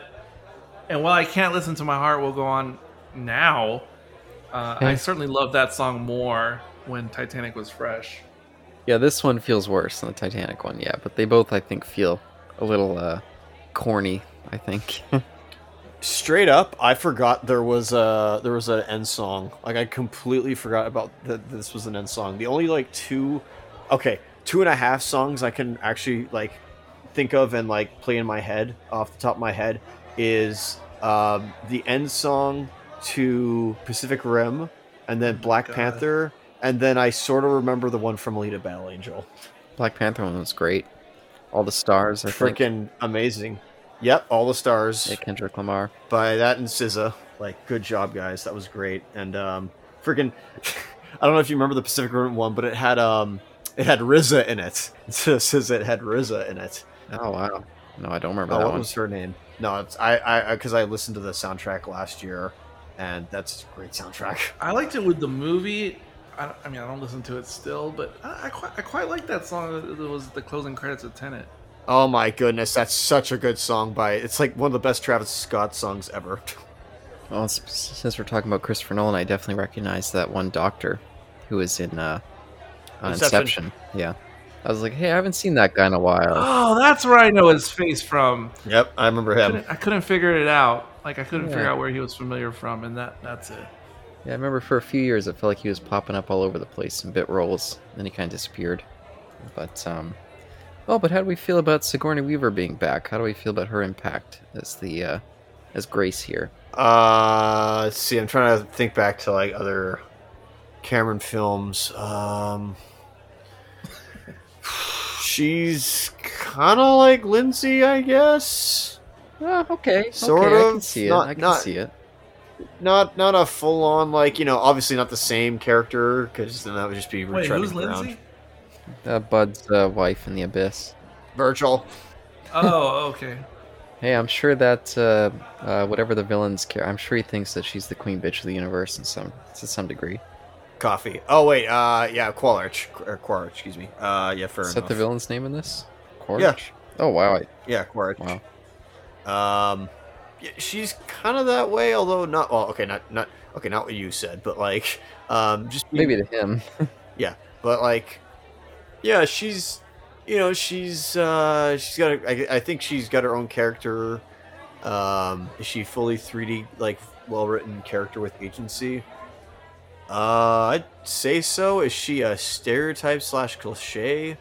and while I can't listen to My Heart Will Go On now, uh, I certainly love that song more when Titanic was fresh. Yeah, this one feels worse than the Titanic one, yeah, but they both, I think, feel a little uh, corny, I think. Straight up, I forgot there was a there was an end song. Like I completely forgot about that. This was an end song. The only like two, okay, two and a half songs I can actually like think of and like play in my head off the top of my head is um, the end song to Pacific Rim, and then Black God. Panther, and then I sort of remember the one from Alita Battle Angel. Black Panther one was great. All the stars, I think. Freaking amazing. Yep, all the stars. Yeah, Kendrick Lamar. by that and SZA. Like, good job, guys. That was great. And um, freaking, I don't know if you remember the Pacific Rim one, but it had um, it had RZA in it. SZA had RZA in it. Oh, wow. No, I don't remember Oh, that what one. was her name? No, it's I I because I, listened to the soundtrack last year, and that's a great soundtrack. I liked it with the movie. I, I mean, I don't listen to it still, but I, I, quite, I quite like that song that was the closing credits of Tenet. Oh my goodness, that's such a good song by. It's like one of the best Travis Scott songs ever. Well, since we're talking about Christopher Nolan, I definitely recognize that one doctor who was in uh, uh, Inception. Inception. Yeah. I was like, hey, I haven't seen that guy in a while. Oh, that's where I know his face from. Yep, I remember him. Couldn't, I couldn't figure it out. Like I couldn't figure out where he was familiar from, and that that's it. Yeah, I remember for a few years it felt like he was popping up all over the place in bit roles, then he kind of disappeared. But um, oh, but how do we feel about Sigourney Weaver being back? How do we feel about her impact as the uh, as Grace here? Uh, let's see. I'm trying to think back to like other Cameron films. Um, she's kind of like Lindsey, I guess. Oh, okay, Sort okay, I can see it. not- I can not- see it. Not not a full on like you know obviously not the same character because then that would just be Wait, who's ground. Lindsey? Uh, Bud's uh, wife in the abyss. Virgil. Oh, okay. Hey, I'm sure that uh, uh, whatever the villain's care, I'm sure he thinks that she's the queen bitch of the universe in some to some degree. Coffey. Oh wait, uh, yeah, Quaritch. Or Quaritch, excuse me. Uh, yeah, fair Is enough. that the villain's name in this? Quaritch? Yeah. Oh wow. I, Yeah, Quaritch. wow. Um, yeah, she's kind of that way, although not. Well, okay, not not okay, not what you said, but like, um, just being- Maybe to him. yeah, but like, yeah, she's, you know, she's uh, she's got. A, I, I think she's got her own character. Um, is she fully 3D like well written character with agency? Uh, I'd say so. Is she a stereotype slash cliche?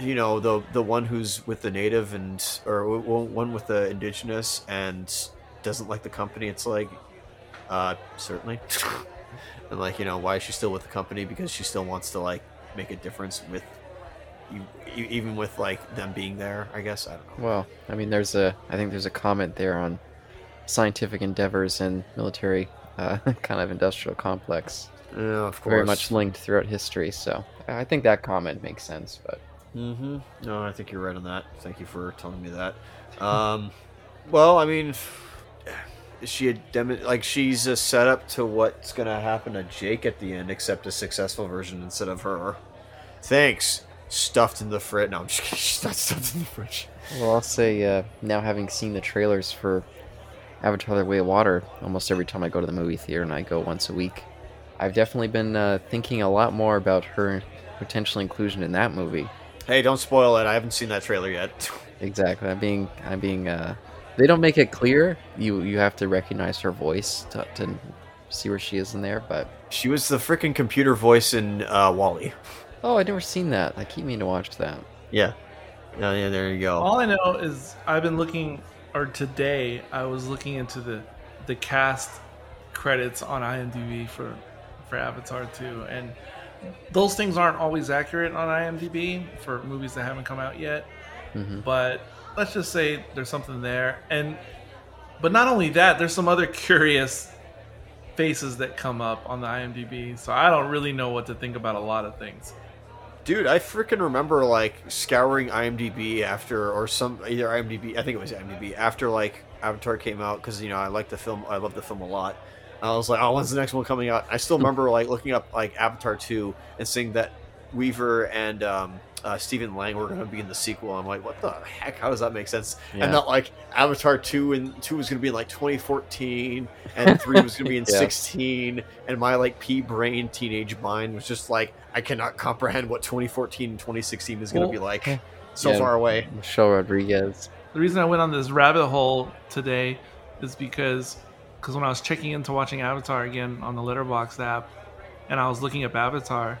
You know, the the one who's with the native and or one with the indigenous and doesn't like the company. It's like, uh, certainly. and like, you know, why is she still with the company? Because she still wants to like make a difference with you, e- even with like them being there. I guess I don't know. well, I mean, there's a. I think there's a comment there on scientific endeavors and military uh, kind of industrial complex. Yeah, of course. Very much linked throughout history. So I think that comment makes sense. But Mm-hmm. No, I think you're right on that. Thank you for telling me that. Um, well, I mean, is she a demi- like she's a setup to what's gonna happen to Jake at the end, except a successful version instead of her. Thanks. Stuffed in the fridge. No, I'm just kidding. She's not stuffed in the fridge. well, I'll say uh, now having seen the trailers for Avatar: The Way of Water almost every time I go to the movie theater, and I go once a week, I've definitely been uh, thinking a lot more about her potential inclusion in that movie. Hey, don't spoil it. I haven't seen that trailer yet. Exactly. I'm being. I'm being. Uh, they don't make it clear. You you have to recognize her voice to, to see where she is in there. But she was the freaking computer voice in uh, WALL-E. oh, I've never seen that. I keep meaning to watch that. Yeah. Yeah, yeah, there you go. All I know is I've been looking, or today I was looking into the the cast credits on IMDb for for Avatar 2, and those things aren't always accurate on IMDb for movies that haven't come out yet. hmm But let's just say there's something there, and but not only that, there's some other curious faces that come up on the IMDb. So I don't really know what to think about a lot of things. Dude, I freaking remember like scouring IMDb after, or some either IMDb, I think it was IMDb after like Avatar came out because you know I like the film, I love the film a lot. I was like, oh, when's the next one coming out? I still remember like looking up like Avatar two and seeing that Weaver and um, uh, Stephen Lang were going to be in the sequel. I'm like, what the heck? How does that make sense? Yeah. And not like Avatar two and two was going to be in like 2014 and three was going to be in Yeah. 16. And my like pea brain teenage mind was just like, I cannot comprehend what 2014 and 2016 is going to Well, be like. So yeah. far away. Michelle Rodriguez. The reason I went on this rabbit hole today is because because when I was checking into watching Avatar again on the Letterboxd app, and I was looking up Avatar,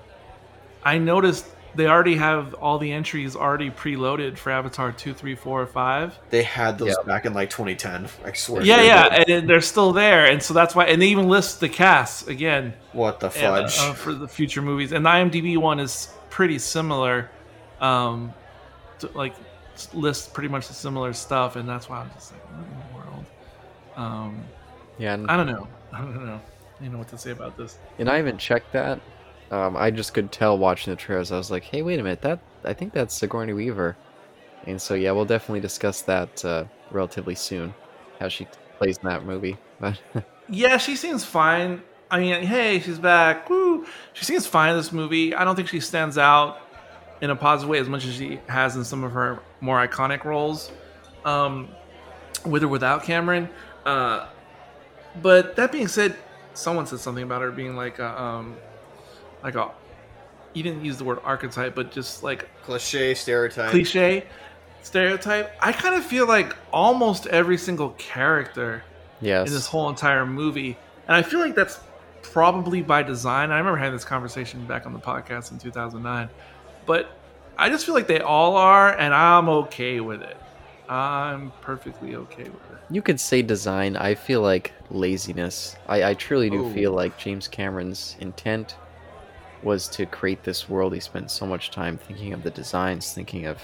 I noticed they already have all the entries already preloaded for Avatar two, three, four, five. They had those Yeah. back in like 2010. I swear. Yeah, yeah, did. and they're still there, and so that's why. And they even list the cast again What the and, fudge? uh, for the future movies. And the IMDb one is pretty similar, um, to, like s- lists pretty much the similar stuff, and that's why I'm just like, what in the world? Um, Yeah, and, I don't know. I don't know. I don't know what to say about this. and I haven't checked that. Um, I just could tell watching the trailers. I was like, hey, wait a minute, that I think that's Sigourney Weaver. And so yeah, we'll definitely discuss that uh, relatively soon, how she plays in that movie. But Yeah, she seems fine. I mean, hey, she's back. Woo! She seems fine in this movie. I don't think she stands out in a positive way as much as she has in some of her more iconic roles, um, with or without Cameron. Uh, but that being said, someone said something about her being like a, um, like a. You didn't use the word archetype, but just like Cliche stereotype. cliche stereotype. I kind of feel like almost every single character yes, in this whole entire movie. And I feel like that's probably by design. I remember having this conversation back on the podcast in 2009. But I just feel like they all are, and I'm okay with it. I'm perfectly okay with it. you could say design. I feel like laziness. I, I truly do Oh. feel like James Cameron's intent was to create this world. He spent so much time thinking of the designs, thinking of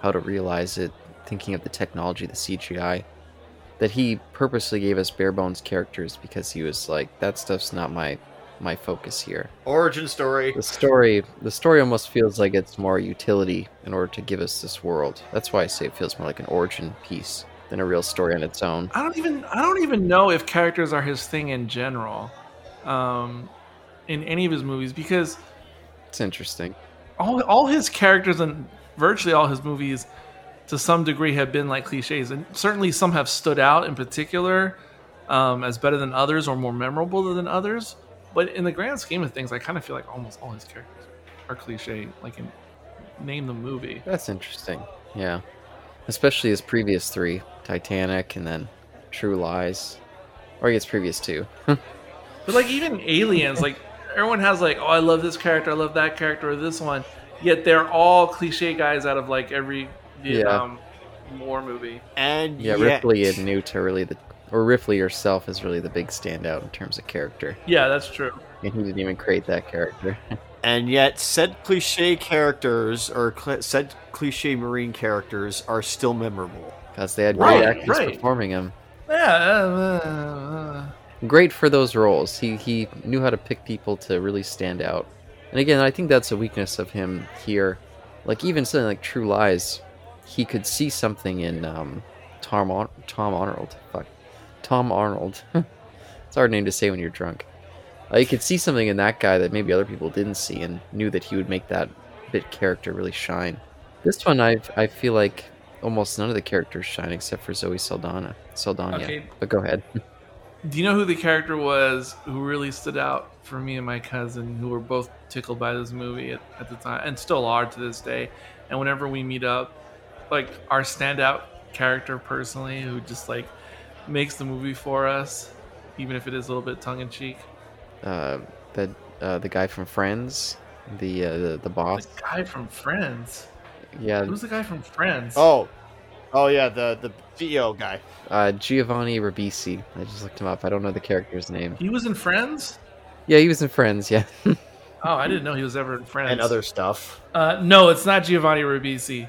how to realize it, thinking of the technology, the CGI, that he purposely gave us bare bones characters because he was like, that stuff's not my my focus here. Origin story. The story the story almost feels like it's more utility in order to give us this world. That's why I say it feels more like an origin piece than a real story on its own. I don't even I don't even know if characters are his thing in general, um, in any of his movies because It's interesting. all all his characters and virtually all his movies to some degree have been like cliches and certainly some have stood out in particular um, as better than others or more memorable than others but in the grand scheme of things i kind of feel like almost all his characters are cliche like in name the movie That's interesting. Yeah. Especially his previous three Titanic and then True Lies. Or I guess previous two. but like even aliens like everyone has like oh i love this character i love that character or this one yet they're all cliche guys out of like every vietnam um, war movie And yeah, yet, Ripley and Newt are really the. Or Ripley herself is really the big standout in terms of character. yeah that's true And he didn't even create that character. and yet said cliche characters or cl- said cliche marine characters are still memorable. Because they had Right, great actors right. performing him. yeah uh, uh, great for those roles. He he knew how to pick people to really stand out. And again, I think that's a weakness of him here. Like even something like True Lies, he could see something in um, Tom Ar- Tom Arnold. Fuck, Tom Arnold. it's a hard name to say when you're drunk. Uh, you could see something in that guy that maybe other people didn't see, and knew that he would make that bit character really shine. This one, I I feel like almost none of the characters shine except for Zoe Saldana. Saldana. Okay. But go ahead. Do you know who the character was who really stood out for me and my cousin, who were both tickled by this movie at, at the time, and still are to this day? And whenever we meet up, like our standout character personally, who just like makes the movie for us, even if it is a little bit tongue in cheek. uh, the uh, the guy from Friends, the uh, the, the boss. The guy from Friends. Yeah, Who's the guy from Friends? Oh, oh yeah, the the CEO guy. uh, Giovanni Ribisi. I just looked him up. I don't know the character's name. he was in Friends. Yeah, he was in Friends. Yeah. Oh, I didn't know he was ever in Friends. and other stuff. Uh, no, it's not Giovanni Ribisi.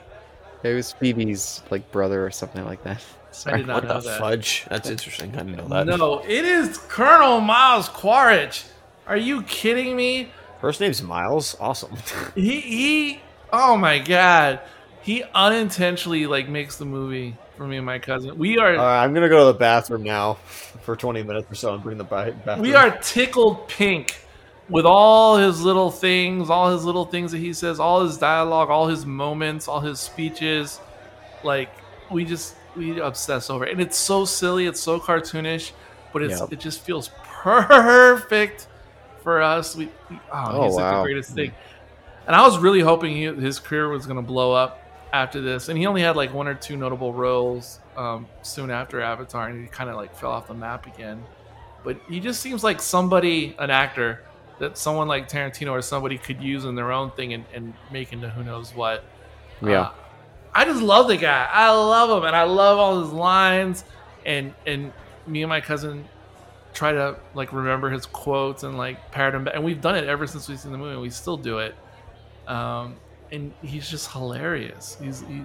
It was Phoebe's like brother or something like that. I Sorry. did not What know the that. fudge? That's interesting. I didn't know that. No, it is Colonel Miles Quaritch. Are you kidding me? First name's Miles. Awesome. He he. Oh my god, he unintentionally like makes the movie for me and my cousin. We are right, I'm gonna go to the bathroom now for 20 minutes or so and bring the ba- bathroom. we are tickled pink with all his little things, all his little things that he says, all his dialogue, all his moments, all his speeches. Like we just we obsess over it, and it's so silly, it's so cartoonish, but it's it just feels perfect for us. We, we oh, Oh, he's like the greatest thing. And I was really hoping he, his career was going to blow up after this, and he only had like one or two notable roles um, soon after Avatar, and he kind of like fell off the map again. But he just seems like somebody, an actor that someone like Tarantino or somebody could use in their own thing and, and make into who knows what. Yeah. Uh, I just love the guy. I love him, and I love all his lines. And and me and my cousin try to like remember his quotes and like parrot him. back. And we've done it ever since we've seen the movie. and We still do it. Um, and he's just hilarious. He's he,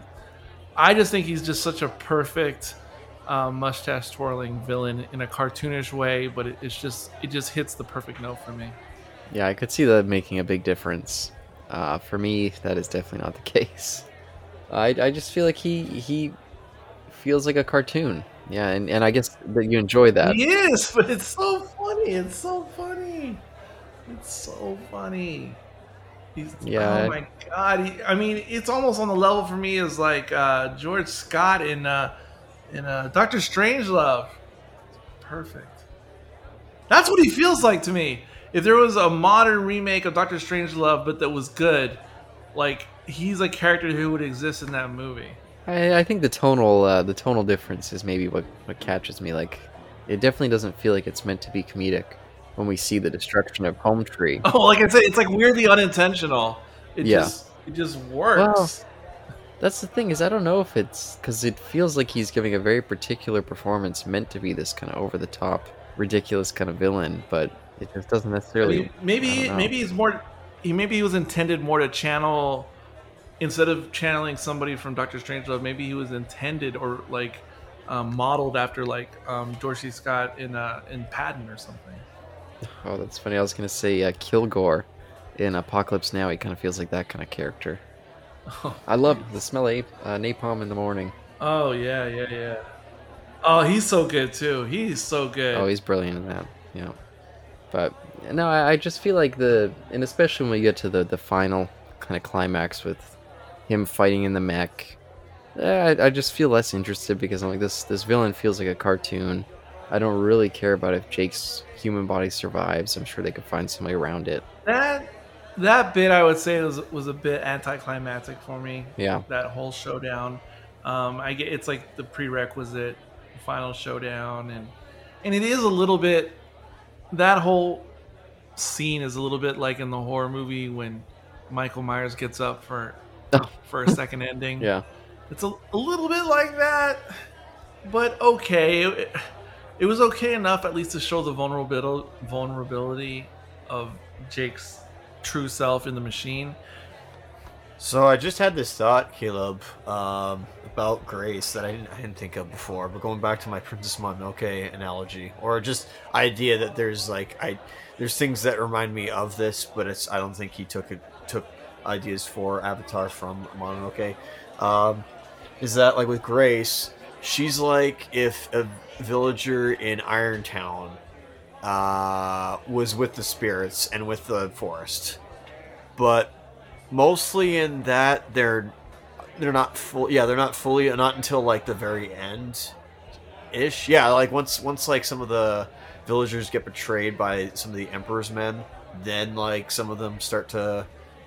I just think he's just such a perfect um, mustache twirling villain in a cartoonish way, but it, it's just it just hits the perfect note for me. Yeah, I could see that making a big difference. Uh, for me, that is definitely not the case. I, I just feel like he he feels like a cartoon. Yeah, and, and I guess that you enjoy that. He is, but it's so funny. It's so funny. It's so funny. He's, Yeah. Oh my god. He, I mean, it's almost on the level for me as like uh, George Scott in uh, in uh, Doctor Strangelove. Perfect. That's what he feels like to me. If there was a modern remake of Doctor Strangelove, but that was good, like he's a character who would exist in that movie. I, I think the tonal uh, the tonal difference is maybe what what catches me. Like, it definitely doesn't feel like it's meant to be comedic when we see the destruction of Home Tree. Oh, like I said, it's like weirdly unintentional. It Yeah. just it just works. Well, That's the thing is I don't know if it's because it feels like he's giving a very particular performance meant to be this kind of over the top, ridiculous kind of villain, but it just doesn't I necessarily. mean, maybe I maybe he's more he maybe he was intended more to channel instead of channeling somebody from Doctor Strangelove, maybe he was intended or like um, modeled after like um, George C. Scott in uh, in Patton or something. Oh, that's funny. I was gonna say uh, Kilgore in Apocalypse Now. He kind of feels like that kind of character. I love the smell of uh, napalm in the morning. Oh yeah, yeah, yeah. Oh, he's so good too. He's so good. Oh, he's brilliant in that. Yeah. But no, I, I just feel like the, and especially when we get to the the final kind of climax with him fighting in the mech, eh, I, I just feel less interested because I'm like this this villain feels like a cartoon. I don't really care about if Jake's human body survives. I'm sure they could find some way around it. that that bit I would say was was a bit anticlimactic for me. Yeah. that whole showdown. Um, I get it's like the prerequisite final showdown, and and it is a little bit that whole scene is a little bit like in the horror movie when Michael Myers gets up for Oh. for a second ending. Yeah. It's a, a little bit like that, but okay. It, it was okay enough at least to show the vulnerability vulnerability of Jake's true self in the machine. So I just had this thought, Caleb, um, about Grace that I didn't, I didn't think of before. But going back to my Princess Mononoke analogy, or just idea that there's like I, there's things that remind me of this, but it's I don't think he took it took ideas for Avatar from Mononoke. Um, is that like with Grace? She's like if a villager in Irontown uh, was with the spirits and with the forest, but mostly in that they're they're not full yeah they're not fully not until like the very end ish yeah like once once like some of the villagers get betrayed by some of the emperor's men then like some of them start to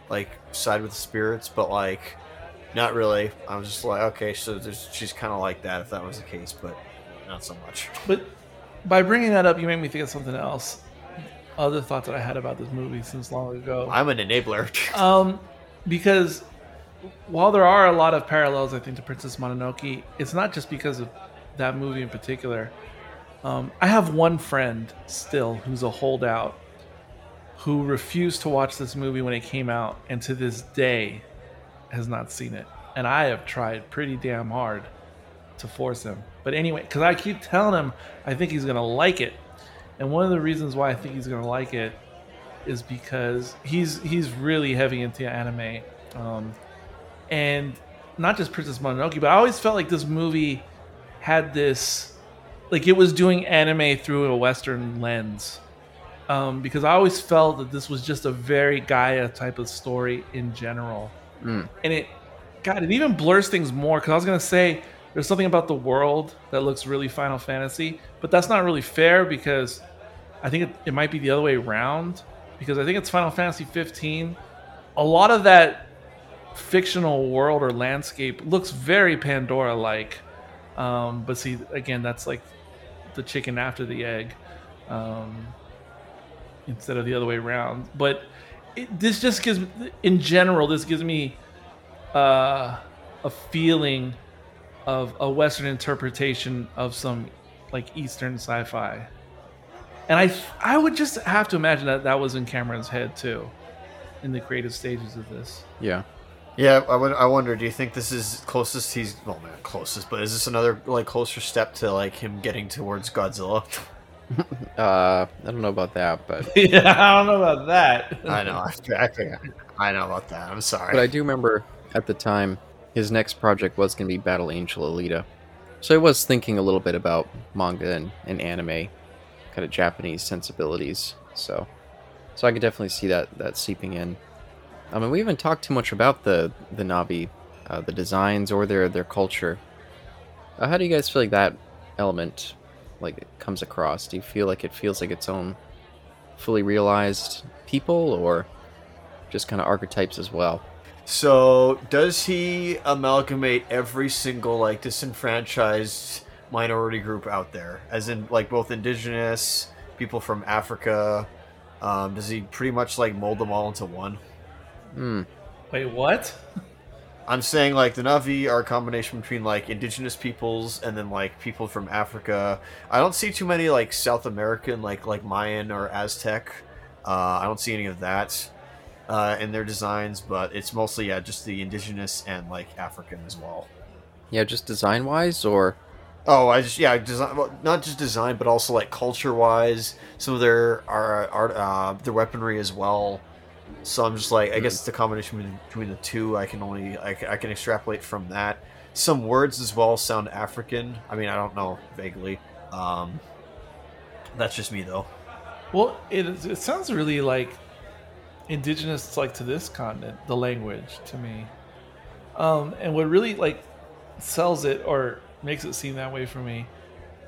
like side with the spirits. But like not really i was just like okay so there's, she's kind of like that if that was the case but not so much But by bringing that up, you made me think of something else. Other thoughts that I had about this movie since long ago. i'm an enabler Um, because while there are a lot of parallels, I think, to Princess Mononoke, it's not just because of that movie in particular. Um, I have one friend still who's a holdout who refused to watch this movie when it came out, and to this day has not seen it. And I have tried pretty damn hard to force him. But anyway, because I keep telling him I think he's gonna like it, and one of the reasons why I think he's gonna like it is because he's he's really heavy into anime, um, and not just Princess Mononoke, but I always felt like this movie had this, like it was doing anime through a Western lens, um, because I always felt that this was just a very Gaia type of story in general, Mm. and it, God, it even blurs things more. Because I was gonna say there's something about the world that looks really Final Fantasy, but that's not really fair because I think it, it might be the other way around because I think it's Final Fantasy 15. A lot of that fictional world or landscape looks very Pandora like. Um, but see, again, that's like the chicken after the egg um, instead of the other way around. But it, this just gives, in general, this gives me uh, a feeling of a Western interpretation of some like Eastern sci-fi. And I, I would just have to imagine that that was in Cameron's head too, in the creative stages of this. Yeah. Yeah, I, would, I wonder. Do you think this is closest he's well, not closest, but is this another like closer step to like him getting towards Godzilla? Uh, I don't know about that, but yeah, I don't know about that. I know, I, I, I know about that. I'm sorry. but I do remember at the time his next project was going to be Battle Angel Alita. So I was thinking a little bit about manga and, and anime, kind of Japanese sensibilities. So, so I could definitely see that that seeping in. I mean, we haven't talked too much about the the Na'vi, uh, the designs or their their culture. Uh, how do you guys feel like that element, like it comes across? Do you feel like it feels like its own fully realized people, or just kind of archetypes as well? So, does he amalgamate every single like disenfranchised minority group out there, as in like both indigenous people from Africa? Um, does he pretty much like mold them all into one? Hmm. Wait, what? I'm saying like the Na'vi are a combination between like indigenous peoples and then like people from Africa. I don't see too many like South American like like Mayan or Aztec. Uh, I don't see any of that uh, in their designs, but it's mostly yeah just the indigenous and like African as well. Yeah, just design wise, or Oh, I just yeah, design well, not just design, but also like culture wise. Some of their are art, uh, their weaponry as well. So I'm just like, I guess it's a combination between, the two. I can only I, I can extrapolate from that. Some words as well sound African. I mean, I don't know vaguely. Um, that's just me though. Well, it it sounds really like indigenous, like to this continent, the language to me. Um, and what really like sells it or makes it seem that way for me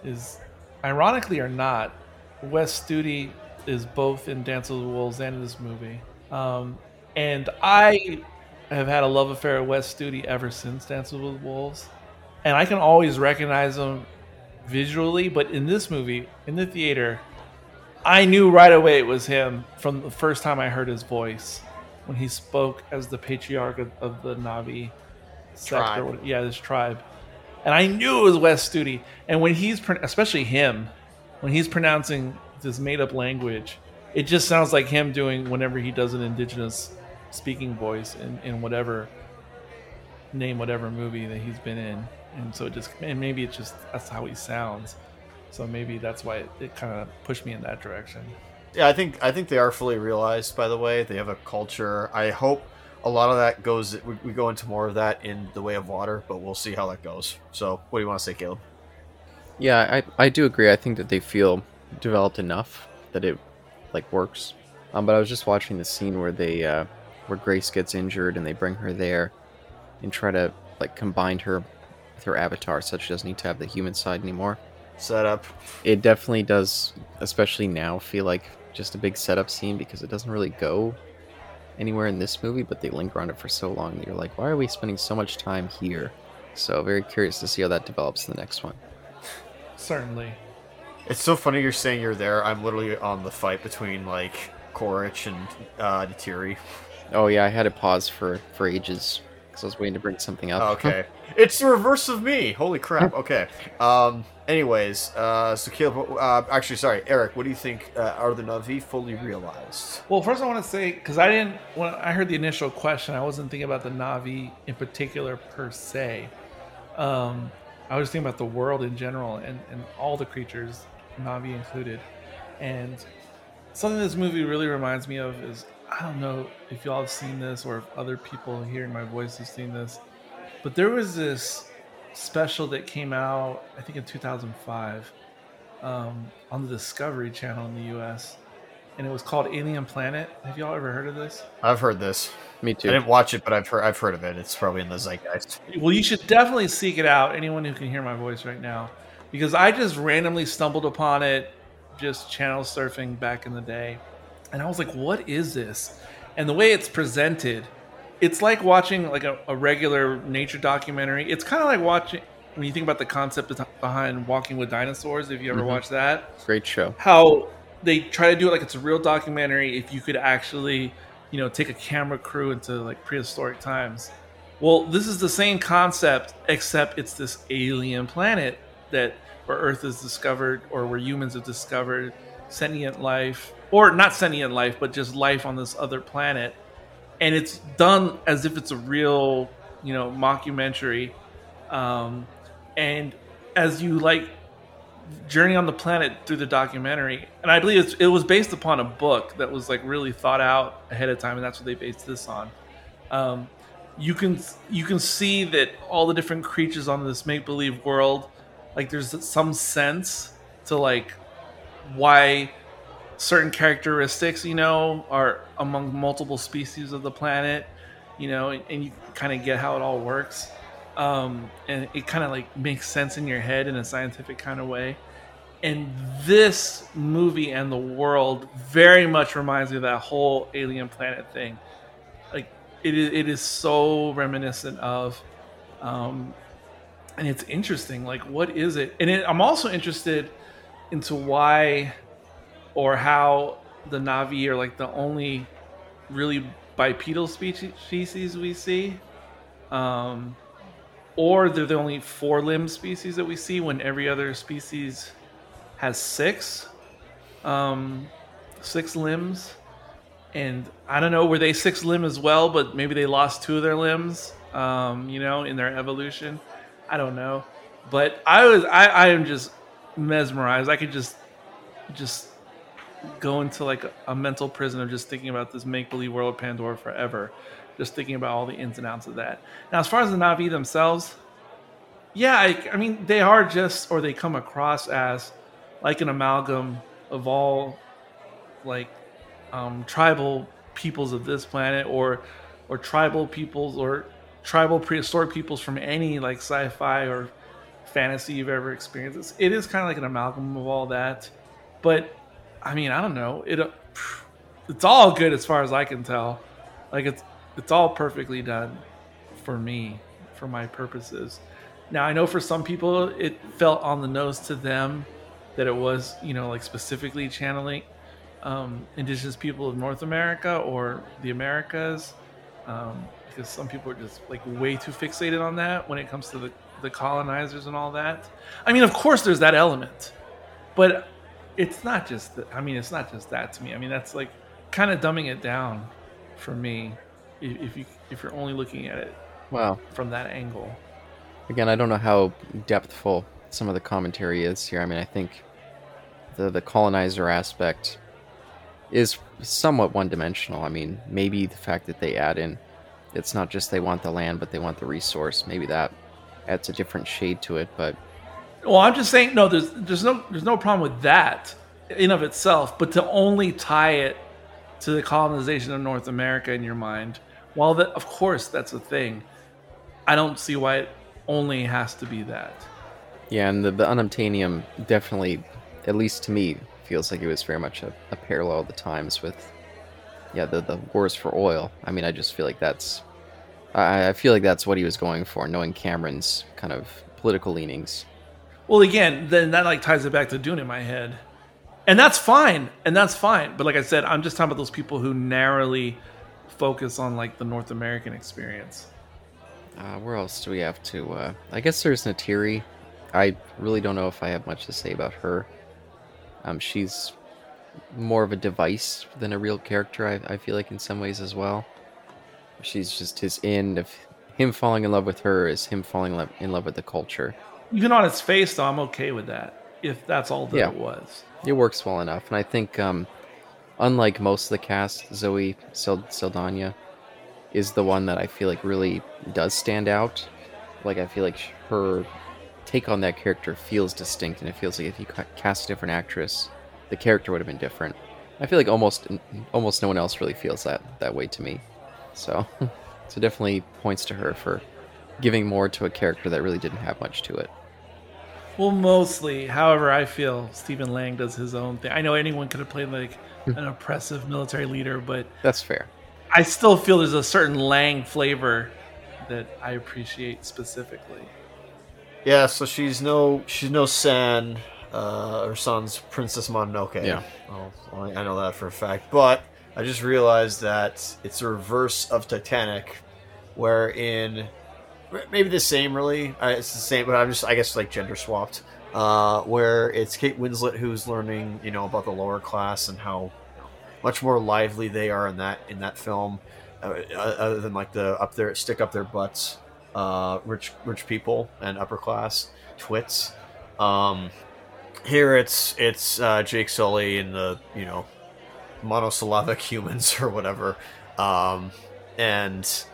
is, ironically or not, Wes Studi is both in Dance of the Wolves and in this movie. Um, and I have had a love affair with Wes Studi ever since Dances with Wolves, and I can always recognize him visually, but in this movie, in the theater, I knew right away it was him from the first time I heard his voice when he spoke as the patriarch of, of the Na'vi sector. Tribe. Yeah, this tribe. And I knew it was Wes Studi. And when he's, especially him, when he's pronouncing this made up language, it just sounds like him doing whenever he does an indigenous speaking voice in, in whatever name, whatever movie that he's been in. And so it just, and maybe it's just, that's how he sounds. So maybe that's why it, it kind of pushed me in that direction. Yeah, I think I think they are fully realized. By the way, they have a culture. I hope a lot of that goes. We, we go into more of that in the way of water, but we'll see how that goes. So, what do you want to say, Caleb? Yeah, I, I do agree. I think that they feel developed enough that it like works. Um, but I was just watching the scene where they uh, where Grace gets injured and they bring her there and try to like combine her with her avatar, so she doesn't need to have the human side anymore. Setup. It definitely does, especially now, feel like just a big setup scene because it doesn't really go anywhere in this movie, but they linger on it for so long that you're like, why are we spending so much time here? So very curious to see how that develops in the next one. Certainly. It's so funny you're saying you're there. I'm literally on the fight between like Quaritch and uh, Neytiri. Oh yeah, I had to pause for for ages because I was waiting to bring something up. Okay. it's the reverse of me. Holy crap. Okay. Um. Anyways, uh, so Caleb, uh, actually, sorry, Eric. What do you think? Uh, are the Na'vi fully realized? Well, first I want to say because I didn't when I heard the initial question, I wasn't thinking about the Na'vi in particular per se. Um, I was thinking about the world in general and, and all the creatures, Na'vi included. And something this movie really reminds me of is I don't know if y'all have seen this or if other people hearing my voice have seen this, but there was this special that came out, I think in 2005, um, on the Discovery Channel in the US, and it was called Alien Planet. Have y'all ever heard of this? I've heard this. Me too. I didn't watch it, but I've heard I've heard of it. It's probably in the zeitgeist. Well, you should definitely seek it out. Anyone who can hear my voice right now, because I just randomly stumbled upon it, just channel surfing back in the day, and I was like, "What is this?" And the way it's presented, it's like watching like a, a regular nature documentary. It's kind of like watching when you think about the concept behind Walking with Dinosaurs. If you ever Mhm. watched that, Great show. how they try to do it like it's a real documentary if you could actually you know take a camera crew into like prehistoric times well this is the same concept except it's this alien planet that where earth is discovered or where humans have discovered sentient life or not sentient life but just life on this other planet. And it's done as if it's a real you know mockumentary. Um, and as you like journey on the planet through the documentary and i believe it was based upon a book that was like really thought out ahead of time and that's what they based this on. Um, you can you can see that all the different creatures on this make-believe world like there's some sense to like why certain characteristics you know are among multiple species of the planet you know and, and you kind of get how it all works um, and it kind of like makes sense in your head in a scientific kind of way. And this movie and the world very much reminds me of that whole alien planet thing. Like it is, it is so reminiscent of, um, and it's interesting. Like, what is it? And it, I'm also interested into why or how the Na'vi are like the only really bipedal species we see. Um, or they're the only four limb species that we see when every other species has six um six limbs and i don't know were they six limb as well but maybe they lost two of their limbs um you know in their evolution i don't know. But i was i i am just mesmerized. I could just just go into like a, a mental prison of just thinking about this make believe world of pandora forever. Just thinking about all the ins and outs of that. Now, as far as the Na'vi themselves, yeah, I, I mean, they are just, or they come across as like an amalgam of all like um, tribal peoples of this planet or or tribal peoples or tribal prehistoric peoples from any like sci-fi or fantasy you've ever experienced. It's, it is kind of like an amalgam of all that. But I mean, I don't know. It uh, it's all good as far as I can tell. Like it's it's all perfectly done for me, for my purposes. Now I know for some people it felt on the nose to them that it was, you know, like specifically channeling um, indigenous people of North America or the Americas, um, because some people are just like way too fixated on that when it comes to the, the colonizers and all that. I mean, of course, there's that element, but it's not just. The, I mean, it's not just that to me. I mean, that's like kind of dumbing it down for me if, if you if you're only looking at it Wow. from that angle. Again, I don't know how depthful some of the commentary is here. I mean, I think the the colonizer aspect is somewhat one-dimensional. I mean, maybe the fact that they add in it's not just they want the land, but they want the resource. Maybe that adds a different shade to it. But Well, I'm just saying no. There's there's no there's no problem with that in of itself, but to only tie it to the colonization of North America in your mind, while that of course that's a thing, I don't see why it only has to be that. yeah, and the, the unobtanium definitely, at least to me, feels like it was very much a, a parallel of the times with, yeah, the the wars for oil. I mean, I just feel like that's, I, I feel like that's what he was going for, knowing Cameron's kind of political leanings. Well, again, then that like ties it back to Dune in my head, and that's fine, and that's fine. But like I said, I'm just talking about those people who narrowly focus on like the North American experience. Uh, where else do we have to? Uh, I guess there's Neytiri. I really don't know if I have much to say about her. Um, she's more of a device than a real character. I, I feel like in some ways as well. She's just his end of him falling in love with her is him falling lo- in love with the culture. Even on its face, though, I'm okay with that. If that's all that Yeah. it was. It works well enough, and I think, um, unlike most of the cast, Zoe Saldana is the one that I feel like really does stand out. Like I feel like her take on that character feels distinct, and it feels like if you cast a different actress, the character would have been different. I feel like almost almost no one else really feels that that way to me. So, so definitely points to her for giving more to a character that really didn't have much to it. Well, mostly. However, I feel Stephen Lang does his own thing. I know anyone could have played like hmm. an oppressive military leader, but That's fair. I still feel there's a certain Lang flavor that I appreciate specifically. Yeah, so she's no she's no San. Uh, her son's Princess Mononoke. Yeah. Well, I I know that for a fact. But I just realized that it's a reverse of Titanic, where in maybe the same really. Uh, it's the same, but I'm just I guess like gender swapped. Uh, where it's Kate Winslet who's learning, you know, about the lower class and how much more lively they are in that in that film, uh, other than like the up there stick up their butts, uh, rich rich people and upper class twits. Um, here it's it's uh, Jake Sully and the you know monosyllabic humans or whatever, um, and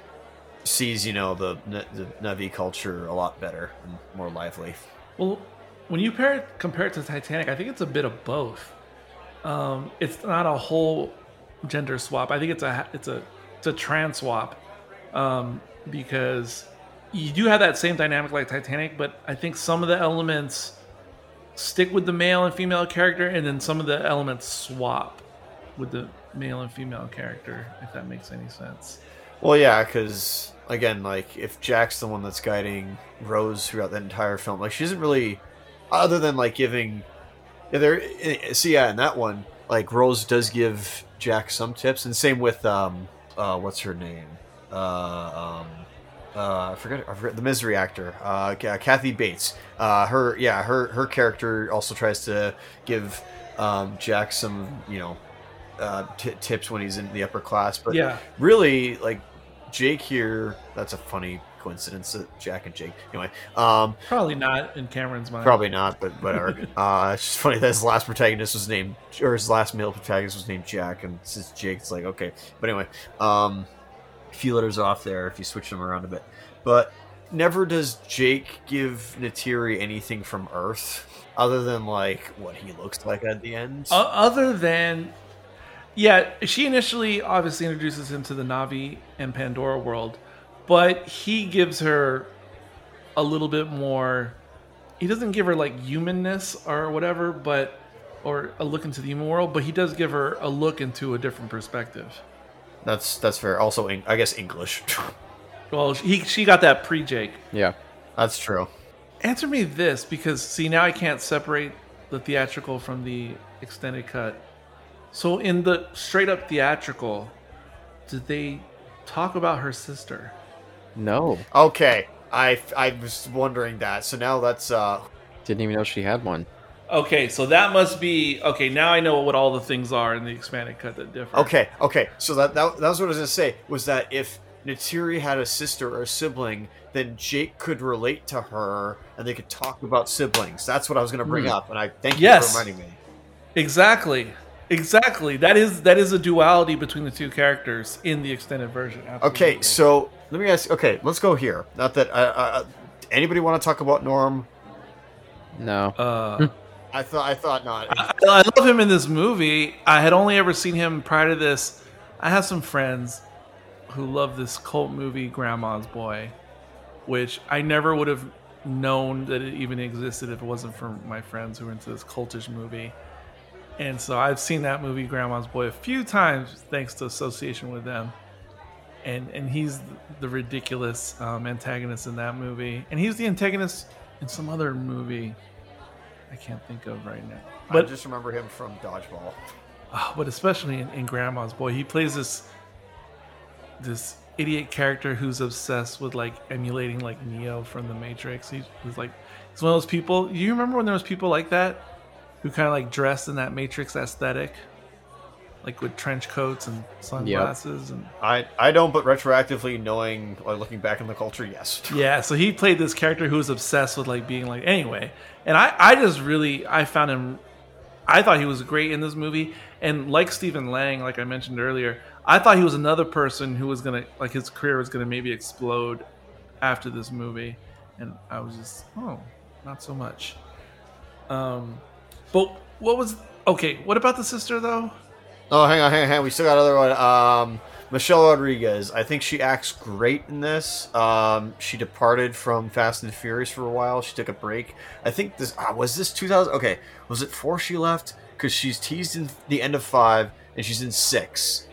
sees you know the the Na'vi culture a lot better and more lively. Well, when you pair it, compare it to Titanic, I think it's a bit of both. Um, it's not a whole gender swap. I think it's a it's a it's a trans swap um, because you do have that same dynamic like Titanic, but I think some of the elements stick with the male and female character, and then some of the elements swap with the male and female character. If that makes any sense. Well, yeah, because again, like if Jack's the one that's guiding Rose throughout the entire film, like she isn't really, other than like giving, yeah, there. eh, See, yeah, in that one, like Rose does give Jack some tips, and same with um, uh, what's her name, uh, um, uh, I forget, I forget the misery actor, uh, Kathy Bates. Uh, her, yeah, her her character also tries to give um, Jack some, you know, uh, t- tips when he's in the upper class, but Yeah. really like Jake here. That's a funny coincidence that Jack and Jake. Anyway, um, Probably not in Cameron's mind. probably not, but whatever. uh, it's just funny that his last protagonist was named, or his last male protagonist was named Jack, and since Jake, it's like okay. But anyway, um, few letters off there if you switch them around a bit. But never does Jake give Neytiri anything from Earth other than like what he looks like at the end. O- other than yeah she initially obviously introduces him to the Na'vi and pandora world but he gives her a little bit more he doesn't give her like humanness or whatever but or a look into the human world but he does give her a look into a different perspective that's that's fair. Also, I guess English. well he, she got that pre-jake Yeah. that's true. answer me this because see now i can't separate the theatrical from the extended cut so in the straight up theatrical did they talk about her sister No. Okay, I I was wondering that. So now that's uh Didn't even know she had one. Okay so that must be okay now i know what all the things are in the expanded cut that differ okay okay. So that that, that was what I was gonna say was that if Neytiri had a sister or a sibling, then Jake could relate to her and they could talk about siblings. That's what I was gonna bring Hmm. up, and I thank you for reminding me. exactly exactly that is that is a duality between the two characters in the extended version Okay, so let me ask. Okay, let's go here. Not that uh, uh, anybody want to talk about Norm. No. uh I thought I thought not. I, I love him in this movie. I had only ever seen him prior to this. I have some friends who love this cult movie, Grandma's Boy, which I never would have known that it even existed if it wasn't for my friends who were into this cultish movie. And so I've seen that movie, Grandma's Boy, a few times thanks to association with them. And and he's the ridiculous um, antagonist in that movie, and he's the antagonist in some other movie I can't think of right now. I just remember him from Dodgeball. Oh, but especially in, in Grandma's Boy, he plays this this idiot character who's obsessed with like emulating like Neo from the Matrix. He's, he's like he's one of those people. You remember when there was people like that who kind of like dressed in that Matrix aesthetic, like with trench coats and sunglasses and I I don't, but retroactively knowing or looking back in the culture, yes. yeah. So he played this character who was obsessed with like being like anyway. And I I just really I found him. I thought he was great in this movie, and like Stephen Lang, like I mentioned earlier, I thought he was another person who was gonna like his career was gonna maybe explode after this movie, and I was just oh, not so much. Um, but what was okay? What about the sister though? Oh, hang on, hang on, hang on. We still got another one. Um, Michelle Rodriguez. I think she acts great in this. Um, she departed from Fast and Furious for a while. She took a break. I think this ah, was this 2000. Okay, was it four she left? Because she's teased in the end of five, and she's in six.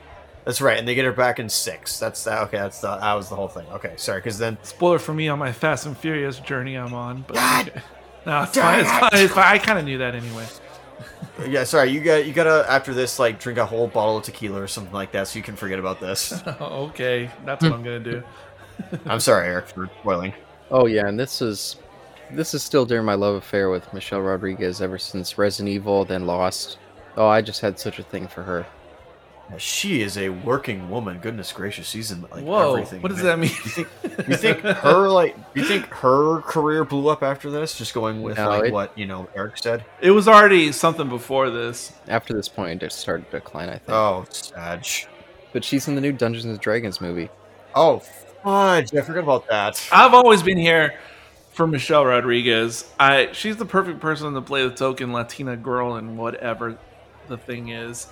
That's right, and they get her back in six. That's that. Okay, that's the, that was the whole thing. Okay, sorry. Because then Spoiler for me on my Fast and Furious journey I'm on. But God no, it's fine. It's fine. It's fine. I kind of knew that anyway. Yeah, sorry. You got you gotta after this like drink a whole bottle of tequila or something like that, so you can forget about this. okay, that's what I'm gonna do. I'm sorry, Eric, for spoiling. Oh yeah, and this is this is still during my love affair with Michelle Rodriguez ever since Resident Evil, then Lost. Oh, I just had such a thing for her. She is a working woman. Goodness gracious, she's in like Whoa, everything. what does that mean? You think you think her like you think her career blew up after this? Just going with No, like it- what you know Eric said. It was already something before this. After this point, it started to decline, I think. Oh, sad. But she's in the new Dungeons and Dragons movie. Oh, fudge! I forgot about that. I've always been here for Michelle Rodriguez. I she's the perfect person to play the token Latina girl and whatever the thing is.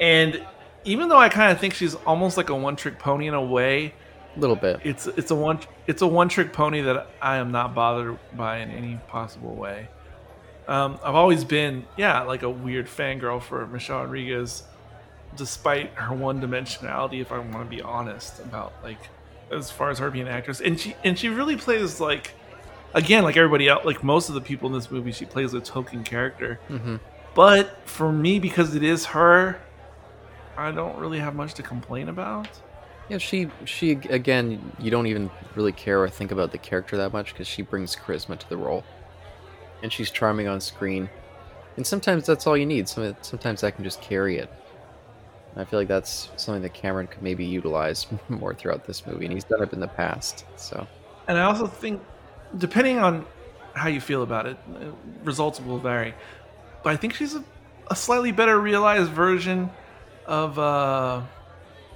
And even though I kind of think she's almost like a one-trick pony in a way, A little bit. it's it's a one it's a one-trick pony that I am not bothered by in any possible way. Um, I've always been yeah like a weird fangirl for Michelle Rodriguez, despite her one-dimensionality. If I want to be honest about like as far as her being an actress, and she and she really plays like again like everybody else like most of the people in this movie she plays a token character. hmm But for me, because it is her, I don't really have much to complain about. Yeah, she she again, you don't even really care or think about the character that much because she brings charisma to the role, and she's charming on screen, and sometimes that's all you need. Some sometimes that can just carry it. I feel like that's something that Cameron could maybe utilize more throughout this movie, and he's done it in the past. So And I also think, depending on how you feel about it, results will vary. But I think she's a, a slightly better realized version of uh,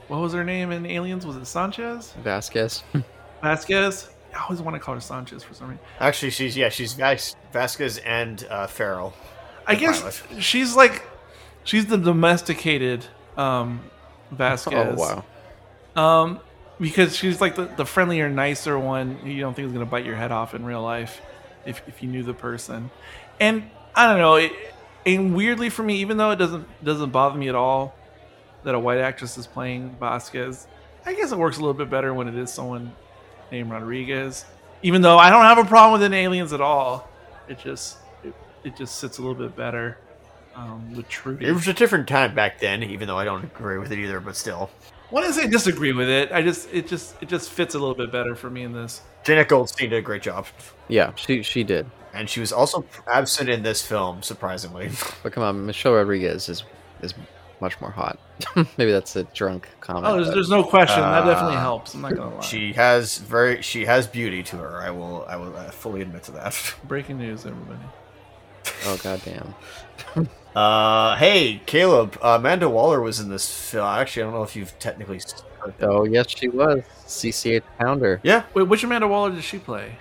what was her name in Aliens? Was it Sanchez? Vasquez, Vasquez? I always want to call her Sanchez for some reason. Actually, she's yeah, she's Vas- Vasquez and uh, Farrell. I guess pilot. she's like, she's the domesticated um, Vasquez. oh wow, Um, because she's like the, the friendlier, nicer one who you don't think is gonna bite your head off in real life, if if you knew the person. And I don't know, it, and weirdly for me, even though it doesn't doesn't bother me at all that a white actress is playing Vasquez, I guess it works a little bit better when it is someone named Rodriguez. Even though I don't have a problem with an aliens at all, it just it, it just sits a little bit better um, with Trudy. It was a different time back then, even though I don't agree with it either. But still, When I say disagree with it, I just it just it just fits a little bit better for me in this. Jenette Goldstein did a great job, yeah, she she did. and she was also absent in this film, surprisingly. But come on, Michelle Rodriguez is is much more hot. maybe that's a drunk comment. Oh, there's, but- there's no question. that definitely Uh, helps. I'm not gonna lie. She has very she has beauty to her. I will I will uh, fully admit to that. Breaking news, everybody. oh goddamn. Uh, hey Caleb, uh, Amanda Waller was in this film. Actually, I don't know if you've technically. Oh yes, she was CCH Pounder. Yeah, Wait, which Amanda Waller did she play?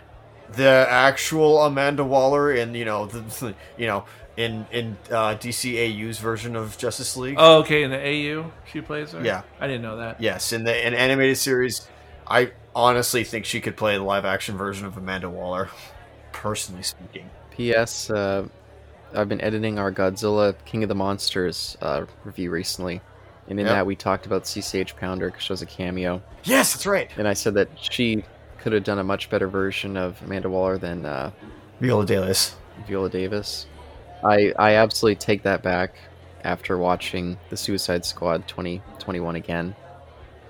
the actual Amanda Waller in you know the you know in in uh, DCAU's version of Justice League. Oh, okay, in the AU she plays her. Yeah. I didn't know that. Yes, in the in animated series, I honestly think she could play the live action version of Amanda Waller. Personally speaking. P.S. Uh, I've been editing our Godzilla King of the Monsters uh, review recently, and in Yep. that we talked about CCH Pounder because she was a cameo, Yes, that's right. and I said that she could have done a much better version of Amanda Waller than uh, Viola Davis. Viola Davis. I I absolutely take that back after watching the Suicide Squad 2021 again.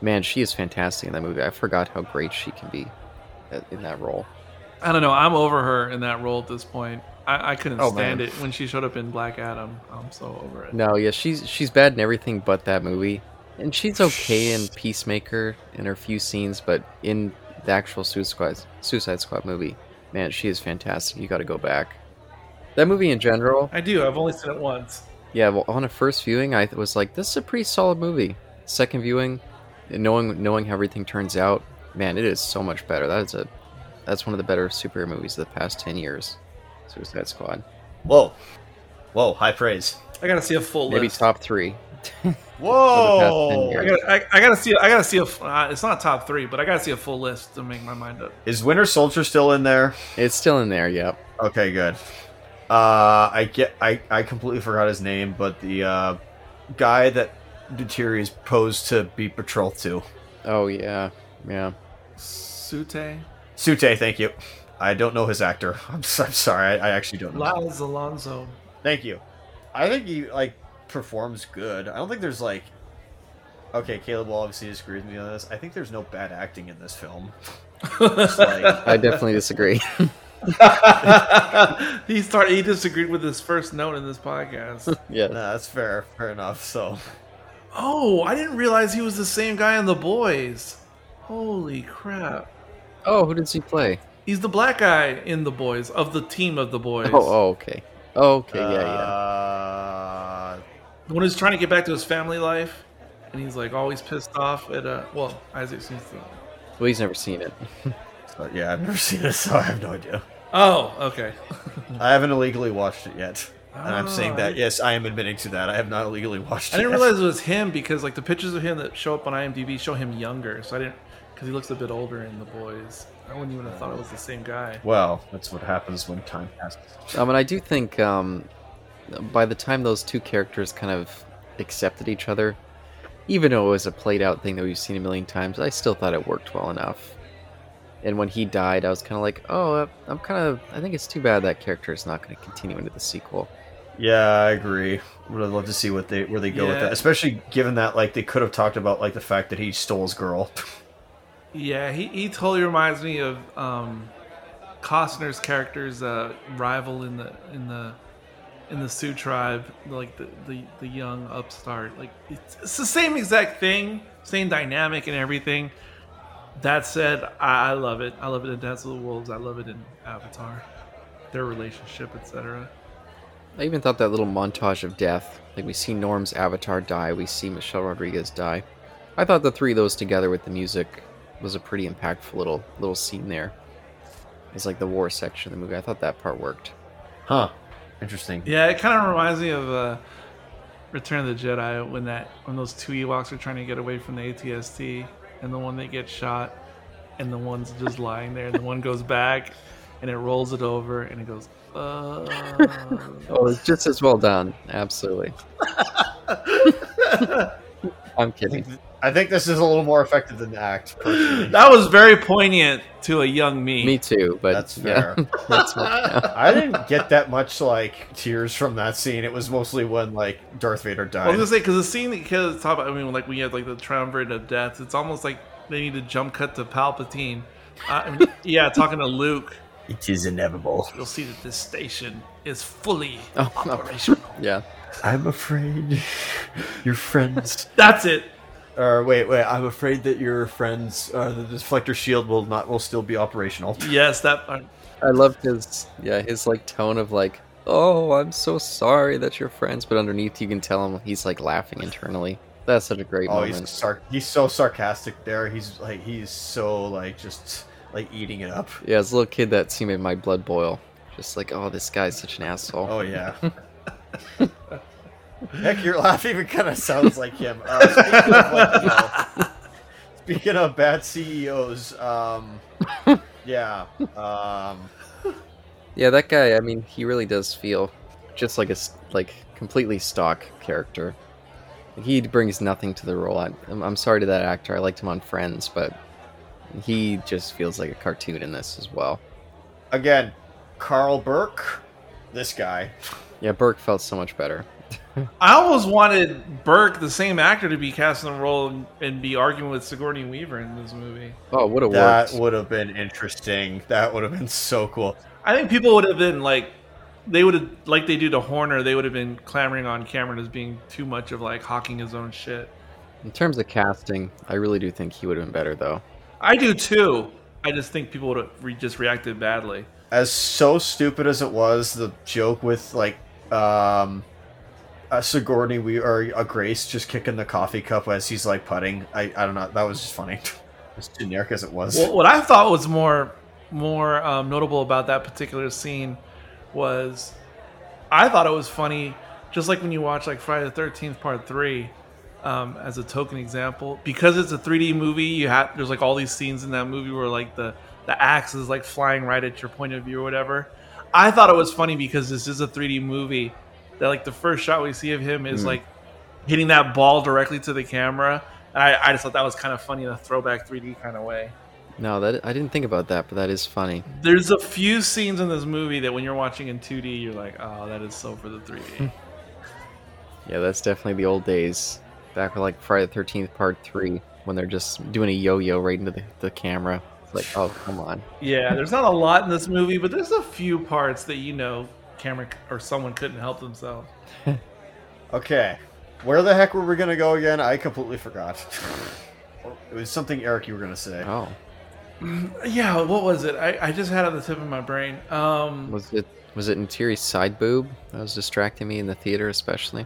Man, she is fantastic in that movie. I forgot how great she can be uh, in that role. I don't know. I'm over her in that role at this point. I, I couldn't Oh, stand man. it when she showed up in Black Adam. I'm so over it. No, yeah, she's she's bad in everything but that movie, and she's okay in Peacemaker in her few scenes, but in the actual Suicide Squad, Suicide Squad movie, man, she is fantastic. You got to go back. That movie in general, I do. I've only seen it once. yeah. Well, on a first viewing, I was like, this is a pretty solid movie. Second viewing, knowing knowing how everything turns out, man, it is so much better. That is a that's one of the better superhero movies of the past ten years. Suicide Squad, Whoa, whoa, high praise. I gotta see a full list. maybe list. top three. Whoa! I gotta, I, I gotta see. I gotta see a. f- Uh, it's not top three, but I gotta see a full list to make my mind up. Is Winter Soldier still in there? It's still in there. Yep. Okay, good. Uh, I get. I I completely forgot his name, but the uh, guy that Neytiri is posed to be betrothed to. Oh yeah, yeah. Tsu'tey, Tsu'tey, thank you. I don't know his actor. I'm, s- I'm sorry. I, I actually don't know. Laz Alonso. Thank you. I think he like performs good. I don't think there's like. Okay, Caleb will obviously disagree with me on this. I think there's no bad acting in this film. Like, I definitely disagree. he started. He disagreed with his first note in this podcast. yeah. nah, that's fair. Fair enough. So, oh, I didn't realize he was the same guy in The Boys. Holy crap! Oh, who does he play? He's the black guy in The Boys of the team of The Boys. Oh, oh, okay. Oh, okay, yeah, yeah. Uh, The one who's trying to get back to his family life, and he's like always pissed off at uh. Well, Isaac seems to. Well, he's never seen it. so, yeah, I've never seen it, so I have no idea. Oh, okay. I haven't illegally watched it yet. And I'm saying Oh, that, yes, I am admitting to that. I have not illegally watched it. I it. didn't yet. realize it was him because like the pictures of him that show up on IMDb show him younger. So I didn't because he looks a bit older in The Boys. I wouldn't even have thought it was the same guy. Well, that's what happens when time passes. Um, and I do think um, by the time those two characters kind of accepted each other, even though it was a played out thing that we've seen a million times, I still thought it worked well enough. And when he died, I was kind of like, oh, I'm kind of. I think it's too bad that character is not going to continue into the sequel. Yeah, I agree. Would have loved to see what they where they go with that, especially given that like they could have talked about like the fact that he stole his girl. Yeah, he, he totally reminds me of um, Costner's character's uh, rival in the in the in the Sioux tribe, like the, the, the young upstart. Like it's, it's the same exact thing, same dynamic and everything. That said, I, I love it. I love it in Dance of the Wolves. I love it in Avatar, their relationship, etc. I even thought that little montage of death, like we see Norm's avatar die, we see Michelle Rodriguez die. I thought the three of those together with the music was a pretty impactful little little scene there. It's like the war section of the movie. I thought that part worked. Huh. Interesting. Yeah, it kind of reminds me of uh, Return of the Jedi when that when those two Ewoks are trying to get away from the ATST, and the one that gets shot, and the one's just lying there, and the one goes back, and it rolls it over, and it goes. Uh, Oh, it's just as well done. Absolutely. I'm kidding. I think this is a little more effective than the act. Personally. that was very poignant to a young me. Me too, but That's yeah. fair. That's what- I didn't get that much like tears from that scene. It was mostly when like Darth Vader died. I was gonna say because the scene that kills top. I mean, like when you have like the triumvirate of death, it's almost like they need to jump cut to Palpatine. Uh, I mean, yeah, talking to Luke. It is inevitable. You'll see that this station is fully Oh, no. operational. yeah. I'm afraid your friends. That's it. Or wait, wait. I'm afraid that your friends, uh, the deflector shield will not will still be operational. Yes, that. Uh, I love his yeah, his like tone of like, "Oh, I'm so sorry that you're friends," but underneath you can tell him he's like laughing internally. That's such a great Oh, moment. he's sar- he's so sarcastic there. He's like he's so like just like eating it up. Yeah, as a little kid, that scene made my blood boil. Just like, oh, this guy's such an asshole. Oh yeah. Heck, your laugh even kind of sounds like him. Uh, speaking, of, like, you know, speaking of bad CEOs, um, yeah, um, Yeah, that guy. I mean, he really does feel just like a like completely stock character. He brings nothing to the role. I'm, I'm sorry to that actor. I liked him on Friends, but he just feels like a cartoon in this as well. again, Carl Burke, this guy. Yeah, Burke felt so much better. I almost wanted Burke, the same actor, to be cast in the role and, and be arguing with Sigourney Weaver in this movie. Oh, would have That worked. would have been interesting. That would have been so cool. I think people would have been like, they would have, like they do to Horner, they would have been clamoring on Cameron as being too much of like hawking his own shit. In terms of casting, I really do think he would have been better though. I do too. I just think people would have re- just reacted badly. As so stupid as it was, the joke with like um a Sigourney we or a Grace just kicking the coffee cup as he's like putting. I I don't know. That was just funny. as generic as it was. Well, what I thought was more more um, notable about that particular scene was I thought it was funny, just like when you watch like Friday the Thirteenth Part Three, um, as a token example, because it's a 3D movie. You have there's like all these scenes in that movie where like the the axe is like flying right at your point of view or whatever. I thought it was funny because this is a 3D movie. That like the first shot we see of him is Mm. like hitting that ball directly to the camera. And I, I just thought that was kind of funny in a throwback 3D kind of way. No, that I didn't think about that, but that is funny. There's a few scenes in this movie that when you're watching in 2D, you're like, oh, that is so for the 3D. Yeah, that's definitely the old days. Back with like Friday the Thirteenth Part Three, when they're just doing a yo-yo right into the, the camera. It's like, oh come on. yeah, there's not a lot in this movie, but there's a few parts that you know camera or someone couldn't help themselves. Okay. Where the heck were we gonna go again? I completely forgot. it was something Eric you were gonna say. Oh, Yeah, what was it? I, I just had it on the tip of my brain. Um, was it was it Neytiri's side boob that was distracting me in the theater, especially?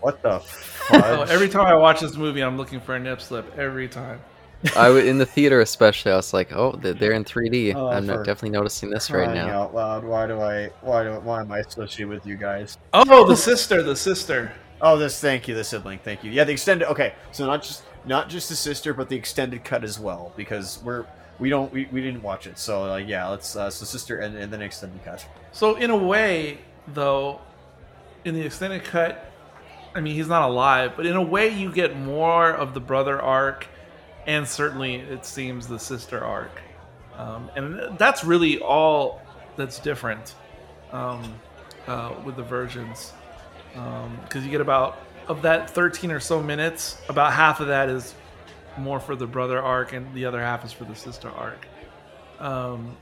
What the fudge? oh, every time I watch this movie, I'm looking for a nip slip. Every time. I w- in the theater, especially. I was like, oh, they're they're in 3D. Oh, I'm not definitely noticing this right now. out loud. Why do I? Why do? Why am I associated with you guys? Oh, the sister, the sister. Oh, this. Thank you, the sibling. Thank you. Yeah, the extended. Okay, so not just not just the sister, but the extended cut as well, because we're we don't we, we didn't watch it. So like, yeah, let's uh, so sister and, and then extended cut. So in a way, though, in the extended cut, I mean he's not alive, but in a way you get more of the brother arc, and certainly it seems the sister arc, um, and that's really all that's different um, uh, with the versions, because you get about of that 13 or so minutes, about half of that is more for the brother arc, and the other half is for the sister arc. Um,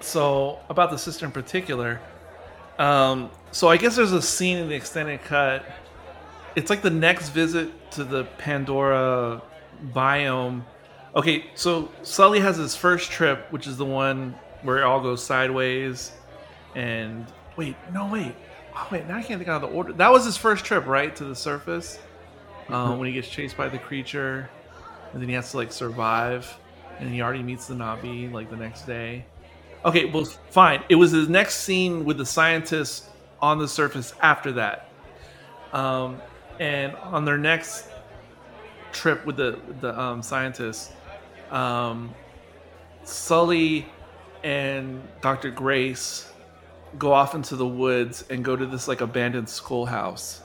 so about the sister in particular um, so i guess there's a scene in the extended cut. It's like the next visit to the pandora biome. Okay so sully has his first trip which is the one where it all goes sideways. And wait no wait. Oh, wait now i can't think of the order that was his first trip right to the surface? Um, when he gets chased by the creature and then he has to like survive and he already meets the Na'vi like the next day. Okay, well, fine. It was his next scene with the scientists on the surface after that, um, and on their next trip with the the um, scientists, um, Sully and Doctor Grace go off into the woods and go to this like abandoned schoolhouse,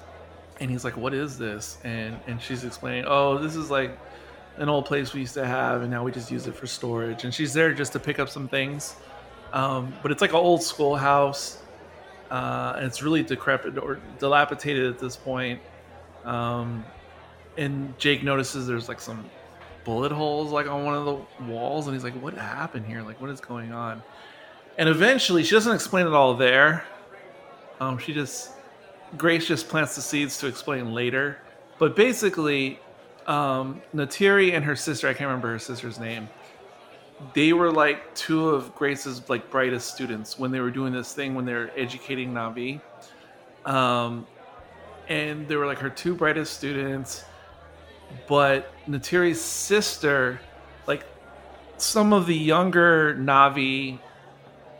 and he's like, "What is this?" and and she's explaining, "Oh, this is like." An old place we used to have, and now we just use it for storage. And she's there just to pick up some things. Um, but it's like an old schoolhouse, uh, and it's really decrepit or dilapidated at this point. Um, and Jake notices there's like some bullet holes like on one of the walls, and he's like, "What happened here? Like, what is going on?" And eventually, she doesn't explain it all there. Um, she just Grace just plants the seeds to explain later. But basically, um, Neytiri and her sister, I can't remember her sister's name, they were like two of Grace's like brightest students when they were doing this thing when they were educating Na'vi. Um, and they were like her two brightest students. But Neytiri's sister, like some of the younger Na'vi,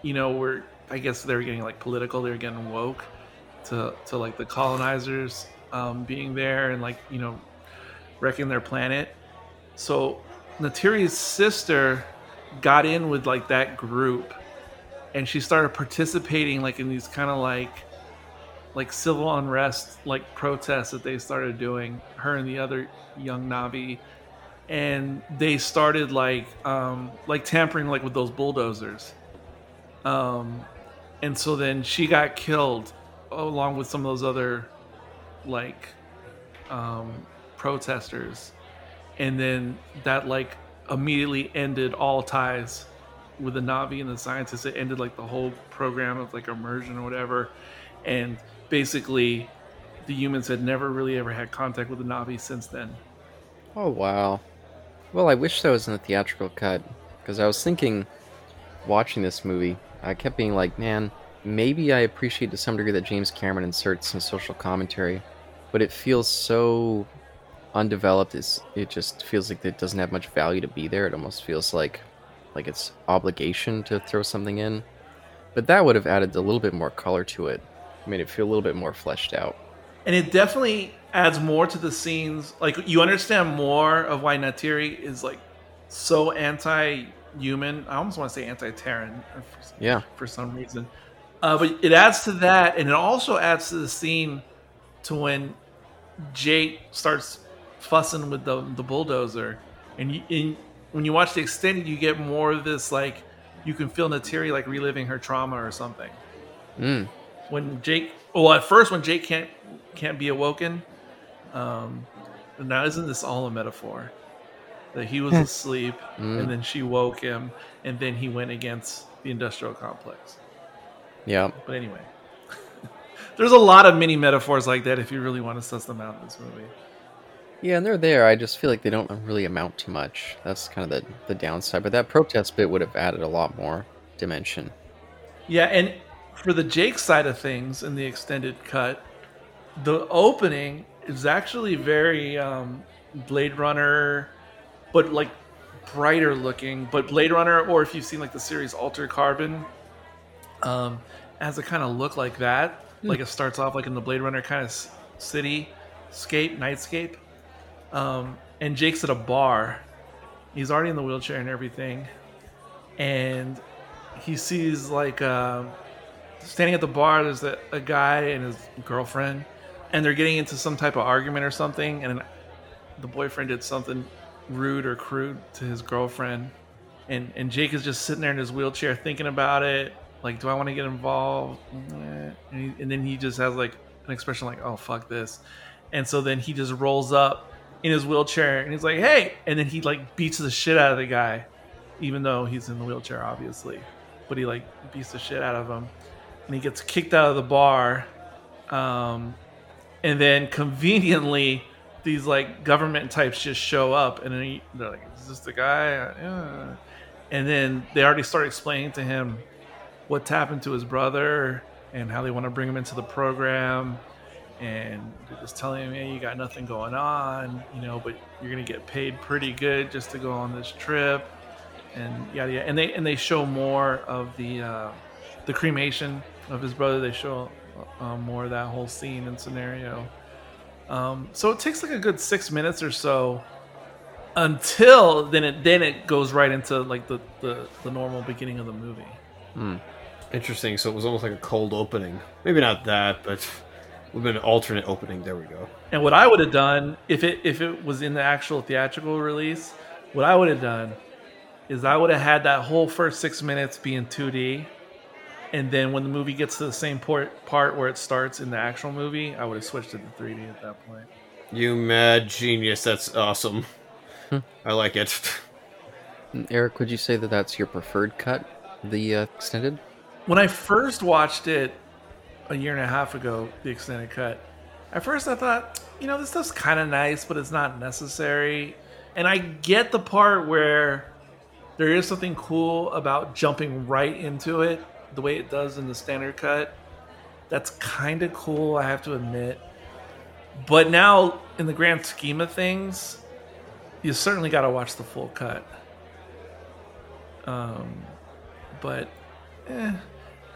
you know, were I guess they were getting like political, they were getting woke to to like the colonizers um, being there and like you know wrecking their planet. So Neytiri's sister got in with like that group and she started participating like in these kind of like like civil unrest like protests that they started doing her and the other young Na'vi. And they started like um like tampering like with those bulldozers. Um and so then she got killed along with some of those other like um, protesters, and then that like immediately ended all ties with the Na'vi and the scientists. It ended like the whole program of like immersion or whatever, and basically the humans had never really ever had contact with the Na'vi since then. Oh wow. Well, I wish that was in the theatrical cut because I was thinking, watching this movie, I kept being like, man, maybe I appreciate to some degree that James Cameron inserts some social commentary, but it feels so undeveloped. It's, it just feels like it doesn't have much value to be there. It almost feels like like it's obligation to throw something in. But that would have added a little bit more color to it, made it feel a little bit more fleshed out. And it definitely adds more to the scenes. Like you understand more of why Neytiri is like so anti-human. I almost want to say anti-Terran. For, Yeah. For some reason, uh, but it adds to that, and it also adds to the scene to when Jake starts fussing with the the bulldozer, and, you, and when you watch the extended, you get more of this like you can feel Neytiri like reliving her trauma or something Mm. When Jake well at first when Jake can't can't be awoken um now isn't this all a metaphor that he was asleep Mm. and then she woke him and then he went against the industrial complex Yeah. but anyway there's a lot of mini metaphors like that if you really want to suss them out in this movie Yeah, and they're there. I just feel like they don't really amount to much. That's kind of the, the downside. But that protest bit would have added a lot more dimension. Yeah, and for the Jake side of things in the extended cut, the opening is actually very um, Blade Runner, but like brighter looking. But Blade Runner, or if you've seen like the series Altered Carbon, um, has a kind of look like that. Like it starts off like in the Blade Runner kind of s- city scape, nightscape. Um, and Jake's at a bar. He's already in the wheelchair and everything. And he sees like uh, standing at the bar there's a, a guy and his girlfriend and they're getting into some type of argument or something and the boyfriend did something rude or crude to his girlfriend and and jake is just sitting there in his wheelchair thinking about it like do i want to get involved? And, he, and then he just has like an expression like oh fuck this. And so then he just rolls up in his wheelchair and he's like hey and then he like beats the shit out of the guy even though he's in the wheelchair obviously but he like beats the shit out of him and he gets kicked out of the bar um, and then conveniently these like government types just show up and then he, they're like is this the guy yeah. and then they already start explaining to him what's happened to his brother and how they want to bring him into the program and they're just telling him hey you got nothing going on you know but you're gonna get paid pretty good just to go on this trip and yada yada. And they and they show more of the uh, the cremation of his brother. They show uh, more of that whole scene and scenario. Um, so it takes like a good six minutes or so until then it then it goes right into like the the, the normal beginning of the movie. Interesting. So it was almost like a cold opening. Maybe not that, but we've been an alternate opening. There we go. And what I would have done if it if it was in the actual theatrical release, what I would have done is I would have had that whole first six minutes be in 2D, and then when the movie gets to the same port, part where it starts in the actual movie, I would have switched it to 3D at that point. You mad genius. That's awesome. I like it. Eric, would you say that that's your preferred cut, the uh, extended? When I first watched it a year and a half ago, the extended cut, at first I thought, you know, this stuff's kind of nice, but it's not necessary. And I get the part where there is something cool about jumping right into it the way it does in the standard cut. That's kind of cool, I have to admit. But now, in the grand scheme of things, you certainly got to watch the full cut. Um, but eh,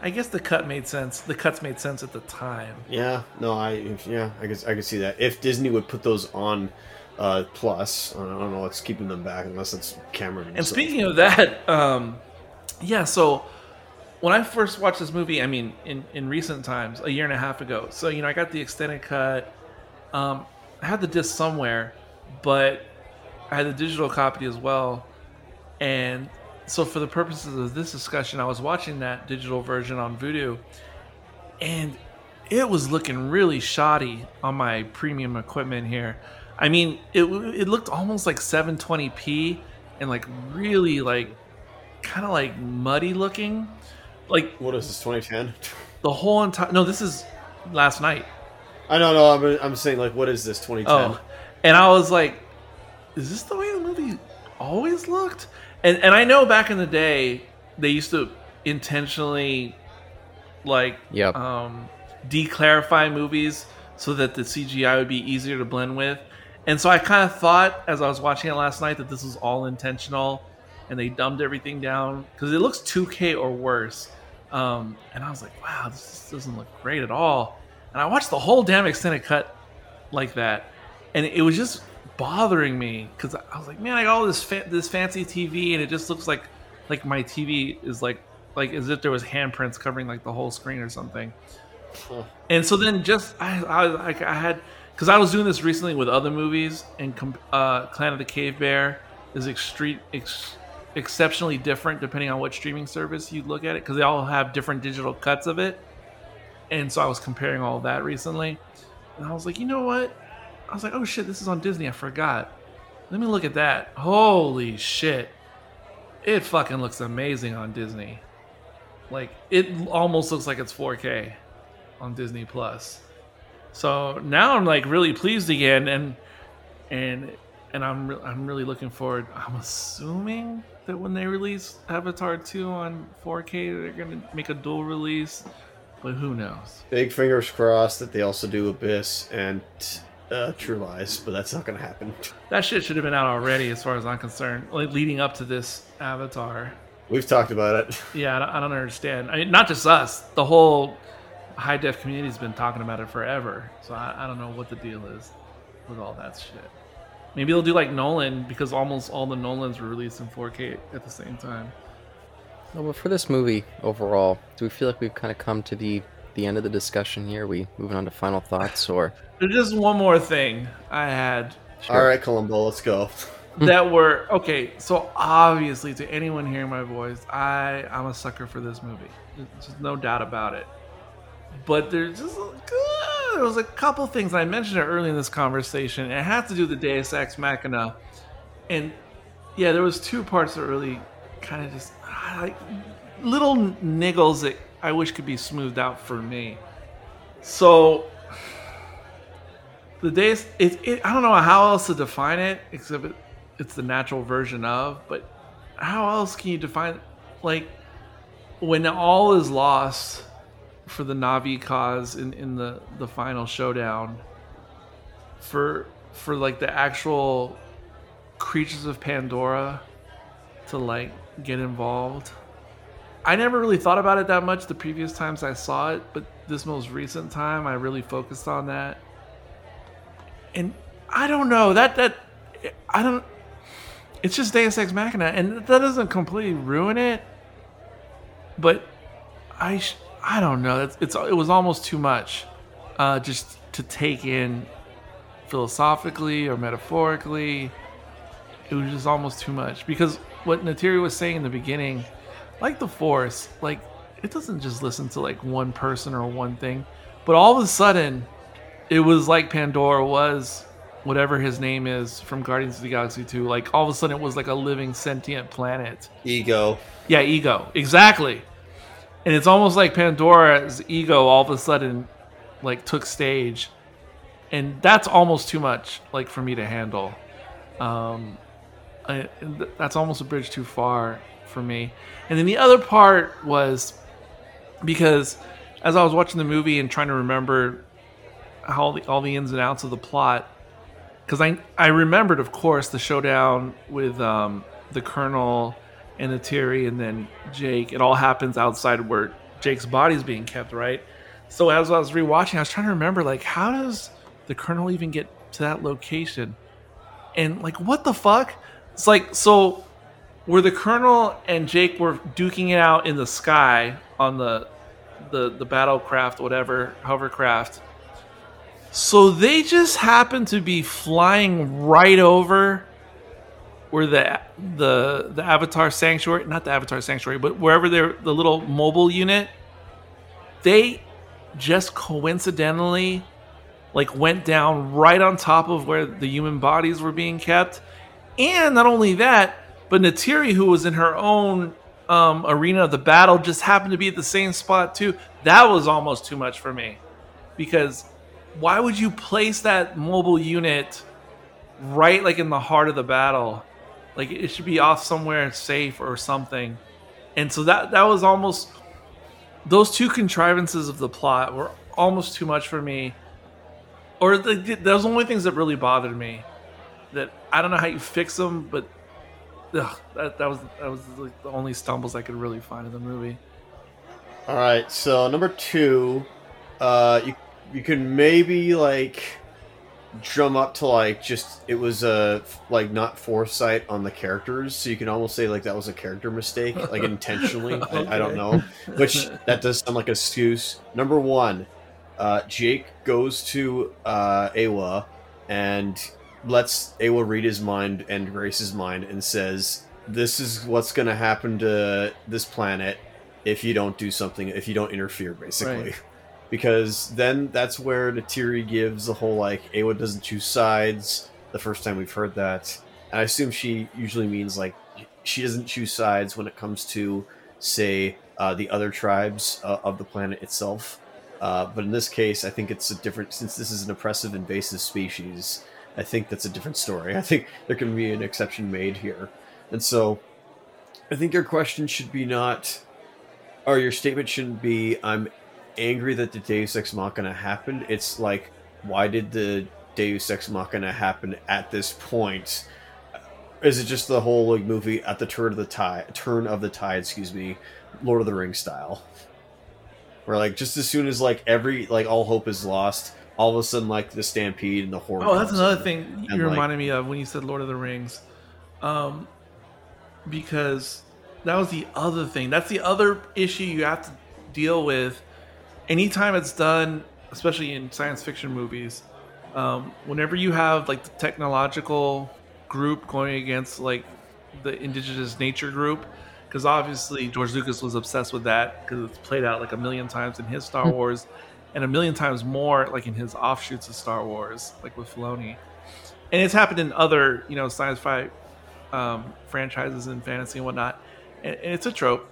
I guess the cut made sense. The cuts made sense at the time. Yeah. No. I. Yeah. I guess I could see that. If Disney would put those on uh, Plus, I don't know what's keeping them back unless it's Cameron. And himself. speaking of that, um, yeah, so when I first watched this movie, I mean, in, in recent times, a year and a half ago, so, you know, I got the extended cut. Um, I had the disc somewhere, but I had the digital copy as well. And so, for the purposes of this discussion, I was watching that digital version on Vudu, and it was looking really shoddy on my premium equipment here. I mean, it it looked almost like 720p and like really like kind of like muddy looking. Like What is this? 2010. the whole entire no, this is last night. I don't know. I'm, I'm saying like, what is this? 2010. Oh, and I was like, is this the way the movie always looked? And and I know back in the day they used to intentionally like Yep. um, declarify movies so that the CGI would be easier to blend with. And so I kind of thought as I was watching it last night that this was all intentional and they dumbed everything down because it looks 2K or worse. Um, and I was like, wow, this doesn't look great at all. And I watched the whole damn extended cut like that, and it was just bothering me because I was like, man, I got all this fa- this fancy TV, and it just looks like like my TV is like like as if there was handprints covering like the whole screen or something. Huh. And so then just I I, I had because I was doing this recently with other movies, and uh, Clan of the Cave Bear is extreme. Ex- exceptionally different depending on what streaming service you look at it because they all have different digital cuts of it. And so i was comparing all that recently and i was like you know what? I was like oh shit this is on disney i forgot. Let me look at that. Holy shit. It fucking looks amazing on disney. Like it almost looks like it's 4k on disney plus. So now i'm like really pleased again and and and i'm re- i'm really looking forward i'm assuming that when they release avatar 2 on 4k they're gonna make a dual release but who knows Big fingers crossed that they also do Abyss and uh, True Lies, but that's not going to happen. that shit should have been out already as far as i'm concerned like leading up to this avatar We've talked about it. yeah i don't, I don't understand i mean not just us the whole high def community's been talking about it forever so I, I don't know what the deal is with all that shit maybe they'll do like nolan because almost all the nolans were released in 4k at the same time Well, but for this movie overall, do we feel like we've kind of come to the the end of the discussion here? Are we moving on to final thoughts, or There's just one more thing I had All right, Columbo, let's go. that were okay. So obviously, to anyone hearing my voice, I I'm a sucker for this movie. There's just no doubt about it. But there's just there was a couple things I mentioned it early in this conversation. It had to do with the Deus Ex Machina, and yeah, there was two parts that really kind of just like little niggles that I wish could be smoothed out for me. So the days it, it i don't know how else to define it except it, it's the natural version of but how else can you define like when all is lost for the Na'vi cause in, in the the final showdown for for like the actual creatures of pandora to like get involved i never really thought about it that much the previous times i saw it but this most recent time i really focused on that and I don't know that that I don't. It's just Deus Ex Machina, and that doesn't completely ruin it. But I I don't know. It's, it's it was almost too much, uh, just to take in philosophically or metaphorically. It was just almost too much because what Neytiri was saying in the beginning, like the Force, like it doesn't just listen to like one person or one thing, but all of a sudden it was like Pandora was whatever his name is from Guardians of the Galaxy 2. Like all of a sudden it was like a living sentient planet. Ego. Yeah, ego. Exactly. And it's almost like Pandora's ego all of a sudden like took stage. And that's almost too much like for me to handle. Um I, that's almost a bridge too far for me. And then the other part was because as I was watching the movie and trying to remember how the, all the ins and outs of the plot because I I remembered of course the showdown with um, the colonel and Neytiri and then Jake. It all happens outside where Jake's body's being kept right? So as I was rewatching I was trying to remember like how does the colonel even get to that location? And like what the fuck? It's like so where the colonel and Jake were duking it out in the sky on the the the battlecraft whatever hovercraft. So they just happen to be flying right over where the the the Avatar Sanctuary, not the Avatar Sanctuary, but wherever they're the little mobile unit. They just coincidentally like went down right on top of where the human bodies were being kept. And not only that, but Neytiri, who was in her own um, arena of the battle, just happened to be at the same spot too. That was almost too much for me, because why would you place that mobile unit right like in the heart of the battle? Like it should be off somewhere safe or something. And so that that was almost those two contrivances of the plot were almost too much for me. Or the, those only things that really bothered me. That I don't know how you fix them, but ugh, that that was that was like the only stumbles I could really find in the movie. All right, so number two, uh, you you can maybe like drum up to like just it was a like not foresight on the characters, so you can almost say like that was a character mistake, like intentionally. okay. I, I, don't know, which that does sound like a excuse. Number one, uh, Jake goes to uh, Eywa and lets Eywa read his mind and Grace's mind and says, "This is what's going to happen to this planet if you don't do something, if you don't interfere, basically." Right. Because then that's where Neytiri gives the whole like Eywa doesn't choose sides. The first time we've heard that, and I assume she usually means like she doesn't choose sides when it comes to, say, uh, the other tribes uh, of the planet itself. Uh, but in this case, I think it's a different since this is an oppressive invasive species. I think that's a different story. I think there can be an exception made here, and so I think your question should be not, or your statement shouldn't be, "I'm angry that the Deus Ex Machina happened." It's like, why did the Deus Ex Machina happen at this point? Is it just the whole like movie at the turn of the tide, turn of the tide, excuse me, Lord of the Rings style? where like just as soon as like every like all hope is lost, all of a sudden like the stampede and the horror. Oh, that's another thing you like, reminded me of when you said Lord of the Rings, um, because that was the other thing. That's the other issue you have to deal with. Anytime it's done, especially in science fiction movies, um, whenever you have like the technological group going against like the indigenous nature group, because obviously George Lucas was obsessed with that because it's played out like a million times in his Star hmm. Wars, and a million times more like in his offshoots of Star Wars, like with Filoni, and it's happened in other you know sci-fi um, franchises and fantasy and whatnot, and, and it's a trope.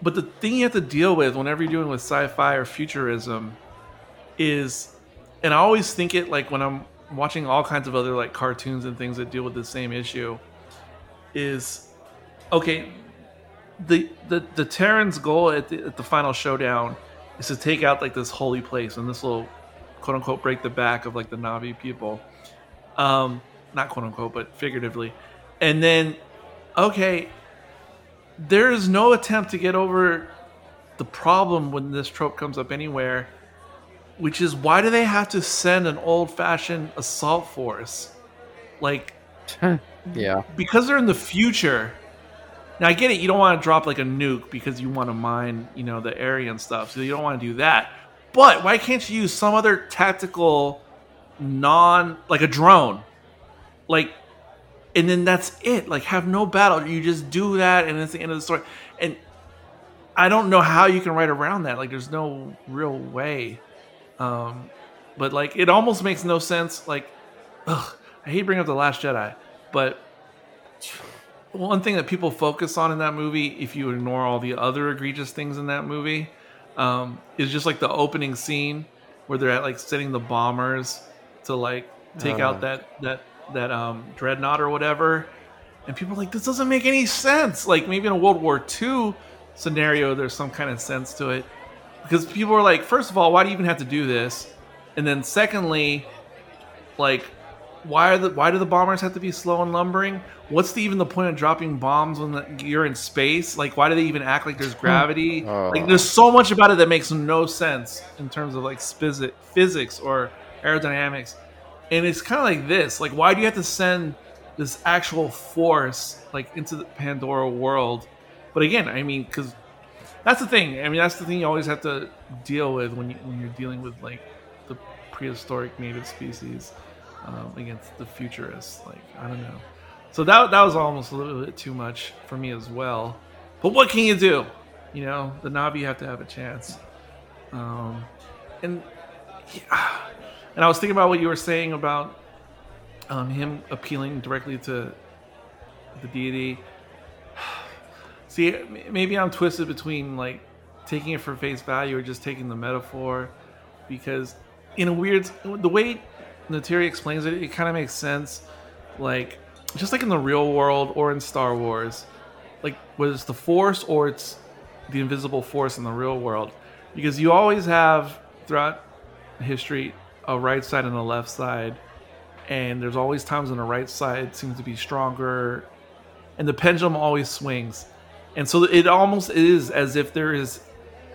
But the thing you have to deal with whenever you're dealing with sci-fi or futurism is, and I always think it like when I'm watching all kinds of other like cartoons and things that deal with the same issue, is okay the the the Terran's goal at the, at the final showdown is to take out like this holy place, and this will quote unquote break the back of like the Na'vi people. Um, not quote unquote, but figuratively. And then, okay, there is no attempt to get over the problem when this trope comes up anywhere, which is why do they have to send an old fashioned assault force? Like, yeah, because they're in the future now I get it. You don't want to drop like a nuke because you want to mine, you know, the area and stuff. So you don't want to do that. But why can't you use some other tactical, non like a drone, like, and then that's it. Like have no battle. You just do that, and it's the end of the story. And I don't know how you can write around that. Like there's no real way. Um, but like it almost makes no sense. Like, ugh, I hate bringing up the Last Jedi, but one thing that people focus on in that movie, if you ignore all the other egregious things in that movie, um, is just like the opening scene where they're at like sending the bombers to like take uh. out that that that um, dreadnought or whatever, and people are like this doesn't make any sense. Like maybe in a World War II scenario, there's some kind of sense to it because people are like, first of all, why do you even have to do this? And then secondly, like why are the why do the bombers have to be slow and lumbering? What's the, even the point of dropping bombs when the, you're in space? Like, why do they even act like there's gravity? Uh, like, there's so much about it that makes no sense in terms of like physics or aerodynamics. And it's kind of like this: like, why do you have to send this actual force like into the Pandora world? But again, I mean, because that's the thing. I mean, that's the thing you always have to deal with when you when you're dealing with like the prehistoric native species um, against the futurists. Like I don't know. So that that was almost a little bit too much for me as well. But what can you do? You know, the Na'vi have to have a chance. Um, and yeah, and I was thinking about what you were saying about um, him appealing directly to the deity. See, maybe I'm twisted between like taking it for face value or just taking the metaphor, because in a weird the way Neytiri explains it, it kind of makes sense. Like just like in the real world or in Star Wars, like whether it's the Force or it's the invisible force in the real world, because you always have throughout history a right side and a left side, and there's always times when the right side seems to be stronger, and the pendulum always swings, and so it almost is as if there is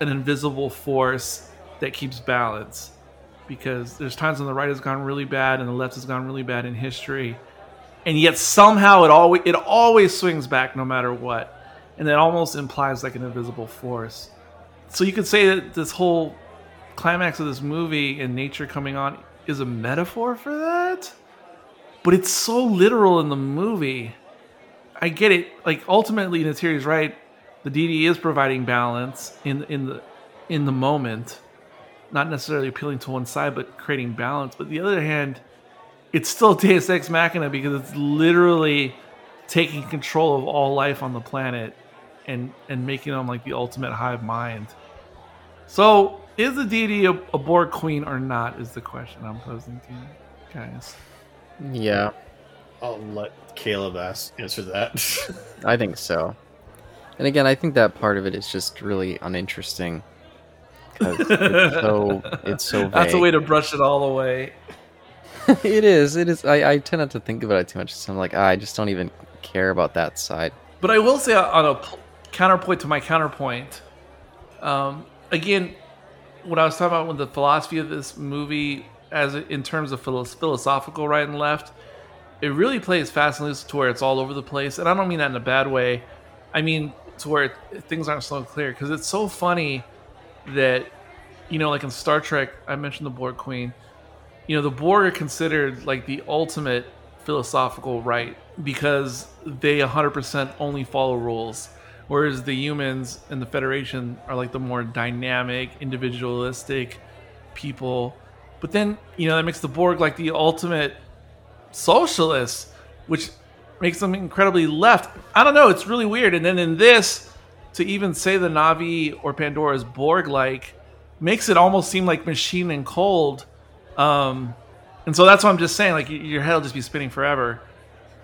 an invisible force that keeps balance, because there's times when the right has gone really bad and the left has gone really bad in history. And yet somehow it always it always swings back no matter what. And that almost implies like an invisible force. So you could say that this whole climax of this movie and nature coming on is a metaphor for that? But it's so literal in the movie. I get it. Like ultimately Neytiri's right. The dd is providing balance in in the in the moment. Not necessarily appealing to one side but creating balance. But the other hand it's still Deus Ex Machina because it's literally taking control of all life on the planet and and making them like the ultimate hive mind. So, is the deity a, a Borg queen or not? Is the question I'm posing to you guys. Yeah, I'll let Caleb ask, answer that. I think so. And again, I think that part of it is just really uninteresting. Because it's so it's so vague. That's a way to brush it all away. it is. It is. I, I tend not to think about it too much. So I'm like, ah, I just don't even care about that side. But I will say, on a p- counterpoint to my counterpoint, um, again, what I was talking about with the philosophy of this movie, as in terms of philosophical right and left, it really plays fast and loose to where it's all over the place. And I don't mean that in a bad way. I mean to where it, things aren't so clear because it's so funny that you know, like in Star Trek, I mentioned the Borg Queen you know, the Borg are considered like the ultimate philosophical right because they 100% only follow rules, whereas the humans and the Federation are like the more dynamic, individualistic people. But then, you know, that makes the Borg like the ultimate socialists, which makes them incredibly left. I don't know, it's really weird. And then in this, to even say the Na'vi or Pandora is Borg like makes it almost seem like machine and cold um, and so that's what I'm just saying. Like your head will just be spinning forever,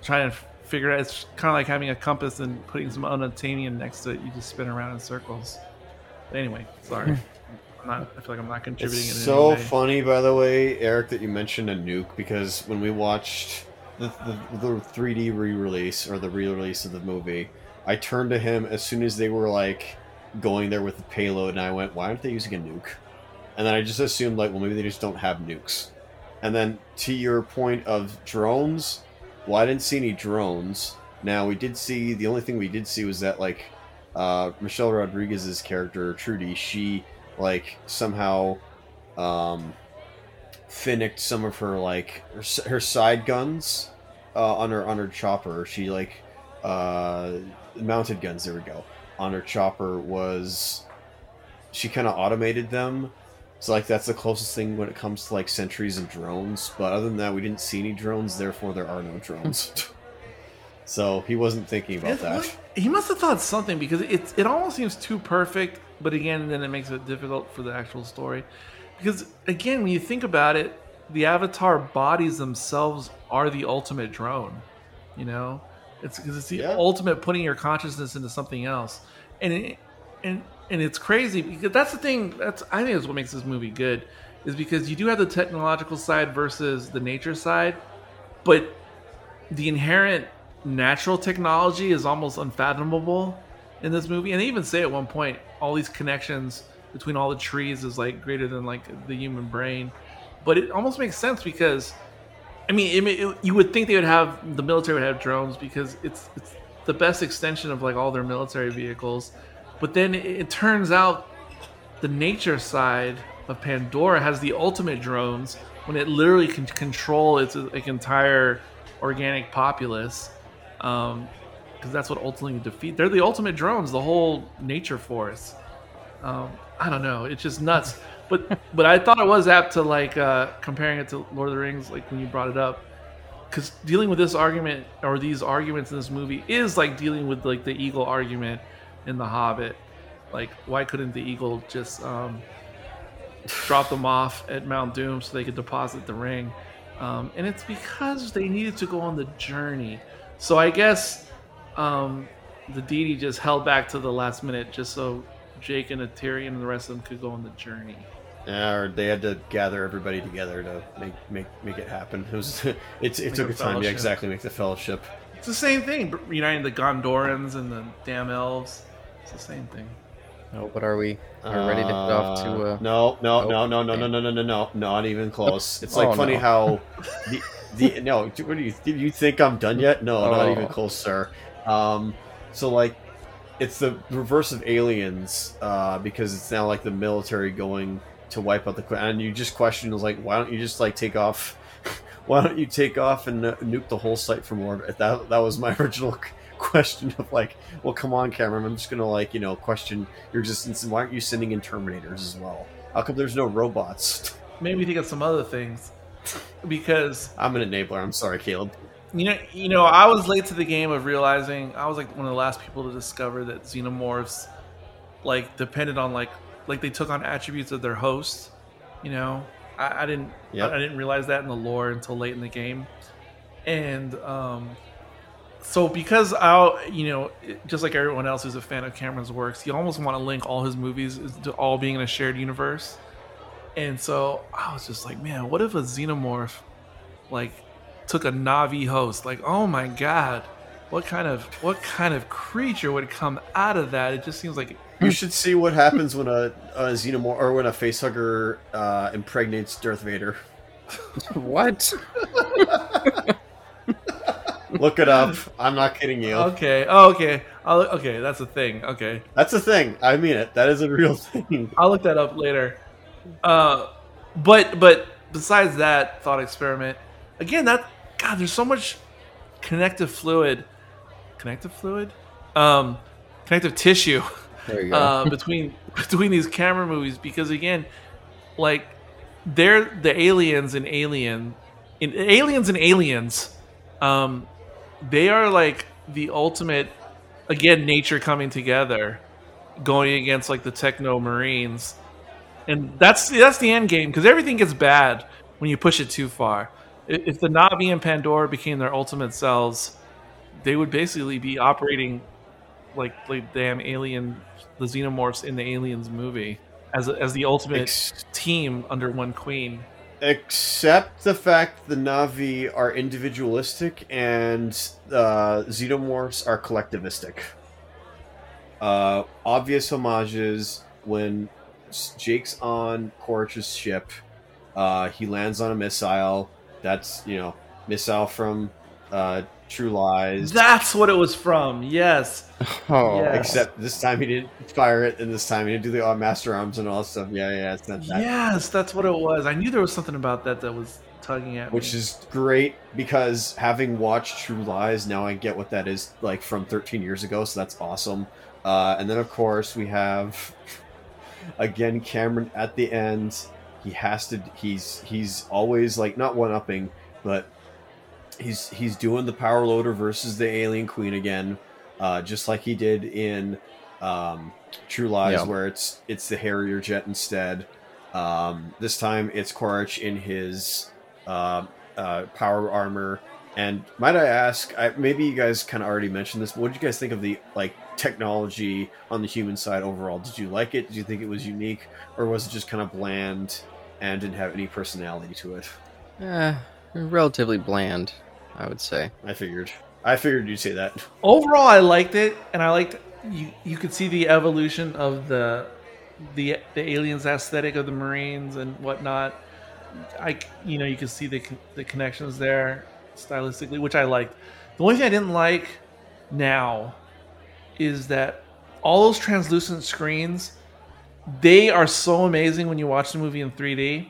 trying to figure out. It's kind of like having a compass and putting some unobtanium next to it. You just spin around in circles. But anyway, sorry. Hmm. I'm not, I feel like I'm not contributing. It's in so any way. funny, by the way, Eric, that you mentioned a nuke because when we watched the, the, the 3D re-release or the re-release of the movie, I turned to him as soon as they were like going there with the payload, and I went, "Why aren't they using a nuke?" And then I just assumed like, well, maybe they just don't have nukes. And then to your point of drones, well, I didn't see any drones. Now we did see the only thing we did see was that like uh, Michelle Rodriguez's character Trudy, she like somehow um, finicked some of her like her, her side guns uh, on her on her chopper. She like uh, mounted guns. There we go. On her chopper was she kind of automated them. So like that's the closest thing when it comes to like sentries and drones. But other than that, we didn't see any drones. Therefore, there are no drones. so he wasn't thinking about It- that. like, he must have thought something because it it almost seems too perfect, but again, then it makes it difficult for the actual story. Because again, when you think about it, the Avatar bodies themselves are the ultimate drone. You know, it's because it's the Yeah. ultimate putting your consciousness into something else, and it, and and it's crazy because that's the thing. That's I think is what makes this movie good, is because you do have the technological side versus the nature side, but the inherent natural technology is almost unfathomable in this movie. And they even say at one point, all these connections between all the trees is like greater than like the human brain. But it almost makes sense because, I mean, it, it, you would think they would have the military would have drones because it's it's the best extension of like all their military vehicles. But then it, it turns out the nature side of Pandora has the ultimate drones when it literally can control its like entire organic populace. Um, because that's what ultimately defeat. They're the ultimate drones, the whole nature force. Um, I don't know. It's just nuts. but but I thought it was apt to like uh, comparing it to Lord of the Rings, like when you brought it up, because dealing with this argument or these arguments in this movie is like dealing with like the eagle argument in The Hobbit. Like, why couldn't the eagle just um, drop them off at Mount Doom so they could deposit the ring? Um, and it's because they needed to go on the journey. So I guess um, the deity just held back to the last minute just so Jake and Neytiri and the rest of them could go on the journey. Yeah, or they had to gather everybody together to make make make it happen. It was it Make took a a time, yeah, exactly, make the fellowship. It's the same thing, uniting the Gondorans and the damn elves. It's the same thing. Oh, what are we? Are we ready to head off to? Uh, no, no, oh, no, no, no, no, no, no, no, no, not even close. It's like Oh, funny no. how the the no. What do you do? You think I'm done yet? No, not Oh. even close, sir. Um, so like, it's the reverse of aliens uh, because it's now like the military going to wipe out the and you just question is like, why don't you just like take off? Why don't you take off and uh, nuke the whole site from orbit? That that was my original question of like, well, come on, Cameron. I'm just gonna like you know question your existence. And why aren't you sending in Terminators as well? How come there's no robots? Made me think of some other things because I'm an enabler. I'm sorry, Caleb. you know, you know, I was late to the game of realizing I was like one of the last people to discover that xenomorphs like depended on like like they took on attributes of their host. You know, I, I didn't Yep. I, I didn't realize that in the lore until late in the game, and um, so because I you know just like everyone else who's a fan of Cameron's works, you almost want to link all his movies to all being in a shared universe. And so I was just like, man, what if a xenomorph like took a Na'vi host? Like, oh my god, what kind of what kind of creature would come out of that? It just seems like You should see what happens when a, a xenomorph or when a facehugger uh, impregnates Darth Vader. what? Look it up. I'm not kidding you. okay, oh, okay, I'll, okay, that's a thing. Okay, That's a thing. I mean it. That is a real thing. I'll look that up later. Uh, but but besides that thought experiment, again, that God, there's so much connective fluid, connective fluid, um, connective tissue. There you go. uh, between between these Cameron movies because again, like they're the aliens and Alien, in Aliens and Aliens, um, they are like the ultimate again nature coming together, going against like the techno marines, and that's that's the end game because everything gets bad when you push it too far. If the Na'vi and Pandora became their ultimate selves, they would basically be operating like like damn alien the xenomorphs in the aliens movie as as the ultimate Ex- team under one queen except the fact the Na'vi are individualistic and uh, xenomorphs are collectivistic. Uh, obvious homages when Jake's on Quaritch's ship. Uh, he lands on a missile. That's you know missile from uh, True Lies. that's what it was from yes oh, yeah. Except this time he didn't fire it, and this time he didn't do the uh, master arms and all that stuff. Yeah, yeah, it's not that. yes that's what it was i knew there was something about that that was tugging at me. which me. is great because having watched True Lies, now I get what that is like from 13 years ago, so that's awesome. Uh, and then of course we have again Cameron at the end. He has to. He's he's always like not one upping, but he's he's doing the power loader versus the alien queen again, uh, just like he did in um, True Lies, Yeah. where it's it's the Harrier jet instead. Um, this time it's Quaritch in his uh, uh, power armor. And might I ask, I, maybe you guys kind of already mentioned this, but what did you guys think of the like technology on the human side overall? Did you like it? Did you think it was unique, or was it just kind of bland and didn't have any personality to it? Eh, relatively bland, I would say. I figured. I figured you'd say that. overall i liked it and i liked you you could see the evolution of the the the aliens aesthetic of the marines and whatnot I you know you can see the the connections there stylistically which i liked the only thing i didn't like now is that all those translucent screens they are so amazing when you watch the movie in 3d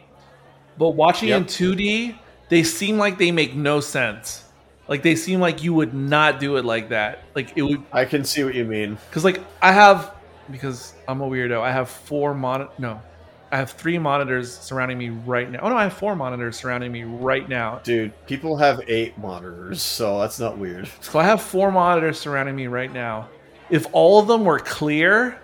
but watching in 2d they seem like they make no sense like they seem like you would not do it like that like it would I can see what you mean. because like I have because I'm a weirdo. I have four mon no I have three monitors surrounding me right now. Oh no, I have four monitors surrounding me right now. Dude, people have eight monitors, so that's not weird. So I have four monitors surrounding me right now. If all of them were clear,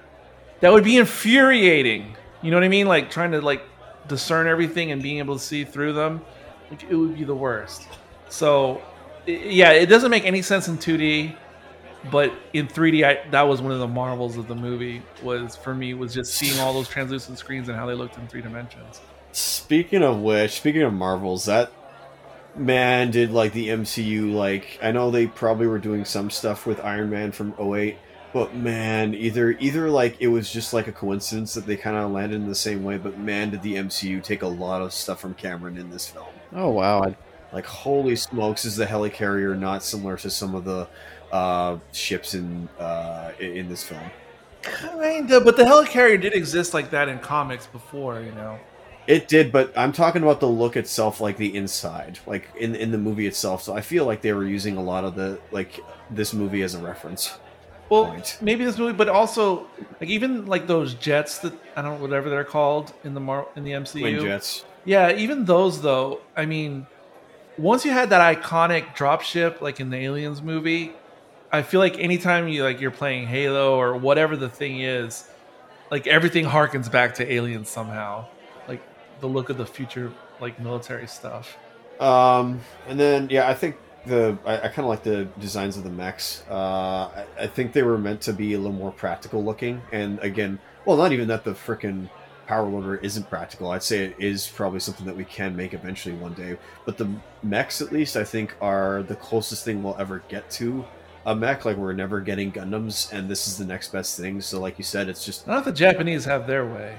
that would be infuriating. You know what I mean? Like trying to like discern everything and being able to see through them, it would be the worst. So, yeah, it doesn't make any sense in 2D, but in 3D, I, that was one of the marvels of the movie. Was for me was just seeing all those translucent screens and how they looked in three dimensions. Speaking of which, speaking of Marvels, that man did like the MCU like I know they probably were doing some stuff with Iron Man from 08, but man, either either like it was just like a coincidence that they kind of landed in the same way, but man did the MCU take a lot of stuff from Cameron in this film. Oh wow, I, Like holy smokes, is the helicarrier not similar to some of the uh, ships in uh, in in this film? Kinda, but the helicarrier did exist like that in comics before, you know. It did, but I'm talking about the look itself, like the inside, like in in the movie itself. So I feel like they were using a lot of the like this movie as a reference. Well, point. maybe this movie, but also like even like those jets that I don't know whatever they're called in the Mar- in the MCU. Twin jets. Yeah, even those though. I mean, once you had that iconic dropship like in the Aliens movie, I feel like anytime you like you're playing Halo or whatever the thing is, like everything harkens back to Aliens somehow. Like the look of the future like military stuff. Um, and then yeah, I think the I, I kind of like the designs of the mechs. Uh, I, I think they were meant to be a little more practical looking, and again, well, not even that the freaking power loader isn't practical. I'd say it is probably something that we can make eventually one day. But the mechs, at least, I think, are the closest thing we'll ever get to a mech. Like we're never getting Gundams, and this is the next best thing. So, like you said, it's just. If the Japanese have their way.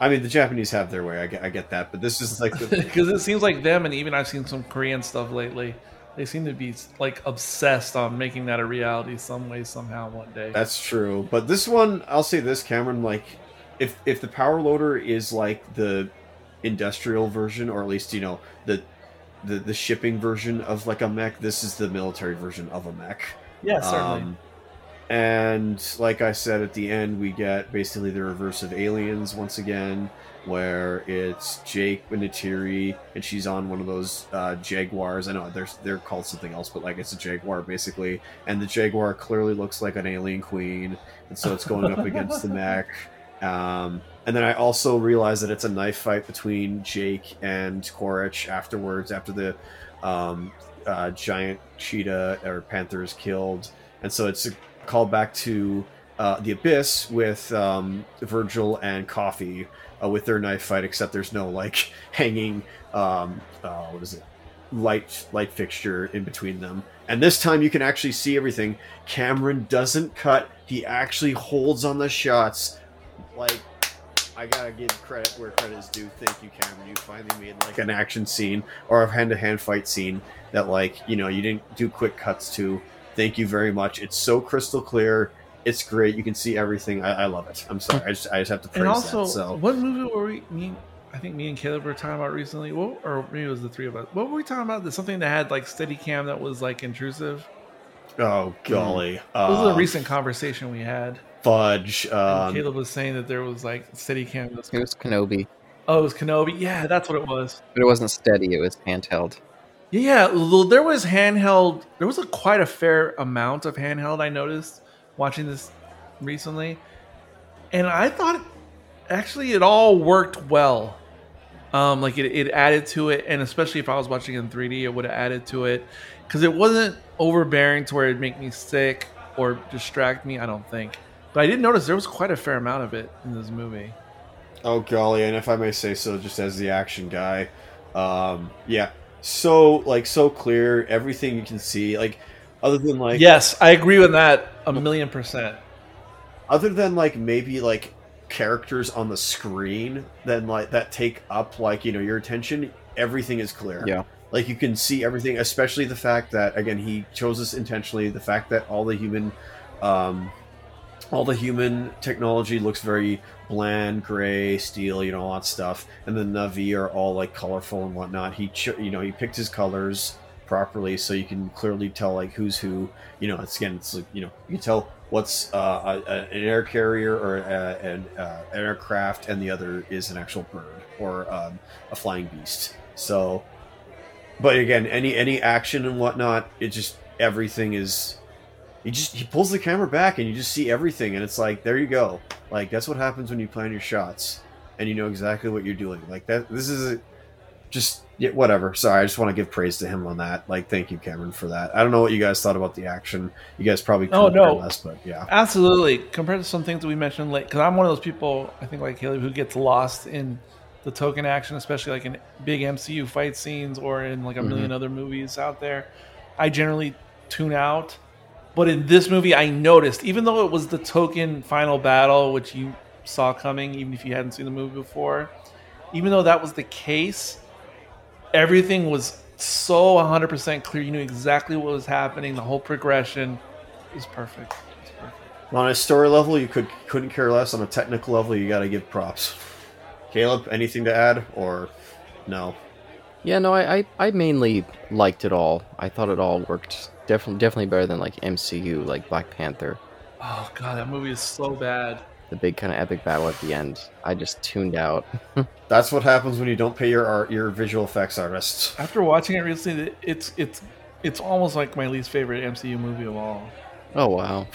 I mean, the Japanese have their way. I get, I get that, but this is like the, because it seems like them and even i've seen some korean stuff lately they seem to be like obsessed on making that a reality some way somehow one day That's true. But this one, I'll say this, Cameron, like if if the power loader is like the industrial version, or at least, you know, the the, the shipping version of like a mech, this is the military version of a mech. yeah certainly Um, and like I said at the end, we get basically the reverse of aliens once again, where it's Jake Benatiri, and she's on one of those uh, Jaguars. I know they're they're called something else, but like it's a Jaguar basically, and the Jaguar clearly looks like an alien queen, and so it's going up against the mech. Um, and then I also realized that it's a knife fight between Jake and Quaritch afterwards, after the um, uh, giant cheetah or panther is killed. And so it's a callback to uh, the Abyss with um, Virgil and Coffey uh, with their knife fight, except there's no like hanging, um, uh, what is it? Light light fixture in between them, and this time you can actually see everything. Cameron doesn't cut; he actually holds on the shots. Like I gotta give credit where credit is due. Thank you, Cameron. You finally made like an action scene or a hand-to-hand fight scene that, like, you know, you didn't do quick cuts to. Thank you very much. It's so crystal clear. It's great. You can see everything. I, I love it. I'm sorry. I just, I just have to praise and also that. So what movie were we me i think me and caleb were talking about recently what, or maybe it was the three of us what were we talking about There's something that had like steady cam that was like intrusive oh golly, this was a uh, recent conversation we had fudge. and Um, caleb was saying that there was like steady cam that's- it was Kenobi, oh it was kenobi yeah that's what it was but it wasn't steady. It was handheld. Yeah, there was handheld. There was a quite a fair amount of handheld. I noticed watching this recently, and I thought actually it all worked well. Um, like it, it added to it, and especially if I was watching in 3D, it would have added to it because it wasn't overbearing to where it'd make me sick or distract me. I don't think, but I did notice there was quite a fair amount of it in this movie. Oh golly, and if I may say so, just as the action guy, um, yeah, so like so clear, everything you can see, like other than like Yes, I agree with that a million percent. other than like maybe like characters on the screen then like that take up like you know your attention, everything is clear. Yeah. like you can see everything, especially the fact that again he chose this intentionally. The fact that all the human, um, all the human technology looks very bland, gray, steel, you know, all that stuff, and the Na'vi are all like colorful and whatnot. He, ch- you know, he picked his colors properly so you can clearly tell like who's who. You know, it's again, it's like you know, you can tell what's uh, a, an air carrier or a, an, uh, an aircraft, and the other is an actual bird or um, a flying beast. So, but again, any any action and whatnot, it just everything is. He just he pulls the camera back and you just see everything, and it's like there you go. Like that's what happens when you plan your shots, and you know exactly what you're doing. Like that. This is a, just yeah, whatever. Sorry, I just want to give praise to him on that. Like, thank you, Cameron, for that. I don't know what you guys thought about the action. You guys probably Oh, no. less, but yeah. Absolutely. Compared to some things that we mentioned late, because I'm one of those people, I think like Haley, who gets lost in the token action, especially like in big MCU fight scenes or in like a mm-hmm. million other movies out there. I generally tune out. But in this movie, I noticed, even though it was the token final battle, which you saw coming, even if you hadn't seen the movie before, even though that was the case, everything was so 100% clear. You knew exactly what was happening. The whole progression is perfect. Perfect. On a story level, you could couldn't care less. On a technical level, you got to give props. Caleb, anything to add or no? Yeah, no, I, I, I mainly liked it all. I thought it all worked definitely definitely better than like MCU, like Black Panther. Oh god, that movie is so bad. The big kind of epic battle at the end. I just tuned out. That's what happens when you don't pay your art, your visual effects artists. After watching it recently, it's it's it's almost like my least favorite MCU movie of all. Oh wow.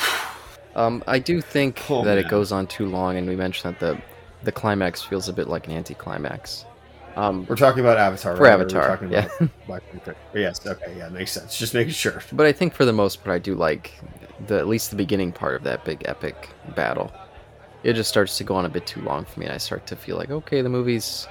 Um, I do think Oh, that man. it goes on too long, and we mentioned that the the climax feels a bit like an anticlimax. Um, We're talking about Avatar, For right? Or we're Avatar, talking yeah. about Black Panther. Yes, okay, yeah, makes sense. Just making sure. but I think for the most part, I do like the at least the beginning part of that big epic battle. It just starts to go on a bit too long for me, and I start to feel like okay, the movie's,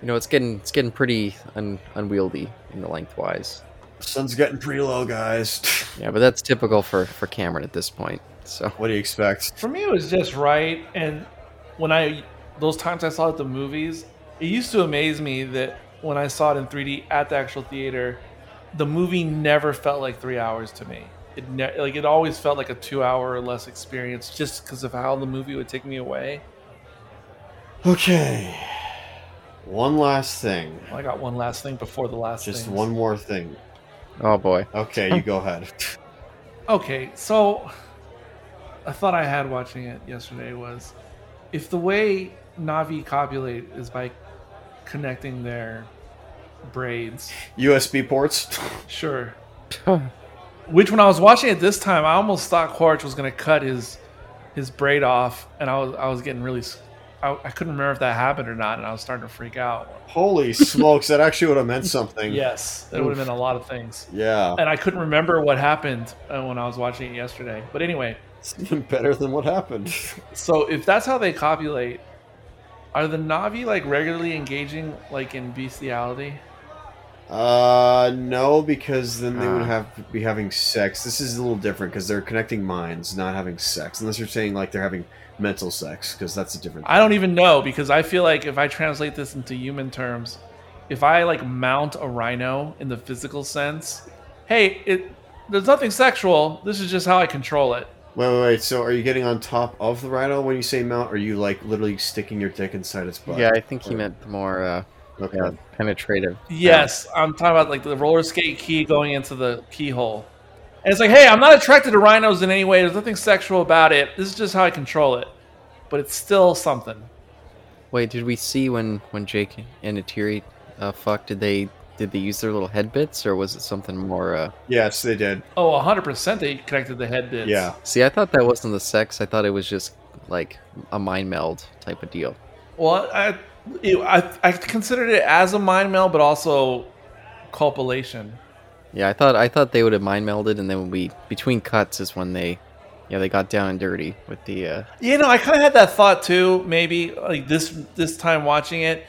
you know, it's getting it's getting pretty un, unwieldy in the lengthwise. Sun's getting pretty low, guys. Yeah, but that's typical for for Cameron at this point. So what do you expect? For me, it was just right. And when I those times I saw it at the movies, it used to amaze me that when I saw it in 3D at the actual theater, the movie never felt like three hours to me. It ne- like it always felt like a two hour or less experience, just because of how the movie would take me away. Okay. One last thing. I got one last thing before the last. Just things. one more thing. oh boy, Okay, you go ahead. Okay, so a thought I had watching it yesterday was if the way Na'vi copulate is by connecting their braids, USB ports. sure. Which when I was watching it this time, I almost thought Quaritch was gonna cut his his braid off, and I was I was getting really. I couldn't remember if that happened or not, and I was starting to freak out. Holy smokes, that actually would have meant something. Yes, that would have been a lot of things, Yeah. and I couldn't remember what happened uh, when I was watching it yesterday. But anyway, It's even better than what happened. So if that's how they copulate, are the Na'vi like regularly engaging like in bestiality? Uh, no, because then they would have be having sex. This is a little different because they're connecting minds, not having sex. Unless you're saying like they're having mental sex, because that's a different. I don't even know because I feel like if I translate this into human terms, if I like mount a rhino in the physical sense, hey, it there's nothing sexual. This is just how I control it. Wait, wait, wait. So, are you getting on top of the rhino when you say mount? Or are you like literally sticking your dick inside its butt? yeah, I think he meant more uh, Okay. yeah, penetrative. Yes, I'm talking about like the roller skate key going into the keyhole. And it's like, hey, I'm not attracted to rhinos in any way. There's nothing sexual about it. This is just how I control it. But it's still something. Wait, did we see when when Jake and Neytiri uh, fuck? Did they did they use their little head bits, or was it something more? Uh... Yes, they did. Oh, 100% they connected the head bits. Yeah. See, I thought that wasn't the sex. I thought it was just like a mind meld type of deal. Well, I, it, I, I considered it as a mind meld, but also copulation. Yeah, I thought I thought they would have mind melded, and then when we between cuts is when they, yeah, they got down and dirty with the. Uh, You know, I kind of had that thought too. Maybe like this this time watching it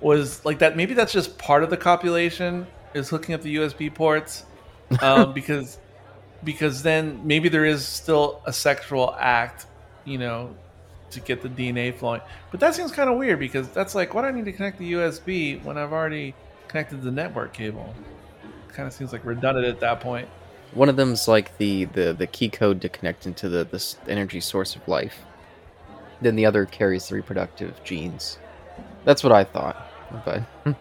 was like that. Maybe that's just part of the copulation is hooking up the USB ports, um, because because then maybe there is still a sexual act, you know, to get the DNA flowing. But that seems kind of weird because that's like, why do I need to connect the USB when I've already connected the network cable? Kind of seems like redundant at that point. one of them's like the, the the key code to connect into the this energy source of life. Then the other carries the reproductive genes. That's what I thought, but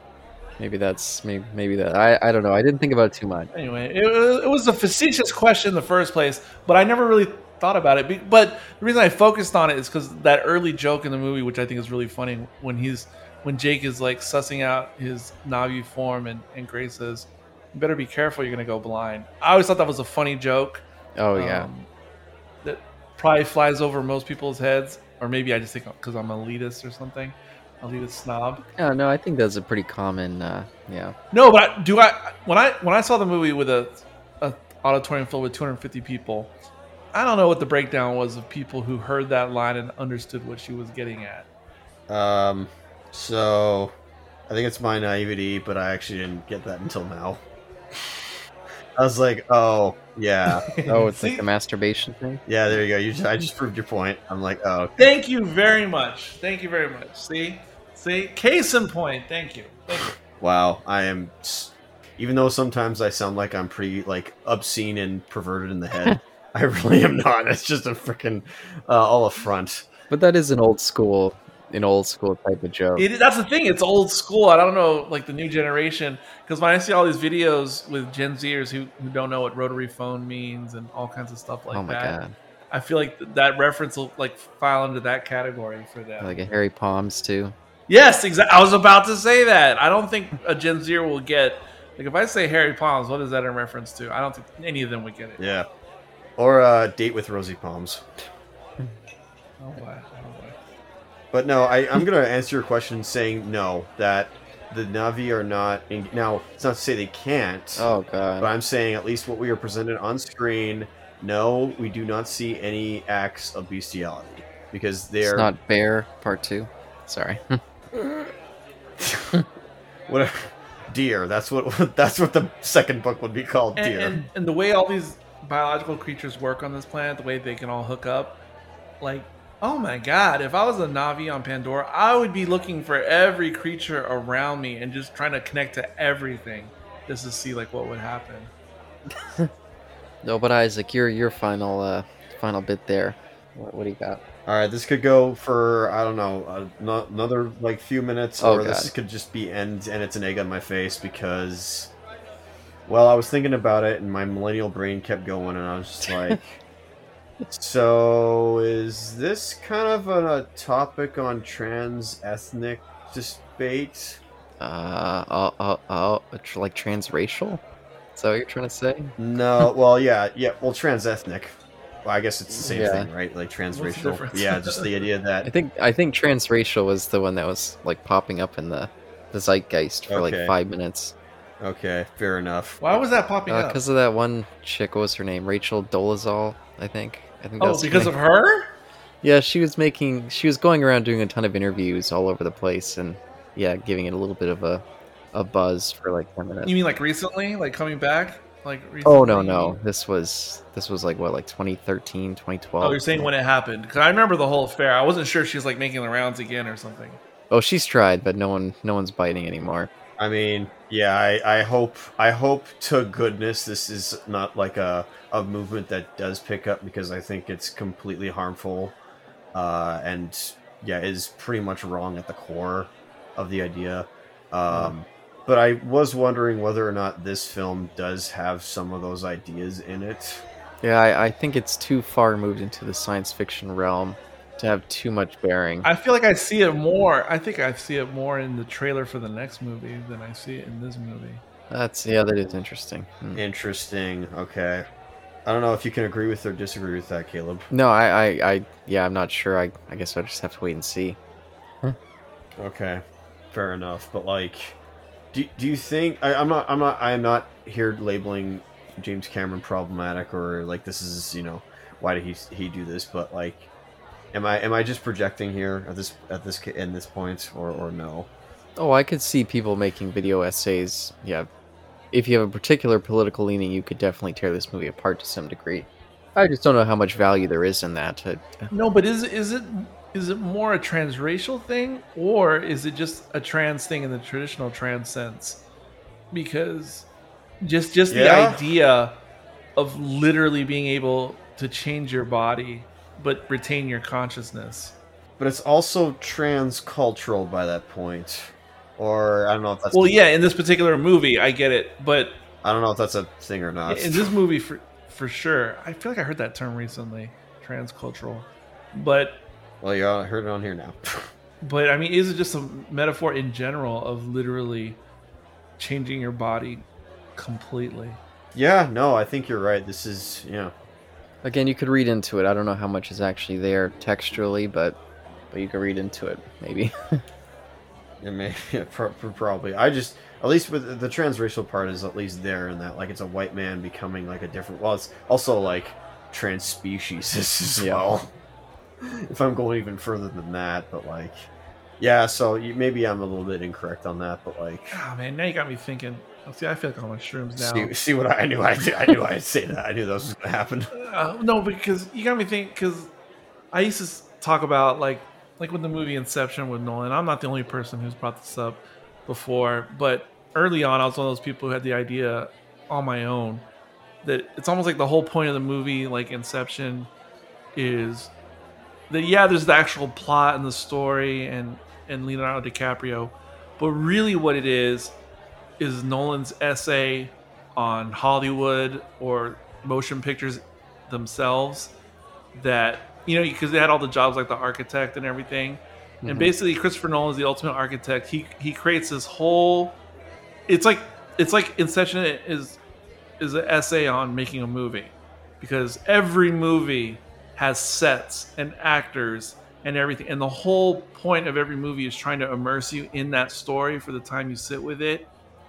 maybe that's maybe maybe that I I don't know. I didn't think about it too much. Anyway, it, it was a facetious question in the first place, but I never really thought about it. But the reason I focused on it is because that early joke in the movie, which I think is really funny, when he's when Jake is like sussing out his Na'vi form, and and Grace says, "You better be careful, you're gonna go blind." I always thought that was a funny joke. Oh yeah. um, that probably flies over most people's heads, or maybe I just think because I'm elitist or something, elitist snob. Yeah, no, I think that's a pretty common. Uh, yeah. No, but I, do I when I when I saw the movie with a, a auditorium filled with 250 people, I don't know what the breakdown was of people who heard that line and understood what she was getting at. Um, so I think it's my naivety, but I actually didn't get that until now. I was like, oh yeah, Oh, it's See? like the masturbation thing. yeah. There you go. You just, I just proved your point. I'm like, oh, Thank you very much. Thank you very much. See, see, case in point. Thank you. Thank you. wow. I am. Even though sometimes I sound like I'm pretty like obscene and perverted in the head, I really am not. It's just a freaking uh, all a front. But that is an old school, an old school type of joke. It, that's the thing. It's old school. I don't know, like the new generation, because when I see all these videos with Gen Zers who, who don't know what rotary phone means and all kinds of stuff like oh my that, god. I feel like th- that reference will like file into that category for them. Like a hairy palms too. yes, exactly. I was about to say that. I don't think a Gen Zer will get like if I say Hairy Palms, what is that in reference to? I don't think any of them would get it. Yeah. Or uh, date with rosy palms. Oh, boy. Oh, boy. But no, I, I'm gonna answer your question saying no. That the Na'vi are not. In, now, it's not to say they can't. Oh god. But. I'm saying at least what we are presented on screen. No, we do not see any acts of bestiality because they're not bear part two. Sorry. whatever. Deer. That's what. That's what the second book would be called. and, Deer. and, and the way all these biological creatures work on this planet, the way they can all hook up, like, oh my god, if I was a Na'vi on Pandora, I would be looking for every creature around me and just trying to connect to everything just to see like what would happen. no, but Isaac, your your final uh final bit there. What, what do you got? All right, this could go for I don't know uh, no, another like few minutes, Oh, or this could just be end and it's an egg on my face because, well, I was thinking about it and my millennial brain kept going, and I was just like, so is this kind of a, a topic on trans ethnic debate? Uh oh oh oh like transracial? Is that what you're trying to say? No, well, yeah, yeah, well, trans ethnic. Well, I guess it's the same Yeah. thing, right? Like transracial. difference? Yeah, just the idea that I think I think transracial was the one that was like popping up in the the zeitgeist for Okay. like five minutes. Okay, fair enough. Why was that popping uh, up? Because of that one chick, what was her name? Rachel Dolezal, I think. I think Oh, because name. of her? Yeah, she was making she was going around doing a ton of interviews all over the place and yeah, giving it a little bit of a a buzz for like ten minutes. You mean like recently, like coming back, like recently? Oh no, no. This was this was like what like 2013, 2012. Oh, you're saying when it happened? Because I remember the whole affair. I wasn't sure she was like making the rounds again or something. Oh, she's tried, but no one no one's biting anymore. I mean, yeah, I, I hope I hope to goodness this is not like a, a movement that does pick up because I think it's completely harmful uh, and yeah, is pretty much wrong at the core of the idea. Um, But I was wondering whether or not this film does have some of those ideas in it. Yeah, I, I think it's too far moved into the science fiction realm to have too much bearing. I feel like I see it more. I think I see it more in the trailer for the next movie than I see it in this movie. That's yeah, that is interesting. Hmm. Interesting. Okay. I don't know if you can agree with or disagree with that, Caleb. No, I, I, I, yeah, I'm not sure. I, I guess I just have to wait and see. Okay, fair enough. But like, do, do you think I, I'm not I'm not I'm not here labeling James Cameron problematic or like this is you know why did he he do this? But like, am I am I just projecting here at this at this in this point or or no? Oh, I could see people making video essays. Yeah, if you have a particular political leaning, you could definitely tear this movie apart to some degree. I just don't know how much value there is in that. Uh, no, but is is it is it more a transracial thing or is it just a trans thing in the traditional trans sense? Because just just the idea of literally being able to change your body but retain your consciousness. But it's also transcultural by that point, or I don't know if that's Well, yeah, in this particular movie, I get it, but I don't know if that's a thing or not. in this movie for for sure, I feel like I heard that term recently. transcultural. But Well, you all heard it on here now. but I mean, is it just a metaphor in general of literally changing your body completely? yeah, no, I think you're right. This is, yeah. Again, you could read into it. I don't know how much is actually there textually, but but you could read into it maybe. It may yeah, pro- pro- probably. I just at least with the transracial part is at least there in that like it's a white man becoming like a different. Well, it's also like trans species as Yeah. well. if I'm going even further than that, but like, yeah. So you, maybe I'm a little bit incorrect on that, but like, Ah man, now you got me thinking. See, I feel like I'm on shrooms now. see, see what I, I knew. I, I knew I'd say that. I knew that was gonna happen. Uh, no, because you got me thinking. Because I used to talk about like like with the movie Inception with Nolan. I'm not the only person who's brought this up before, but early on, I was one of those people who had the idea on my own that it's almost like the whole point of the movie, like Inception, is that yeah, there's the actual plot and the story and and Leonardo DiCaprio, but really what it is is Nolan's essay on Hollywood or motion pictures themselves that you know because they had all the jobs like the architect and everything. And mm-hmm. basically christopher nolan is the ultimate architect. He he creates this whole it's like it's like inception is is an essay on making a movie. Because every movie has sets and actors and everything. And the whole point of every movie is trying to immerse you in that story for the time you sit with it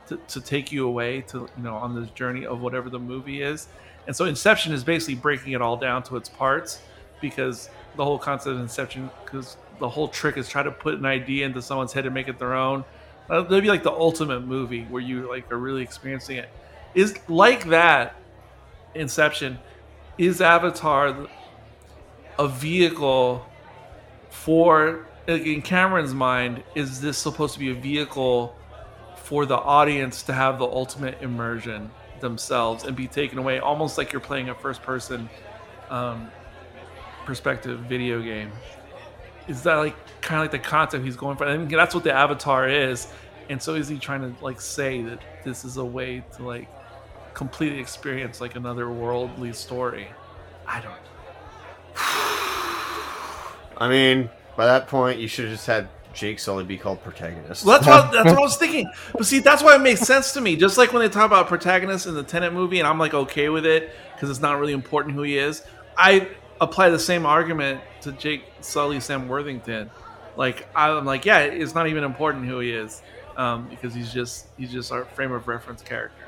to, to take you away to you know on this journey of whatever the movie is. And so inception is basically breaking it all down to its parts because the whole concept of inception because the whole trick is try to put an idea into someone's head and make it their own. Uh, that'd be like the ultimate movie where you like are really experiencing it. Is like that inception is avatar a vehicle for like in cameron's mind is this supposed to be a vehicle for the audience to have the ultimate immersion themselves and be taken away almost like you're playing a first person um, perspective video game. Is that like kind of like the concept he's going for? I think that's what the avatar is and so is he trying to like say that this is a way to like completely experience like another worldly story? I don't I mean, by that point, you should have just had Jake Sully be called protagonist. Well, that's what that's what I was thinking. But see, that's why it makes sense to me. Just like when they talk about protagonists in the Tenet movie, and I'm like okay with it because it's not really important who he is. I apply the same argument to Jake Sully, Sam Worthington. Like I'm like, yeah, it's not even important who he is um, because he's just he's just our frame of reference character.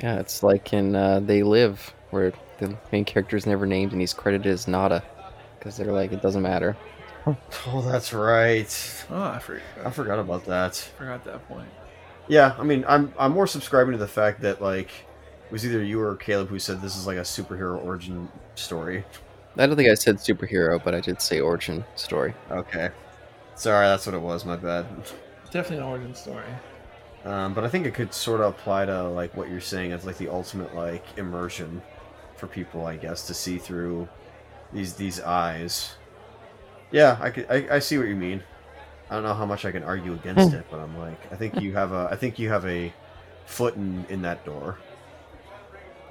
yeah, it's like in uh, They Live, where the main character is never named and he's credited as Nada, because they're like it doesn't matter. oh, that's right. Oh, I forgot, I forgot about that. forgot that point. Yeah, I mean, I'm I'm more subscribing to the fact that like it was either you or Caleb who said this is like a superhero origin story. I don't think I said superhero, but I did say origin story. Okay, sorry, that's what it was. My bad. Definitely an origin story. Um, but I think it could sort of apply to like what you're saying as like the ultimate like immersion for people, I guess, to see through these these eyes. Yeah, I could I, I see what you mean. I don't know how much I can argue against it, but I'm like, I think you have a I think you have a foot in in that door.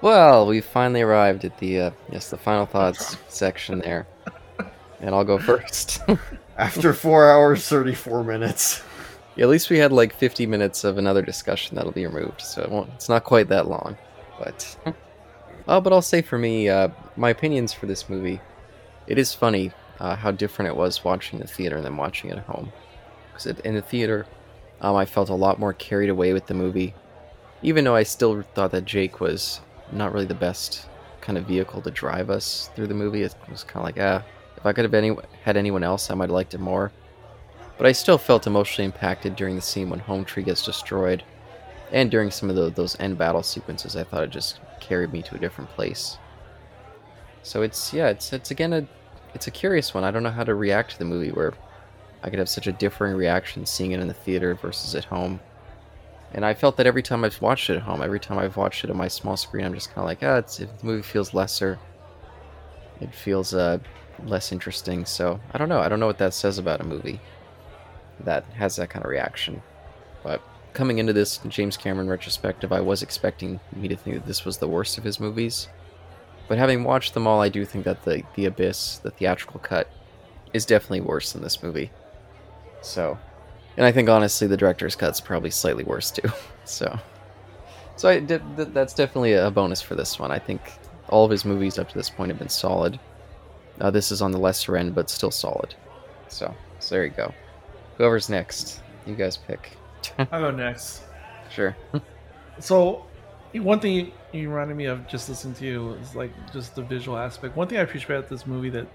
Well, we finally arrived at the uh, yes, the final thoughts section there, and I'll go first. After four hours thirty four minutes. Yeah, at least we had like 50 minutes of another discussion that'll be removed, so it won't, it's not quite that long. But, oh, but I'll say for me, uh, my opinions for this movie, it is funny uh, how different it was watching the theater than watching it at home. Because in the theater, um, I felt a lot more carried away with the movie, even though I still thought that Jake was not really the best kind of vehicle to drive us through the movie. It was kind of like, ah, if I could have any- had anyone else, I might have liked it more. But I still felt emotionally impacted during the scene when Home Tree gets destroyed, and during some of the, those end battle sequences. I thought it just carried me to a different place. So it's yeah, it's it's again a it's a curious one. I don't know how to react to the movie where I could have such a differing reaction seeing it in the theater versus at home. And I felt that every time I've watched it at home, every time I've watched it on my small screen, I'm just kind of like, ah, it's, the movie feels lesser, it feels uh, less interesting. So I don't know. I don't know what that says about a movie that has that kind of reaction. But coming into this James Cameron retrospective, I was expecting me to think that this was the worst of his movies. But having watched them all, I do think that the the Abyss, the theatrical cut, is definitely worse than this movie. So, and I think honestly, the director's cut's probably slightly worse too. So, so I did, th- that's definitely a bonus for this one. I think all of his movies up to this point have been solid. Uh, this is on the lesser end, but still solid. So, so there you go. Whoever's next, you guys pick. I'll go next. Sure. So, one thing you, you reminded me of just listening to you is like just the visual aspect. One thing I appreciate about this movie that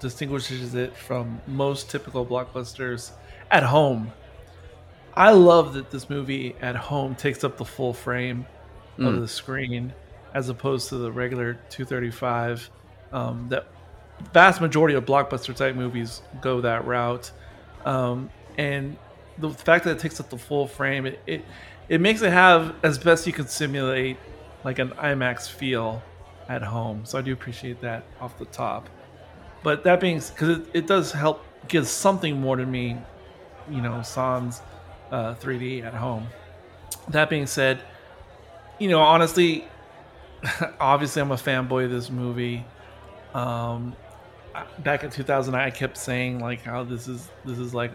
distinguishes it from most typical blockbusters at home. I love that this movie at home takes up the full frame of Mm. the screen as opposed to the regular 235 um, that vast majority of blockbuster type movies go that route um, and the fact that it takes up the full frame it, it it makes it have as best you can simulate like an IMAX feel at home so I do appreciate that off the top. But that being because it, it does help give something more to me you know sans uh, 3D at home. That being said you know honestly obviously I'm a fanboy of this movie. Um back in 2000 i kept saying like how this is this is like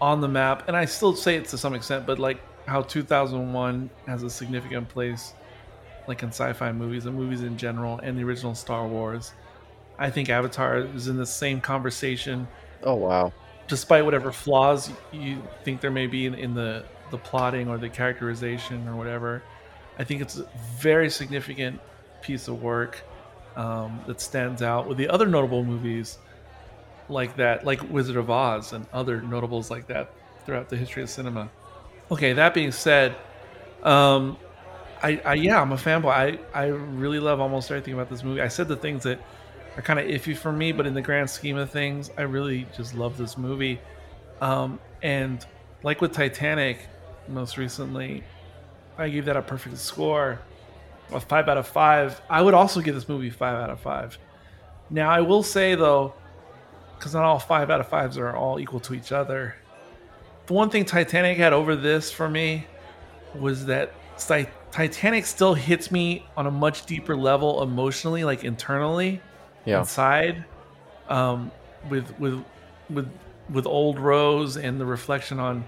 on the map and i still say it to some extent but like how 2001 has a significant place like in sci-fi movies and movies in general and the original star wars. I think avatar is in the same conversation. Oh wow. despite whatever flaws you think there may be in, in the the plotting or the characterization or whatever i think it's a very significant piece of work um, that stands out with the other notable movies like that like wizard of oz and other notables like that throughout the history of cinema okay that being said um, I, I yeah i'm a fanboy I, I really love almost everything about this movie i said the things that are kind of iffy for me, but in the grand scheme of things, I really just love this movie. Um, and like with Titanic, most recently, I gave that a perfect score, a five out of five. I would also give this movie five out of five. Now, I will say though, because not all five out of fives are all equal to each other. The one thing Titanic had over this for me was that Titanic still hits me on a much deeper level emotionally, like internally Yeah. inside um, with with with with old Rose and the reflection on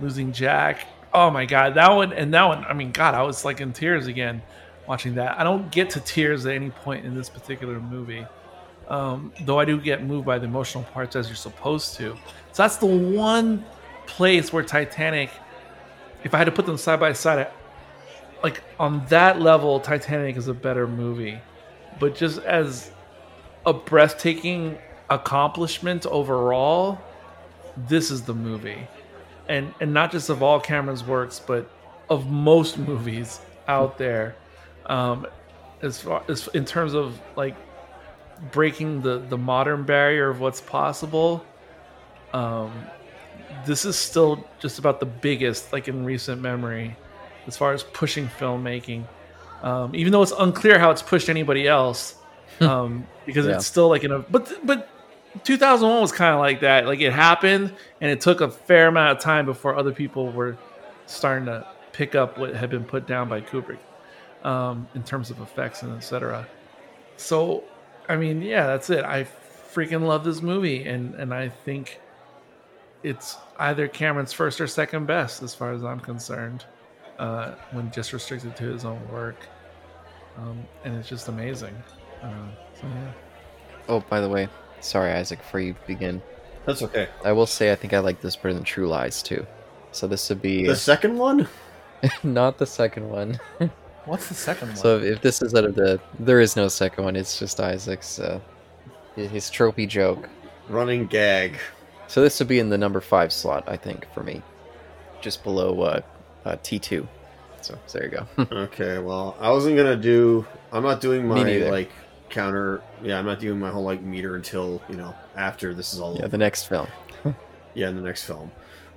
losing Jack. Oh my god, that one and that one. I mean, God, I was like in tears again watching that. I don't get to tears at any point in this particular movie, um, though I do get moved by the emotional parts as you're supposed to. So that's the one place where Titanic, if I had to put them side by side, like on that level, Titanic is a better movie. But just as a breathtaking accomplishment overall, this is the movie. And and not just of all Cameron's works, but of most movies out there. Um, as far as in terms of like breaking the the modern barrier of what's possible, um, this is still just about the biggest like in recent memory as far as pushing filmmaking. Um, even though it's unclear how it's pushed anybody else, um, because Yeah. it's still like in a but but 2001 was kind of like that. Like it happened, and it took a fair amount of time before other people were starting to pick up what had been put down by Kubrick um, in terms of effects and etc. So, I mean, yeah, that's it. I freaking love this movie, and and I think it's either Cameron's first or second best as far as I'm concerned, uh, when just restricted to his own work, um, and it's just amazing. Uh, so yeah. Oh, by the way, sorry, Isaac. Before you begin, That's okay. I will say I think I like this better than True Lies too. So this would be The second one? not the second one. What's the second one? So if this is out of the, there is no second one. It's just Isaac's uh, his tropey joke. Running gag. So this would be in the number five slot, I think, for me, just below uh, uh, T two. So, so there you go. Okay, well, I wasn't gonna do. I'm not doing my like counter. Yeah, I'm not doing my whole like meter until you know after this is all yeah, over. the next film. yeah, in the next film.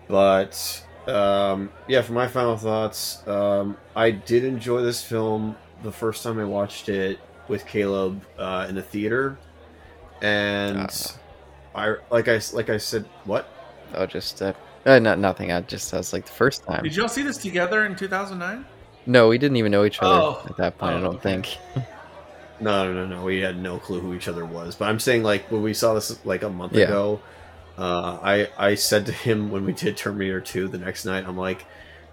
But um, yeah, for my final thoughts, um, I did enjoy this film the first time I watched it with Caleb uh, in the theater, and Ah. I like I like I said, what? Oh, just uh, uh, not nothing. I just I was like the first time. Did y'all see this together in 2009? No, we didn't even know each other Oh. at that point. I Oh, don't okay. think. No, no, no, no. We had no clue who each other was. But I'm saying like when we saw this like a month Yeah. ago, uh, I I said to him when we did Terminator 2 the next night, I'm like,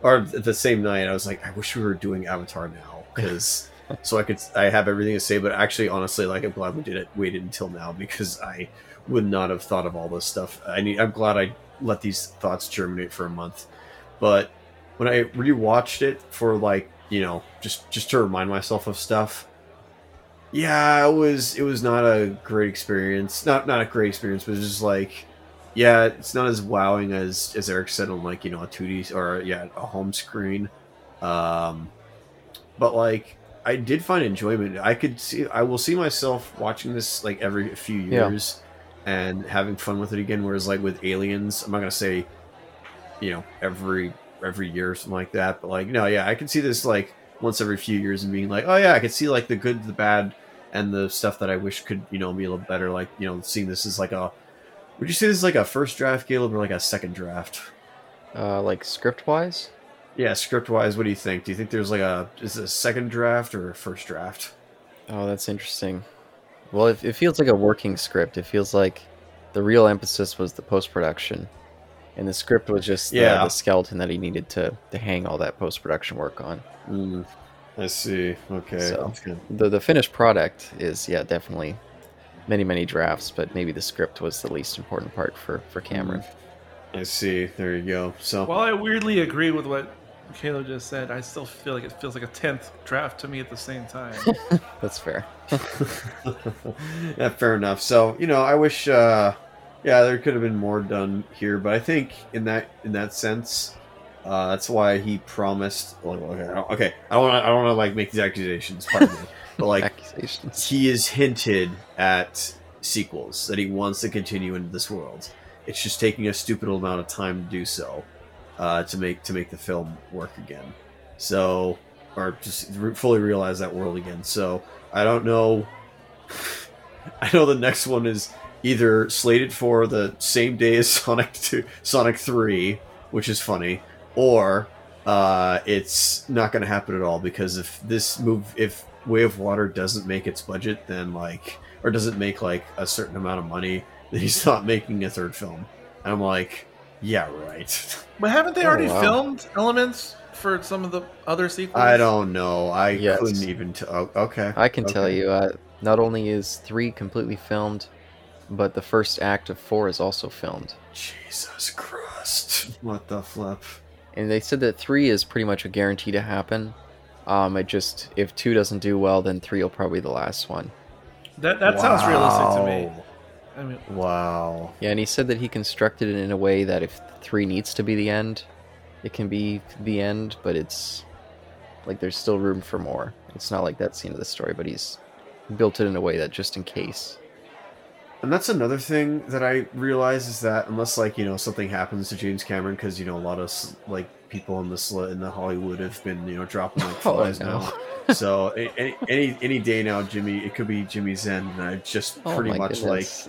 or the same night, I was like, I wish we were doing Avatar now because so I could I have everything to say. But actually, honestly, like I'm glad we did it waited until now because I would not have thought of all this stuff. I need. I'm glad I let these thoughts germinate for a month. But when I rewatched it for like you know just just to remind myself of stuff yeah it was it was not a great experience not not a great experience but it's just like yeah it's not as wowing as as eric said on like you know a 2d or yeah a home screen um but like i did find enjoyment i could see i will see myself watching this like every few Yeah. And having fun with it again whereas like with aliens i'm not gonna say you know every every year or something like that but like no yeah i can see this like once every few years and being like oh yeah i could see like the good the bad and the stuff that i wish could you know be a little better like you know seeing this as like a would you say this is like a first draft caleb or like a second draft? Uh, like script wise, yeah script wise what do you think? Do you think there's like a is it a second draft or a first draft? Oh, that's interesting. Well, it, it feels like a working script. It feels like the real emphasis was the post production, and the script was just the, Yeah. the skeleton that he needed to to hang all that post production work on. mm, i see okay So- The the finished product is yeah definitely many many drafts, but maybe the script was the least important part for for Cameron. i see there you go so While I weirdly agree with what Caleb just said, I still feel like it feels like a tenth draft to me at the same time. That's fair. yeah, fair enough. So you know, I wish, uh, yeah, there could have been more done here, but I think in that in that sense, uh, that's why he promised. Well, okay, I don't, okay, I don't, wanna, I don't want to like make these accusations, pardon me, but like Accusations. he is hinted at sequels that he wants to continue into this world. It's just taking a stupid amount of time to do so, uh, to make to make the film work again. So, or just re- fully realize that world again. So I don't know. I know the next one is either slated for the same day as Sonic Two, Sonic Three, which is funny, or uh, it's not going to happen at all because if this move, if Way of Water doesn't make its budget, then like, or doesn't make like a certain amount of money, then he's not making a third film. And I'm like, yeah, right. but haven't they Oh, already wow. filmed elements for some of the other sequels? I don't know. I Yes. couldn't even tell. Okay, I can tell you, uh, not only is three completely filmed, but the first act of four is also filmed. Jesus Christ! What the flip? And they said that three is pretty much a guarantee to happen. Um, it just if two doesn't do well, then three will probably be the last one. That that sounds realistic to me. Wow. I mean, Wow. Yeah, and he said that he constructed it in a way that if three needs to be the end, it can be the end, but it's like there's still room for more. It's not like that's the end of the story, but he's built it in a way that just in case. And that's another thing that I realize is that unless like you know something happens to James Cameron, because you know a lot of like people in this in the Hollywood have been you know dropping like Oh, flies no. now. So any, any any day now, Jimmy, it could be Jimmy's end, and I just Oh pretty my much goodness.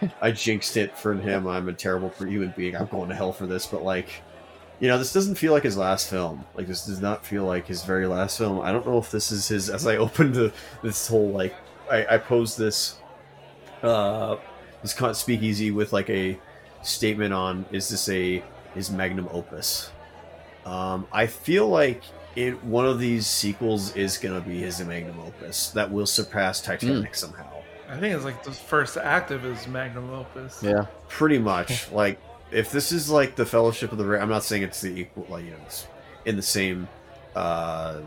like I jinxed it for him. I'm a terrible human being. I'm going to hell for this, but like. You know, this doesn't feel like his last film. Like this does not feel like his very last film. I don't know if this is his. As I opened the, this whole like, I, I posed this uh, this speakeasy with like a statement on is this a his magnum opus um, i feel like it one of these sequels is gonna be his magnum opus that will surpass titanic somehow. I think it's like the first act of his magnum opus. yeah. pretty much. Like if this is like the fellowship of the ring i'm not saying it's the equal like you know it's in the same uh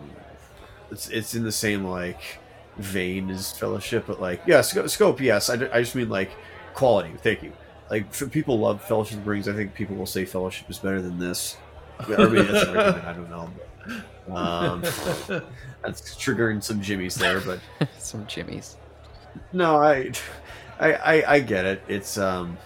it's, it's in the same like vein as fellowship but like yeah scope, scope yes. I, I just mean like quality. Thank you. Like for people love fellowship of the rings i think people will say fellowship is better than this or maybe that's an i don't know um, that's triggering some jimmies there but Some jimmies. no, I, I, I, I get it. It's um,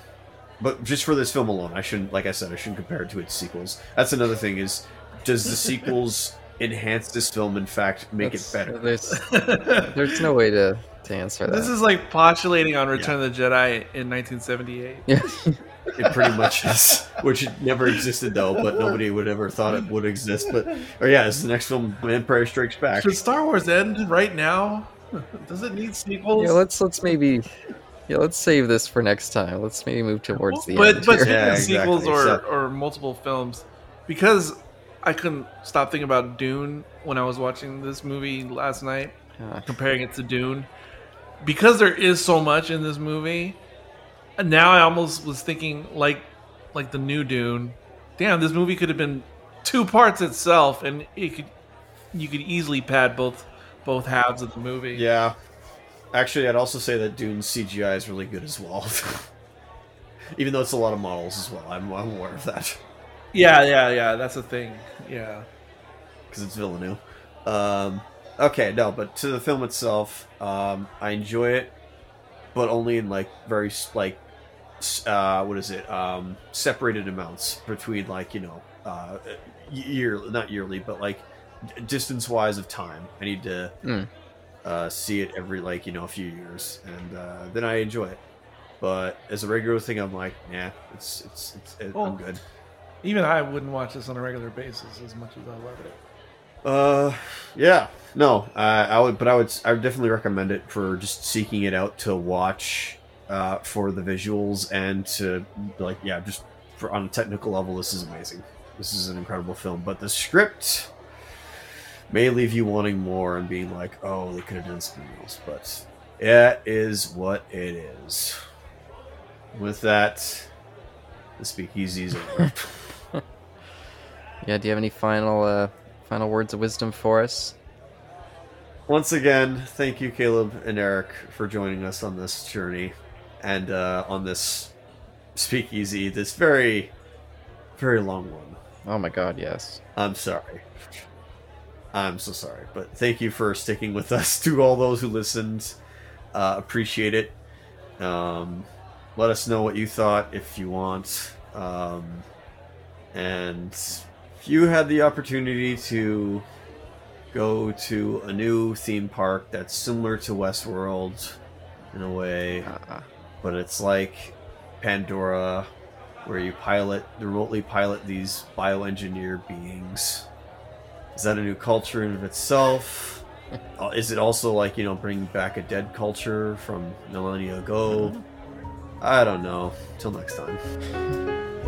but just for this film alone, I shouldn't. Like I said, I shouldn't compare it to its sequels. That's another thing. Is does the sequels enhance this film? In fact, make That's- it better? There's there's no way to, to answer that. This is like postulating on Return of the Jedi in 1978. yeah. It pretty much is, which never existed though. But nobody would ever thought it would exist. But or yeah, it's the next film, Empire Strikes Back. Should Star Wars end right now? Does it need sequels? Yeah, let's let's maybe yeah, let's save this for next time. Let's maybe move towards the but end. but here. speaking Yeah, of sequels exactly. or, So- or multiple films, because I couldn't stop thinking about Dune when I was watching this movie last night, Yeah. comparing it to Dune, because there is so much in this movie. And now I almost was thinking like like the new Dune. Damn, this movie could have been two parts itself, and it could you could easily pad both both halves of the movie. Yeah. Actually, I'd also say that Dune's CGI is really good as well. Even though it's a lot of models as well. I'm, I'm aware of that. yeah, yeah, yeah. That's a thing. Yeah. Because it's Villeneuve. Um, okay, no, but to the film itself, um, I enjoy it, but only in, like, very, like, uh, what is it? Um, separated amounts between, like, you know, uh, year, not yearly, but, like, distance wise of time. I need to Mm. uh, see it every like you know a few years, and uh, then I enjoy it. But as a regular thing, I'm like, yeah, it's it's, it's it, Oh. I'm good. Even I wouldn't watch this on a regular basis as much as I love it. Uh, yeah, no, uh, I would, but I would, I would definitely recommend it for just seeking it out to watch, uh, for the visuals and to like, yeah, just for on a technical level, this is amazing. This is an incredible film, but the script may leave you wanting more and being like, oh, they could have done something else, but it is what it is. With that, the speakeasy is over. Yeah, do you have any final uh final words of wisdom for us? Once again, thank you, Caleb and Eric, for joining us on this journey and uh, on this speakeasy, this very, very long one. Oh my god, yes. I'm sorry. I'm so sorry. But thank you for sticking with us. To all those who listened, uh, appreciate it. Um, let us know what you thought if you want. Um, and if you had the opportunity to go to a new theme park that's similar to Westworld in a way, Uh, but it's like Pandora, where you pilot remotely pilot these bioengineered beings. Is that a new culture in of itself? Uh, Is it also like you know bringing back a dead culture from millennia ago? I don't know. Till next time.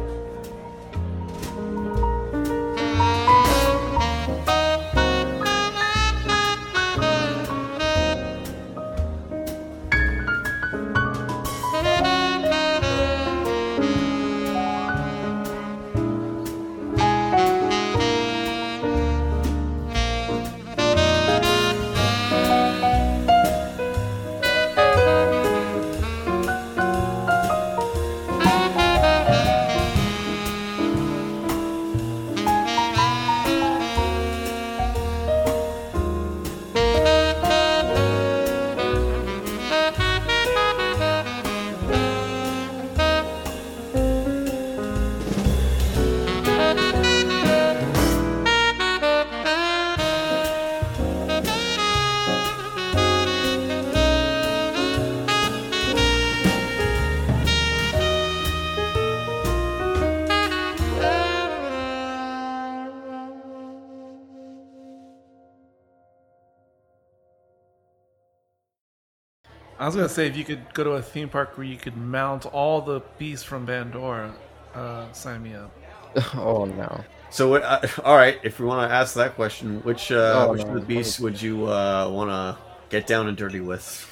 Was gonna say if you could go to a theme park where you could mount all the beasts from Pandora, uh, sign me up. oh no. So, what, uh, all right. If we want to ask that question, which uh, Oh, which no. of the beasts would you uh, want to get down and dirty with?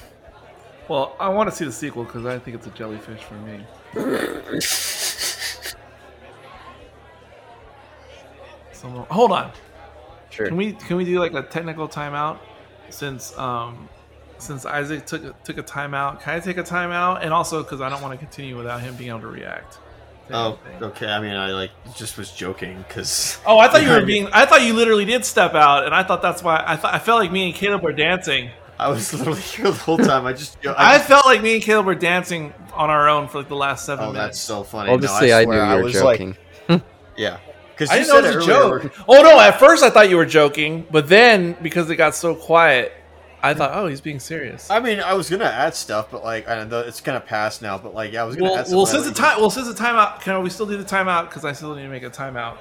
Well, I want to see the sequel because I think it's a jellyfish for me. Someone, hold on. Sure. Can we can we do like a technical timeout since um since Isaac took a- took a timeout? Can I take a timeout? And also because I don't want to continue without him being able to react. to Oh, anything. okay. I mean, I like just was joking because Oh, I thought you were being. I thought you literally did step out, and I thought that's why. I thought I felt like me and Caleb were dancing. I was literally here the whole time. I just, I I felt like me and Caleb were dancing on our own for like the last seven oh, minutes. that's so funny. I'll No, say I, knew you were was joking. Like, yeah, because I you didn't know said it was a earlier. joke. Oh no! At first, I thought you were joking, but then because it got so quiet, I thought, oh, he's being serious. I mean, I was gonna add stuff, but like, I know it's kind of past now. But like, yeah, I was gonna Well, add. well, since the time, well, since the timeout, can we still do the timeout? Because I still need to make a timeout.